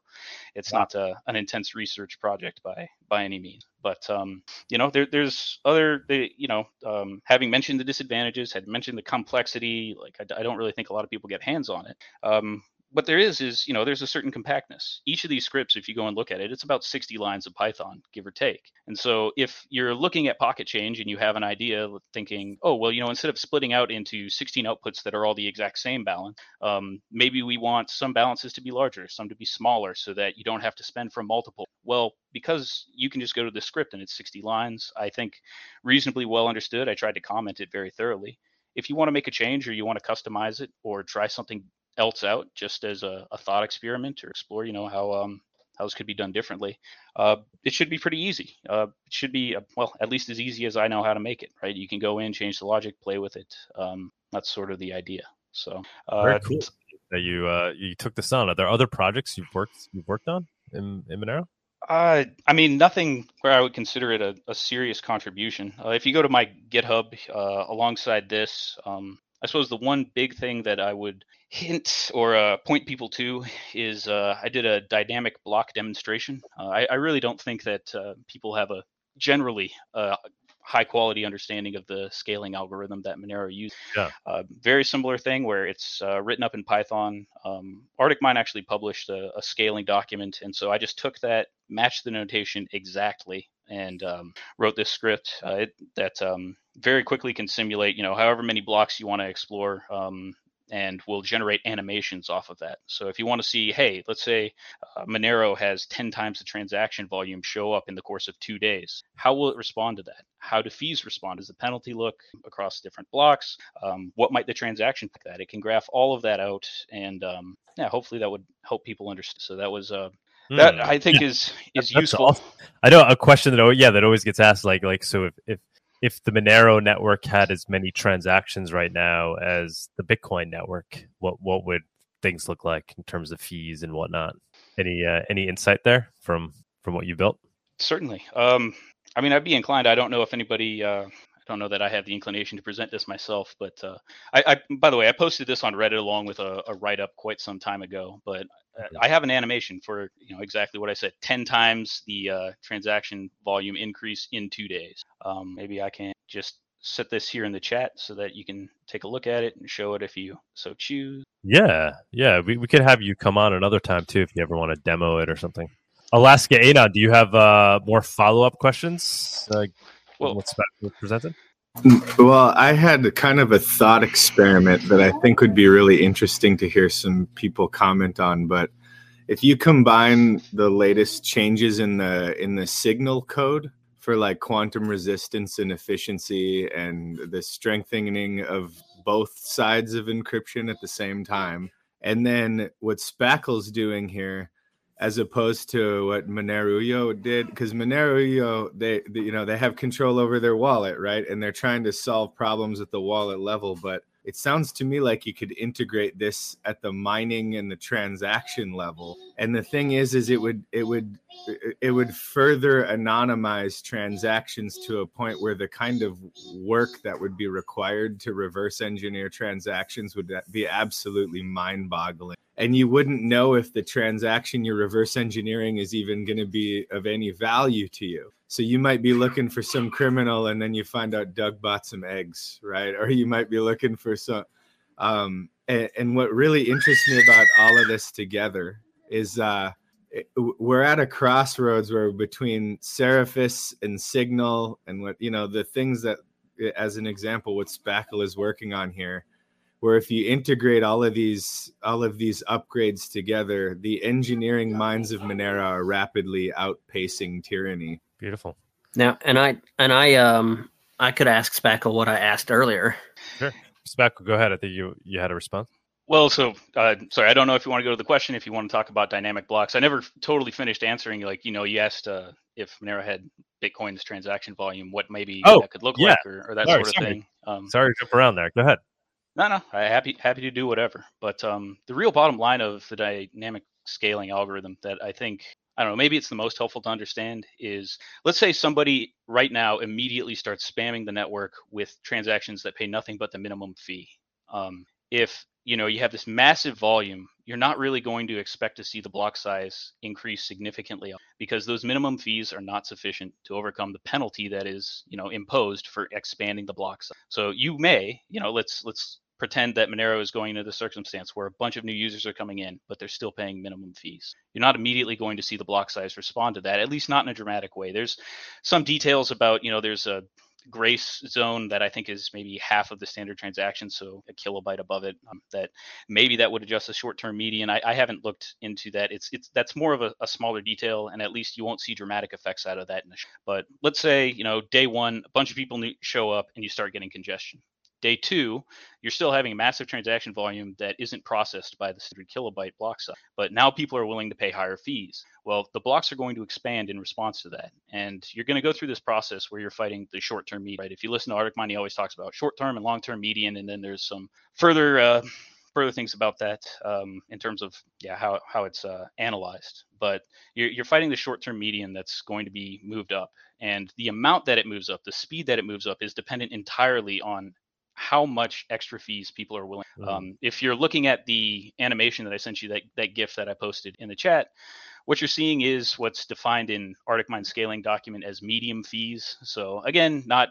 it's not a, uh, an intense research project by by any means. But um, you know, there, there's other, you know, um, having mentioned the disadvantages, had mentioned the complexity. Like I, I, don't really think a lot of people get hands on it. What there is is you know there's a certain compactness. Each of these scripts if you go and look at it it's about 60 lines of python give or take. And so if you're looking at pocket change and you have an idea thinking oh well you know instead of splitting out into 16 outputs that are all the exact same balance um, maybe we want some balances to be larger some to be smaller so that you don't have to spend for multiple. Well because you can just go to the script and it's 60 lines i think reasonably well understood. I tried to comment it very thoroughly. If you want to make a change or you want to customize it or try something else out just as a, a thought experiment or explore, you know, how um, how this could be done differently. Uh, it should be pretty easy. Uh, it should be uh, well, at least as easy as I know how to make it. Right? You can go in, change the logic, play with it. Um, that's sort of the idea. So uh, very cool that you uh, you took this on. Are there other projects you've worked you've worked on in, in Monero? Uh, I mean, nothing where I would consider it a, a serious contribution. Uh, if you go to my GitHub uh, alongside this, um, I suppose the one big thing that I would hint or uh, point people to is uh, I did a dynamic block demonstration. Uh, I, I, really don't think that uh, people have a generally uh, high quality understanding of the scaling algorithm that Monero uses. Yeah. Uh, very similar thing where it's uh, written up in Python. Um, ArticMine actually published a, a, scaling document, and so I just took that, matched the notation exactly, and um, wrote this script uh, it, that um, very quickly can simulate, you know, however many blocks you want to explore. Um, and we'll generate animations off of that. So if you want to see, hey, let's say uh, Monero has 10 times the transaction volume show up in the course of two days, how will it respond to that? How do fees respond? Does the penalty look across different blocks? Um, what might the transaction pick that? It can graph all of that out, and um, yeah, hopefully that would help people understand. So that was uh, that Hmm. I think is is That's useful. awesome. I know a question that oh yeah that always gets asked like like so if if if the Monero network had as many transactions right now as the Bitcoin network, what what would things look like in terms of fees and whatnot? Any uh, any insight there from from what you built? Certainly. Um, I mean, I'd be inclined. I don't know if anybody. Uh, don't know that I have the inclination to present this myself, but uh, I, I. By the way, I posted this on Reddit along with a, a write up quite some time ago. But uh, I have an animation for you know exactly what I said. Ten times the uh, transaction volume increase in two days. Um, maybe I can just set this here in the chat so that you can take a look at it and show it if you so choose. Yeah, yeah, we, we could have you come on another time too if you ever want to demo it or something. Alaska Anon, do you have uh, more follow up questions? Uh, well, what's presented? Well, I had kind of a thought experiment that I think would be really interesting to hear some people comment on. But if you combine the latest changes in the in the signal code for like quantum resistance and efficiency and the strengthening of both sides of encryption at the same time, and then what Spackle's doing here as opposed to what Monerujo did because Monerujo they, they you know they have control over their wallet right? And they're trying to solve problems at the wallet level but it sounds to me like you could integrate this at the mining and the transaction level and the thing is is it would it would it would further anonymize transactions to a point where the kind of work that would be required to reverse engineer transactions would be absolutely mind boggling and you wouldn't know if the transaction you're reverse engineering is even going to be of any value to you. So you might be looking for some criminal, and then you find out Doug bought some eggs, right? Or you might be looking for some. Um, and, and what really interests me about all of this together is uh, we're at a crossroads where between Seraphis and Signal, and what you know, the things that, as an example, what Spackle is working on here where if you integrate all of these all of these upgrades together, the engineering minds of Monero are rapidly outpacing tyranny. Beautiful. Now, and I and I um I could ask Spackle what I asked earlier. Sure. Spackle, go ahead. I think you you had a response. Well, so uh, sorry, I don't know if you want to go to the question. If you want to talk about dynamic blocks, I never totally finished answering. Like, you know, you asked uh, if Monero had Bitcoin's transaction volume, what maybe Oh, that could look yeah. like, or, or that Sorry, sort of sorry. thing. Um, Sorry to jump around there. Go ahead. no, no, I happy happy to do whatever. But um, the real bottom line of the dynamic scaling algorithm that I think I don't know, maybe it's the most helpful to understand is let's say somebody right now immediately starts spamming the network with transactions that pay nothing but the minimum fee. Um, if you know you have this massive volume, you're not really going to expect to see the block size increase significantly because those minimum fees are not sufficient to overcome the penalty that is you know imposed for expanding the block size. So you may, you know, let's let's pretend that Monero is going into the circumstance where a bunch of new users are coming in, but they're still paying minimum fees. You're not immediately going to see the block size respond to that, at least not in a dramatic way. There's some details about, you know, there's a grace zone that I think is maybe half of the standard transaction, so a kilobyte above it. Um, that maybe that would adjust the short-term median. I, I haven't looked into that. It's it's that's more of a, a smaller detail, and at least you won't see dramatic effects out of that. But let's say you know day one, a bunch of people ne- show up, and you start getting congestion. Day two, you're still having a massive transaction volume that isn't processed by the standard kilobyte block size. But now people are willing to pay higher fees. Well, the blocks are going to expand in response to that. And you're going to go through this process where you're fighting the short term median, right? If you listen to ArticMine, he always talks about short term and long term median. And then there's some further. Uh, further things about that um, in terms of yeah how, how it's uh, analyzed but you're, you're fighting the short-term median that's going to be moved up and the amount that it moves up the speed that it moves up is dependent entirely on how much extra fees people are willing. Mm. Um, if you're looking at the animation that I sent you, that that GIF that I posted in the chat, what you're seeing is what's defined in ArticMine scaling document as medium fees. So again, not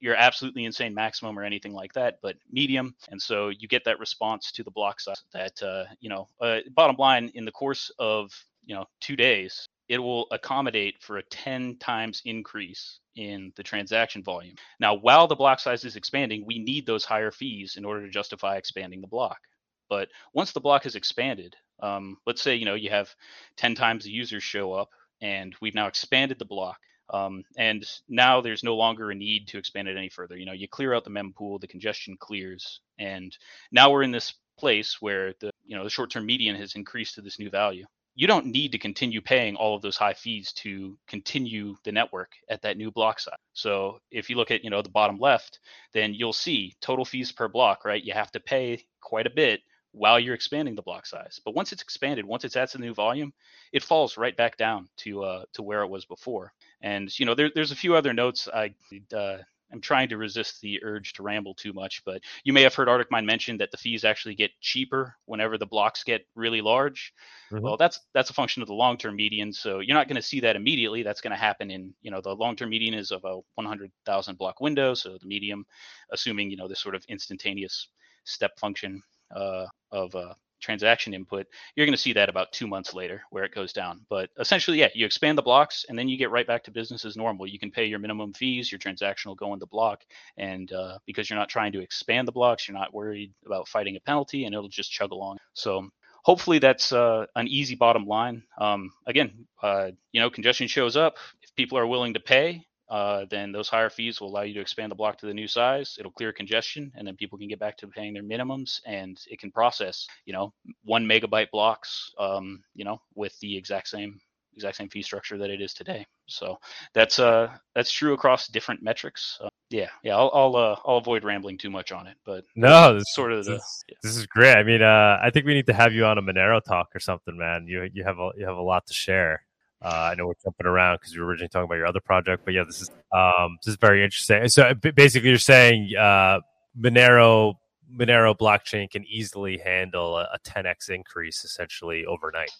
your absolutely insane maximum or anything like that, but medium. And so you get that response to the block size that, uh, you know, uh, bottom line in the course of, you know, two days, it will accommodate for a 10 times increase in the transaction volume. Now, while the block size is expanding, we need those higher fees in order to justify expanding the block. But once the block has expanded, um, let's say you know you have 10 times the users show up, and we've now expanded the block. Um, and now there's no longer a need to expand it any further. You know, you clear out the mempool, the congestion clears, and now we're in this place where the you know the short-term median has increased to this new value you don't need to continue paying all of those high fees to continue the network at that new block size. So if you look at, you know, the bottom left, then you'll see total fees per block, right? You have to pay quite a bit while you're expanding the block size. But once it's expanded, once it's at the new volume, it falls right back down to uh, to where it was before. And you know, there, there's a few other notes I uh, I'm trying to resist the urge to ramble too much, but you may have heard ArticMine mention that the fees actually get cheaper whenever the blocks get really large. Mm-hmm. Well, that's that's a function of the long-term median, so you're not going to see that immediately. That's going to happen in you know the long-term median is of a 100,000 block window, so the medium, assuming you know this sort of instantaneous step function uh, of uh, transaction input, you're going to see that about two months later where it goes down. But essentially, yeah, you expand the blocks and then you get right back to business as normal. You can pay your minimum fees, your transaction will go in the block. And uh, because you're not trying to expand the blocks, you're not worried about fighting a penalty and it'll just chug along. So hopefully that's uh, an easy bottom line. Um, again, uh, you know, congestion shows up. If people are willing to pay, uh, then those higher fees will allow you to expand the block to the new size. It'll clear congestion, and then people can get back to paying their minimums, and it can process, you know, one megabyte blocks, um, you know, with the exact same exact same fee structure that it is today. So that's uh that's true across different metrics. Uh, yeah, yeah. I'll I'll, uh, I'll avoid rambling too much on it, but no, this sort of this, the. Yeah. This is great. I mean, uh, I think we need to have you on a Monero talk or something, man. You you have a you have a lot to share. Uh, I know we're jumping around because you were originally talking about your other project, but yeah, this is um, this is very interesting. So basically, you're saying uh, Monero Monero blockchain can easily handle a, a 10x increase essentially overnight.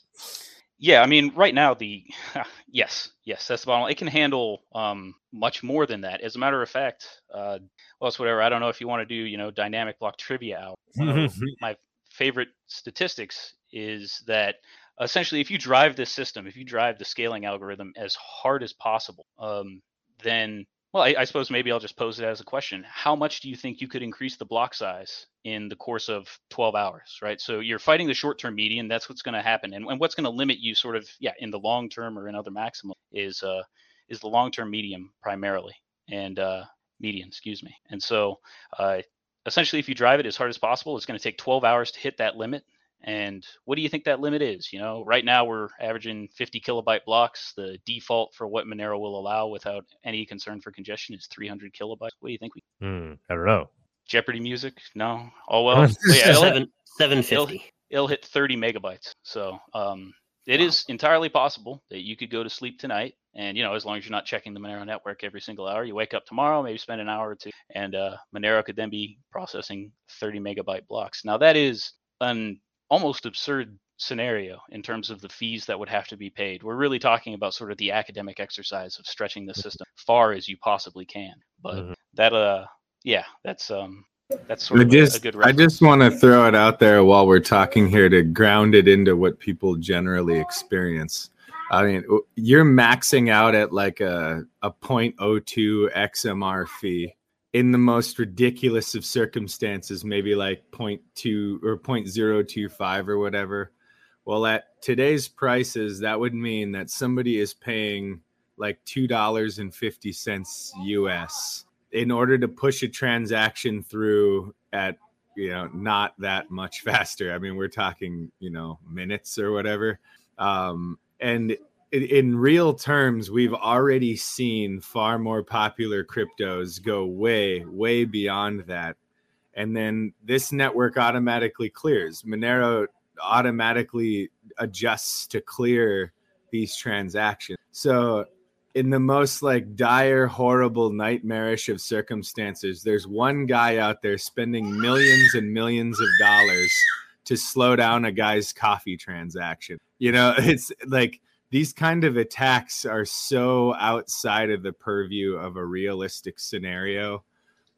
Yeah, I mean, right now the yes, yes, that's the bottom. It can handle um, much more than that. As a matter of fact, uh, well, it's whatever. I don't know if you want to do, you know, dynamic block trivia hour. my favorite statistics is that essentially if you drive this system if you drive the scaling algorithm as hard as possible um, then well I, I, suppose maybe i'll just pose it as a question. How much do you think you could increase the block size in the course of 12 hours right? So you're fighting the short term median that's what's going to happen. And, and what's going to limit you sort of yeah in the long term or in other maximum is uh is the long term medium primarily and uh median excuse me. And so uh essentially if you drive it as hard as possible it's going to take 12 hours to hit that limit and what do you think that limit is? You know, right now we're averaging 50 kilobyte blocks. The default for what Monero will allow without any concern for congestion is 300 kilobytes. What do you think? We... Hmm, I don't know. Jeopardy music? No. Oh well. yeah, it'll, Seven, 750. It'll, it'll, hit 30 megabytes. So um, it wow. is entirely possible that you could go to sleep tonight, and you know, as long as you're not checking the Monero network every single hour, you wake up tomorrow, maybe spend an hour or two, and uh, Monero could then be processing 30 megabyte blocks. Now that is an almost absurd scenario in terms of the fees that would have to be paid. We're really talking about sort of the academic exercise of stretching the system far as you possibly can. But mm-hmm. that uh yeah, that's um that's sort I of just, a, a good reference. I just want to throw it out there while we're talking here to ground it into what people generally experience. I mean, you're maxing out at like a a 0.02 XMR fee in the most ridiculous of circumstances, maybe like 0.2 or 0.025 or whatever. Well, at today's prices, that would mean that somebody is paying like $2.50 US in order to push a transaction through at, you know, not that much faster. I mean, we're talking, you know, minutes or whatever. Um, and in real terms, we've already seen far more popular cryptos go way, way beyond that. And then this network automatically clears. Monero automatically adjusts to clear these transactions. So, in the most like dire, horrible, nightmarish of circumstances, there's one guy out there spending millions and millions of dollars to slow down a guy's coffee transaction. You know, it's like these kind of attacks are so outside of the purview of a realistic scenario.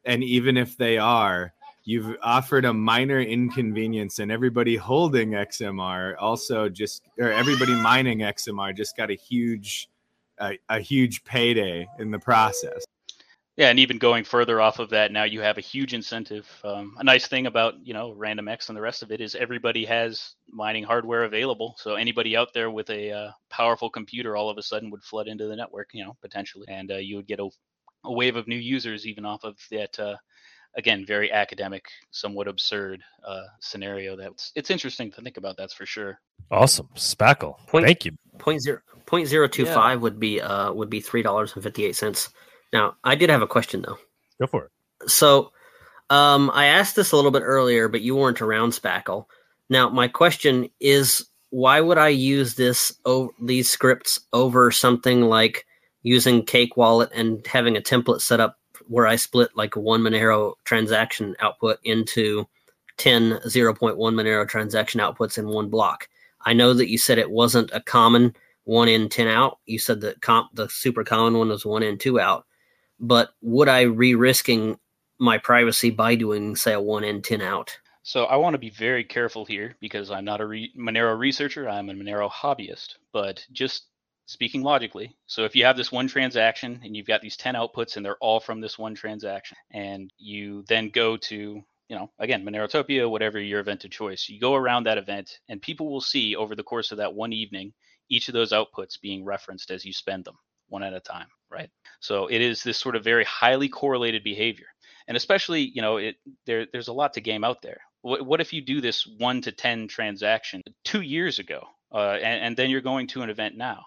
And even if they are, you've offered a minor inconvenience, and everybody holding XMR also just, or everybody mining XMR just got a huge, a, a huge payday in the process. Yeah, and even going further off of that, now you have a huge incentive. Um, a nice thing about you know RandomX and the rest of it is everybody has mining hardware available. So anybody out there with a uh, powerful computer all of a sudden would flood into the network, you know, potentially, and uh, you would get a, a, wave of new users even off of that. Uh, again, very academic, somewhat absurd uh, scenario. That's it's interesting to think about. That's for sure. Awesome, Spackle. Point, Thank you. Point zero point zero two Yeah. five would be uh would be three dollars and fifty eight cents. Now, I did have a question though. Go for it. So, um, I asked this a little bit earlier, but you weren't around, Spackle. Now, my question is, why would I use this o- these scripts over something like using Cake Wallet and having a template set up where I split like one Monero transaction output into 10 0.1 Monero transaction outputs in one block? I know that you said it wasn't a common one in 10 out. You said that comp, the super common one was one in, two out but would I re risking my privacy by doing, say, a one in, 10 out? So I want to be very careful here because I'm not a re- Monero researcher. I'm a Monero hobbyist. But just speaking logically, so if you have this one transaction and you've got these 10 outputs and they're all from this one transaction, and you then go to you know, again, Monerotopia, whatever your event of choice, you go around that event and people will see over the course of that one evening each of those outputs being referenced as you spend them one at a time, right? So it is this sort of very highly correlated behavior. And especially, you know, it there there's a lot to game out there. What, what if you do this one to 10 transaction two years ago, uh, and, and then you're going to an event now?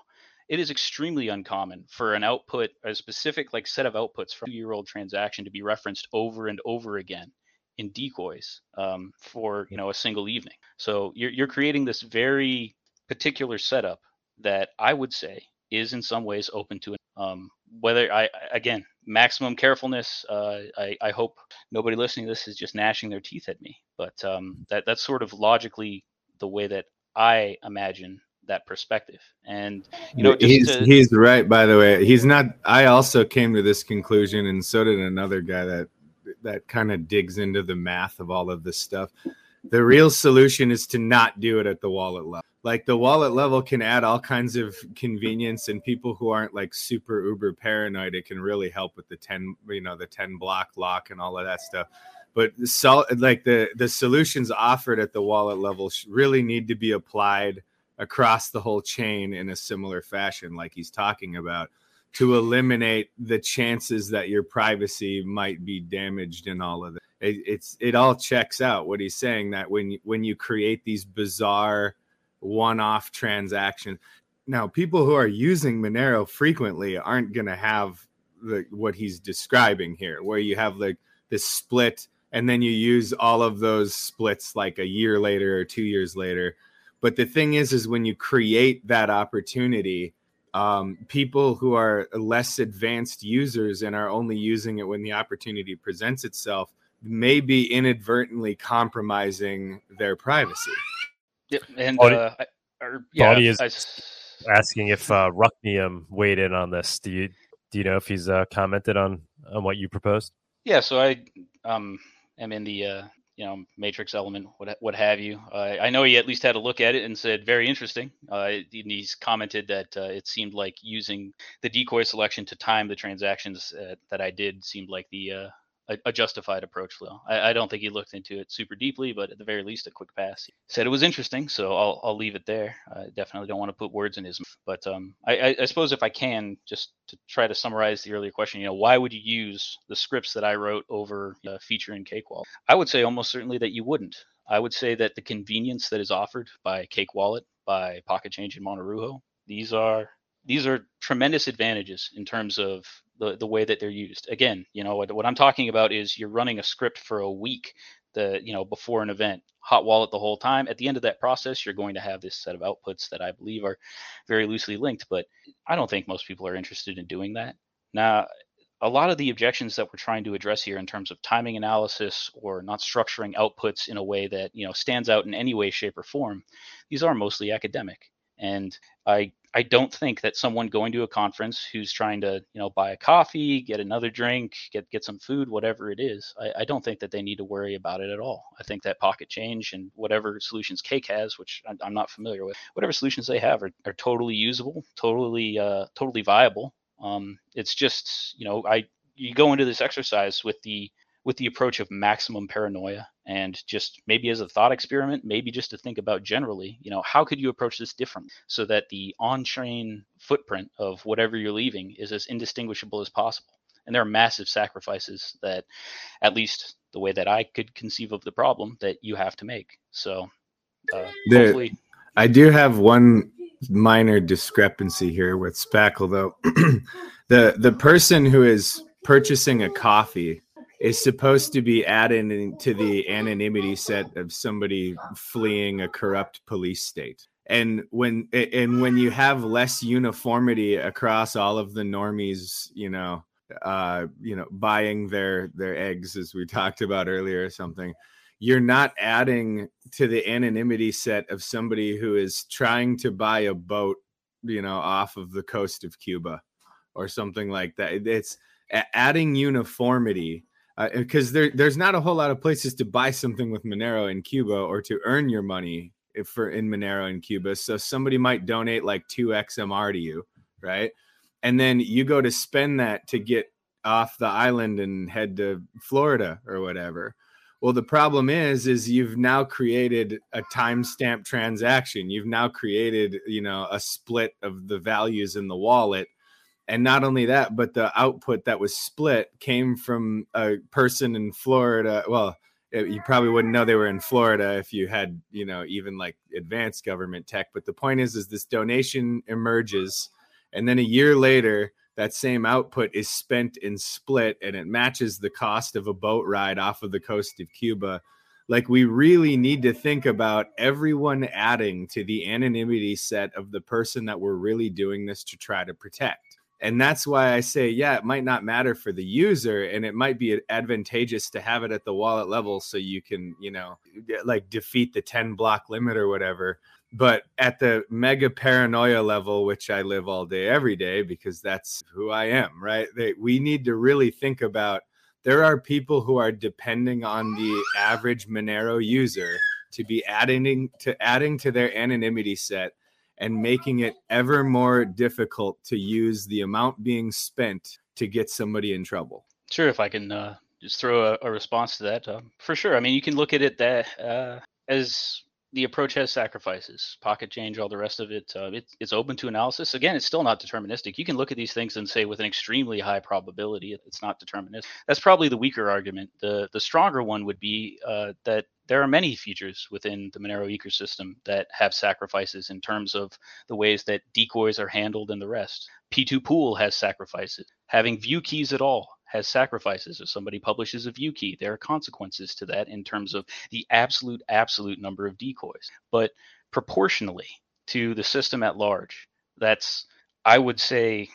It is extremely uncommon for an output, a specific like set of outputs from a year old transaction to be referenced over and over again in decoys um, for you know a single evening. So you're you're creating this very particular setup that I would say is in some ways open to um, whether I again maximum carefulness. Uh, I, I hope nobody listening to this is just gnashing their teeth at me, but um, that that's sort of logically the way that I imagine that perspective. And you know, he's to, he's right. By the way, he's not. I also came to this conclusion, and so did another guy that that kind of digs into the math of all of this stuff. The real solution is to not do it at the wallet level. Like the wallet level can add all kinds of convenience, and people who aren't like super uber paranoid, it can really help with the ten, you know, the ten block lock and all of that stuff. But sol- like the the solutions offered at the wallet level really need to be applied across the whole chain in a similar fashion, like he's talking about, to eliminate the chances that your privacy might be damaged in all of it. it it's it all checks out what he's saying that when when you create these bizarre one-off transactions, now people who are using Monero frequently aren't going to have the what he's describing here, where you have like this split and then you use all of those splits like a year later or two years later but the thing is is when you create that opportunity um, people who are less advanced users and are only using it when the opportunity presents itself may be inadvertently compromising their privacy Yep, and Audi- uh, I, or, yeah, Audi is I s- asking if uh, Rucknium weighed in on this. Do you do you know if he's uh, commented on on what you proposed? Yeah, so I um am in the uh you know matrix element, what what have you. Uh, I know he at least had a look at it and said very interesting. Uh, and he's commented that uh, it seemed like using the decoy selection to time the transactions uh, that I did seemed like the uh, a, a justified approach flow. I, I don't think he looked into it super deeply, but at the very least, a quick pass. He said it was interesting, so I'll I'll leave it there. I definitely don't want to put words in his mouth, but um, I, I, suppose if I can, just to try to summarize the earlier question, you know, why would you use the scripts that I wrote over uh, feature in Cake Wallet? I would say almost certainly that you wouldn't. I would say that the convenience that is offered by Cake Wallet, by Pocket Change and Monerujo, these are these are tremendous advantages in terms of the, the way that they're used. Again, you know what, what I'm talking about is you're running a script for a week, the you know before an event, hot wallet the whole time. At the end of that process, you're going to have this set of outputs that I believe are very loosely linked. But I don't think most people are interested in doing that. Now, a lot of the objections that we're trying to address here in terms of timing analysis or not structuring outputs in a way that you know stands out in any way, shape, or form, these are mostly academic. And I I don't think that someone going to a conference who's trying to, you know, buy a coffee, get another drink, get get some food, whatever it is, I, I don't think that they need to worry about it at all. I think that pocket change and whatever solutions Cake has, which I'm, I'm not familiar with, whatever solutions they have are, are totally usable, totally uh, totally viable. Um, it's just, you know, I you go into this exercise with the with the approach of maximum paranoia and just maybe as a thought experiment, maybe just to think about generally, you know, how could you approach this differently so that the on-chain footprint of whatever you're leaving is as indistinguishable as possible. And there are massive sacrifices that, at least the way that I could conceive of the problem, that you have to make. So, uh, There- hopefully, I do have one minor discrepancy here with Spackle, though. the the person who is purchasing a coffee is supposed to be added into the anonymity set of somebody fleeing a corrupt police state. And when and when you have less uniformity across all of the normies, you know, uh, you know, buying their their eggs as we talked about earlier or something, you're not adding to the anonymity set of somebody who is trying to buy a boat, you know, off of the coast of Cuba or something like that. It's adding uniformity Uh, because there, there's not a whole lot of places to buy something with Monero in Cuba or to earn your money if for in Monero in Cuba. So somebody might donate like two XMR to you, right? And then you go to spend that to get off the island and head to Florida or whatever. Well, the problem is, is you've now created a timestamp transaction. You've now created, you know, a split of the values in the wallet. And not only that, but the output that was split came from a person in Florida. Well, it- you probably wouldn't know they were in Florida if you had, you know, even like advanced government tech. But the point is, is this donation emerges, and then a year later, that same output is spent in split, and it matches the cost of a boat ride off of the coast of Cuba. Like we really need to think about everyone adding to the anonymity set of the person that we're really doing this to try to protect and that's why I say, yeah, it might not matter for the user, and it might be advantageous to have it at the wallet level so you can, you know, like defeat the 10 block limit or whatever. But at the mega paranoia level, which I live all day, every day, because that's who I am, right? They, we need to really think about there are people who are depending on the average Monero user to be adding to adding to their anonymity set and making it ever more difficult to use the amount being spent to get somebody in trouble. Sure, if I can uh, just throw a, a response to that, um, for sure. I mean, you can look at it that uh, as the approach has sacrifices, pocket change, all the rest of it. Uh, it it's open to analysis. Again, it's still not deterministic. You can look at these things and say with an extremely high probability, it's not deterministic. That's probably the weaker argument. The the stronger one would be uh, that there are many features within the Monero ecosystem that have sacrifices in terms of the ways that decoys are handled and the rest. P2Pool has sacrifices. Having view keys at all has sacrifices. If somebody publishes a view key, there are consequences to that in terms of the absolute, absolute number of decoys. But proportionally to the system at large, that's, I would say,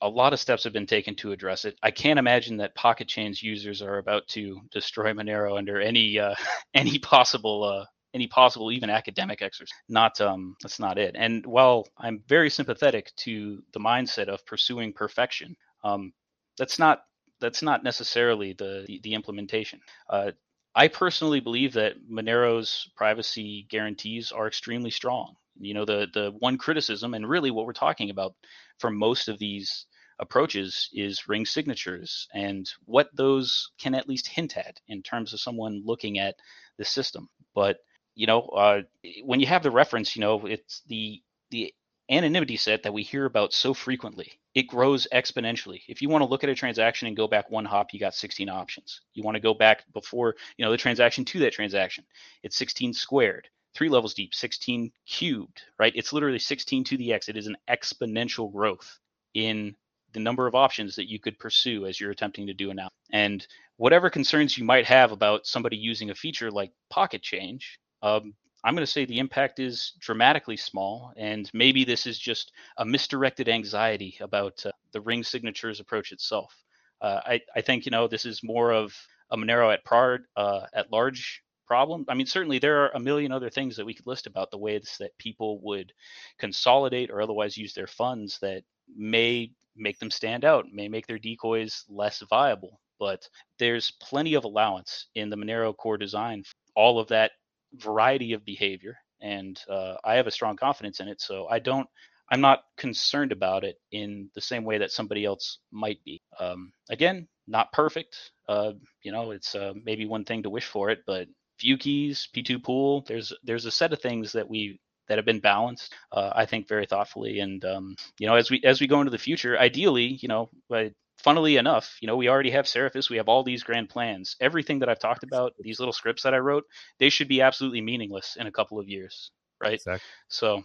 a lot of steps have been taken to address it. I can't imagine that Pocket Change's users are about to destroy Monero under any uh, any possible uh, any possible even academic exercise. Not um that's not it. And while I'm very sympathetic to the mindset of pursuing perfection, um, that's not that's not necessarily the the, the implementation. Uh, I personally believe that Monero's privacy guarantees are extremely strong. You know, the the one criticism, and really what we're talking about for most of these approaches is ring signatures and what those can at least hint at in terms of someone looking at the system. But you know, uh, when you have the reference, you know, it's the the anonymity set that we hear about so frequently. It grows exponentially. If you want to look at a transaction and go back one hop, you got 16 options. You want to go back before, you know, the transaction to that transaction, it's 16 squared, three levels deep, 16 cubed, right? It's literally 16 to the x. It is an exponential growth in the number of options that you could pursue as you're attempting to do it now. And whatever concerns you might have about somebody using a feature like pocket change, um, I'm going to say the impact is dramatically small, and maybe this is just a misdirected anxiety about uh, the ring signatures approach itself. Uh, I, I think you know this is more of a Monero at par, uh, at large problem. I mean, certainly there are a million other things that we could list about the ways that people would consolidate or otherwise use their funds that may make them stand out, may make their decoys less viable. But there's plenty of allowance in the Monero core design, for all of that variety of behavior, and uh, I have a strong confidence in it. So I don't, I'm not concerned about it in the same way that somebody else might be. Um, again, not perfect. Uh, you know, it's uh, maybe one thing to wish for it, but view keys, P2Pool. There's there's a set of things that we that have been balanced. Uh, I think very thoughtfully, and um, you know, as we as we go into the future, ideally, you know, but funnily enough, you know, we already have Seraphis. We have all these grand plans. Everything that I've talked about, these little scripts that I wrote, they should be absolutely meaningless in a couple of years, right? Exactly. So,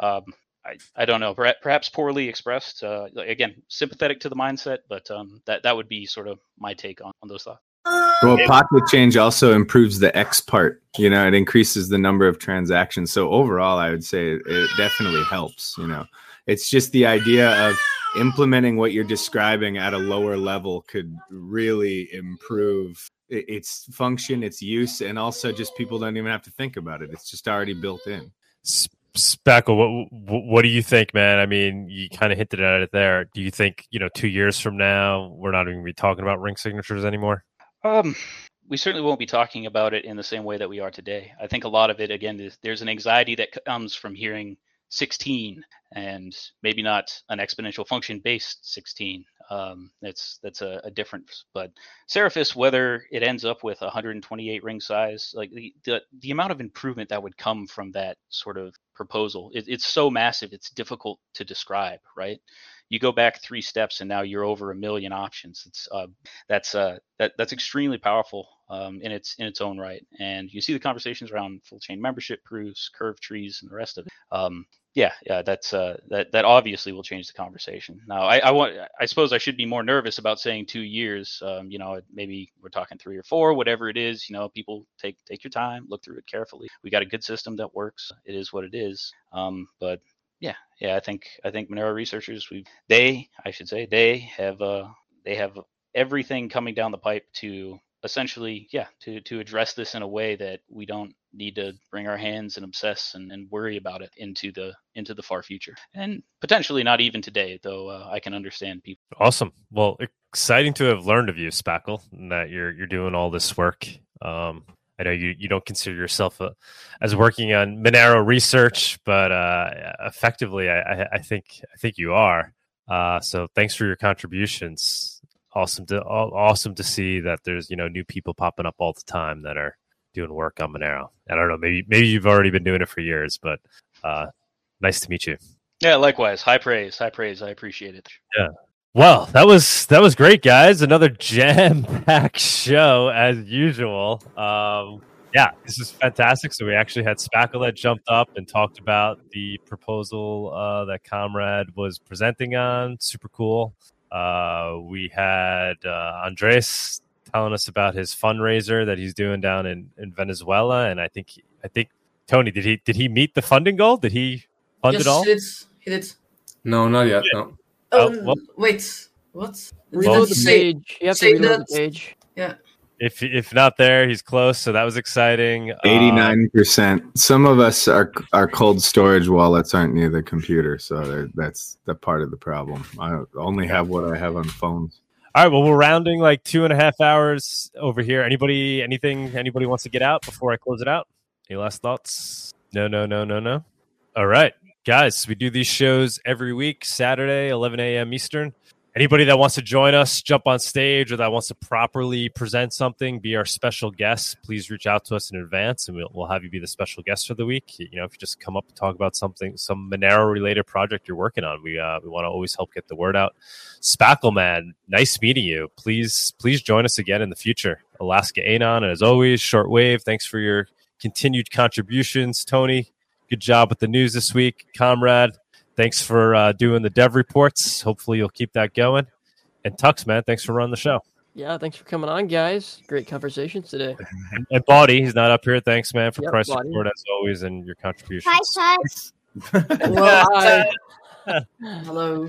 um, I, I don't know. Perhaps poorly expressed. Uh, again, sympathetic to the mindset, but um, that that would be sort of my take on, on those thoughts. Well, pocket change also improves the X part. You know, it increases the number of transactions. So overall, I would say it, it definitely helps. You know, it's just the idea of implementing what you're describing at a lower level could really improve its function, its use, and also just people don't even have to think about it. It's just already built in. Speckle, what, what what do you think, man? I mean, you kind of hinted at it there. Do you think you know two years from now we're not even gonna be talking about ring signatures anymore? Um, we certainly won't be talking about it in the same way that we are today. I think a lot of it, again, is there's an anxiety that comes from hearing 16 and maybe not an exponential function based 16. Um, that's that's a, a difference. But Seraphis, whether it ends up with 128 ring size, like the the, the amount of improvement that would come from that sort of proposal, it, it's so massive, it's difficult to describe, right? you go back three steps and now you're over a million options. It's uh, that's uh, that that's extremely powerful um, in its in its own right. And you see the conversations around full chain membership proofs, curve trees, and the rest of it. Um, yeah, yeah, that's uh, that that obviously will change the conversation. Now, I, I want, I suppose I should be more nervous about saying two years. Um, you know, maybe we're talking three or four, whatever it is. You know, people take take your time, look through it carefully. We got a good system that works. It is what it is. Um, but yeah, yeah, I think I think Monero researchers we they I should say they have uh they have everything coming down the pipe to essentially yeah to to address this in a way that we don't need to bring our hands and obsess and, and worry about it into the into the far future and potentially not even today though uh, I can understand people. Awesome. Well, exciting to have learned of you, Spackle, and that you're you're doing all this work. Um, I know you, you don't consider yourself a, as working on Monero research, but uh, effectively, I, I, I think I think you are. Uh, so thanks for your contributions. Awesome to awesome to see that there's you know new people popping up all the time that are doing work on Monero. I don't know, maybe maybe you've already been doing it for years, but uh, nice to meet you. Yeah, likewise. High praise, high praise. I appreciate it. Yeah. Well, that was that was great, guys. Another jam-packed show as usual. Um, yeah, this is fantastic. So we actually had Spackle that jumped up and talked about the proposal uh, that Comrade was presenting on. Super cool. Uh, we had uh, Andres telling us about his fundraiser that he's doing down in, in Venezuela, and I think I think Tony did he did he meet the funding goal? Did he fund yes, it all? he did. He did. No, not yet. No. Oh, well- wait. What? Well- Reload the Say- page. You have to reload the page. Yeah. If if not there, he's close. So that was exciting. Uh, Eighty nine percent. Some of us our our cold storage wallets aren't near the computer, so that's the part of the problem. I only have what I have on phones. All right. Well, we're rounding like two and a half hours over here. Anybody, anything, anybody wants to get out before I close it out? Any last thoughts? No, no, no, no, no. All right, guys. We do these shows every week, Saturday, 11 a.m. Eastern. Anybody that wants to join us, jump on stage, or that wants to properly present something, be our special guest, please reach out to us in advance, and we'll, we'll have you be the special guest for the week. You know, if you just come up and talk about something, some Monero related project you're working on, we uh, we want to always help get the word out. Spackle man, nice meeting you. Please, please join us again in the future. Alaska Anon, and as always, shortwave. Thanks for your continued contributions, Tony. Good job with the news this week, comrade. Thanks for uh, doing the dev reports. Hopefully, you'll keep that going. And Tux, man, thanks for running the show. Yeah, thanks for coming on, guys. Great conversations today. And, and Bawdy, he's not up here. Thanks, man, for Yep, price Bawdy. support as always and your contributions. Hi, Tux. Well, Hi. Hello.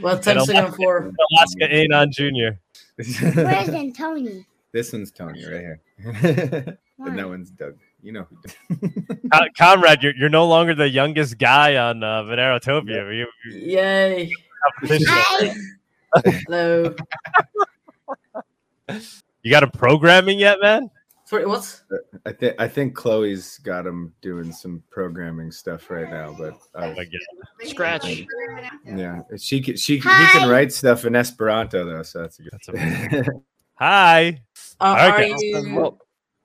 Well, thanks And again for. Alaska Anon Jr. Where's Tony? This one's Tony right here, and that one's Doug. You know who. Con- Conrad, you're, you're no longer the youngest guy on uh, Monerotopia. You, you- Yay! Hello. you got him programming yet, man? Sorry, what? I think I think Chloe's got him doing some programming stuff right now, but uh, Scratch. Yeah, she can, she can- he can write stuff in Esperanto though, so that's a good. That's Hi. Uh, All right, are guys. you Well,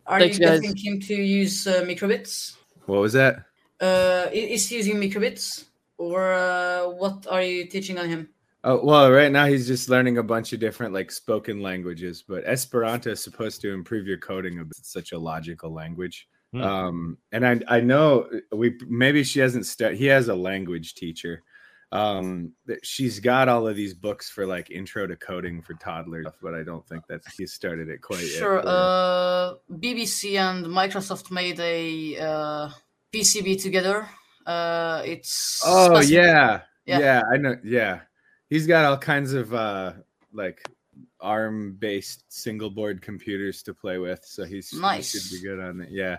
are thanks, you guys. getting him to use uh, microbits? what was that? Uh, is he using microbits, or uh, what are you teaching on him? Oh well, right now he's just learning a bunch of different like spoken languages, but Esperanto is supposed to improve your coding. of It's such a logical language. Hmm. Um, and I I know we maybe she hasn't studied. He has a language teacher. Um, she's got all of these books for like intro to coding for toddlers, but I don't think that he started it quite Sure. yet. but- Uh, BBC and Microsoft made a uh, PCB together. Uh, it's Oh yeah. Yeah. yeah, I know. Yeah, he's got all kinds of uh like ARM-based single board computers to play with, so he's he Nice. should be good on it. Yeah,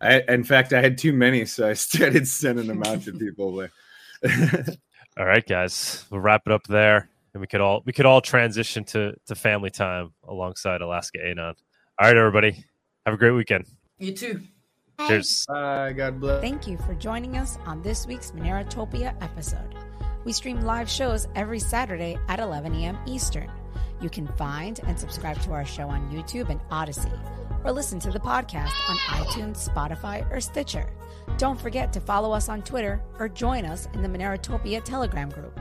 I in fact I had too many, so I started sending them out to people. But All right, guys, we'll wrap it up there, and we could all we could all transition to to family time alongside Alaska Anon. All right, everybody, have a great weekend. You too. Cheers. Bye. God bless. Thank you for joining us on this week's Monerotopia episode. We stream live shows every Saturday at 11 a.m. Eastern. You can find and subscribe to our show on YouTube and Odysee, or listen to the podcast on iTunes, Spotify, or Stitcher. Don't forget to follow us on Twitter or join us in the Monerotopia Telegram group.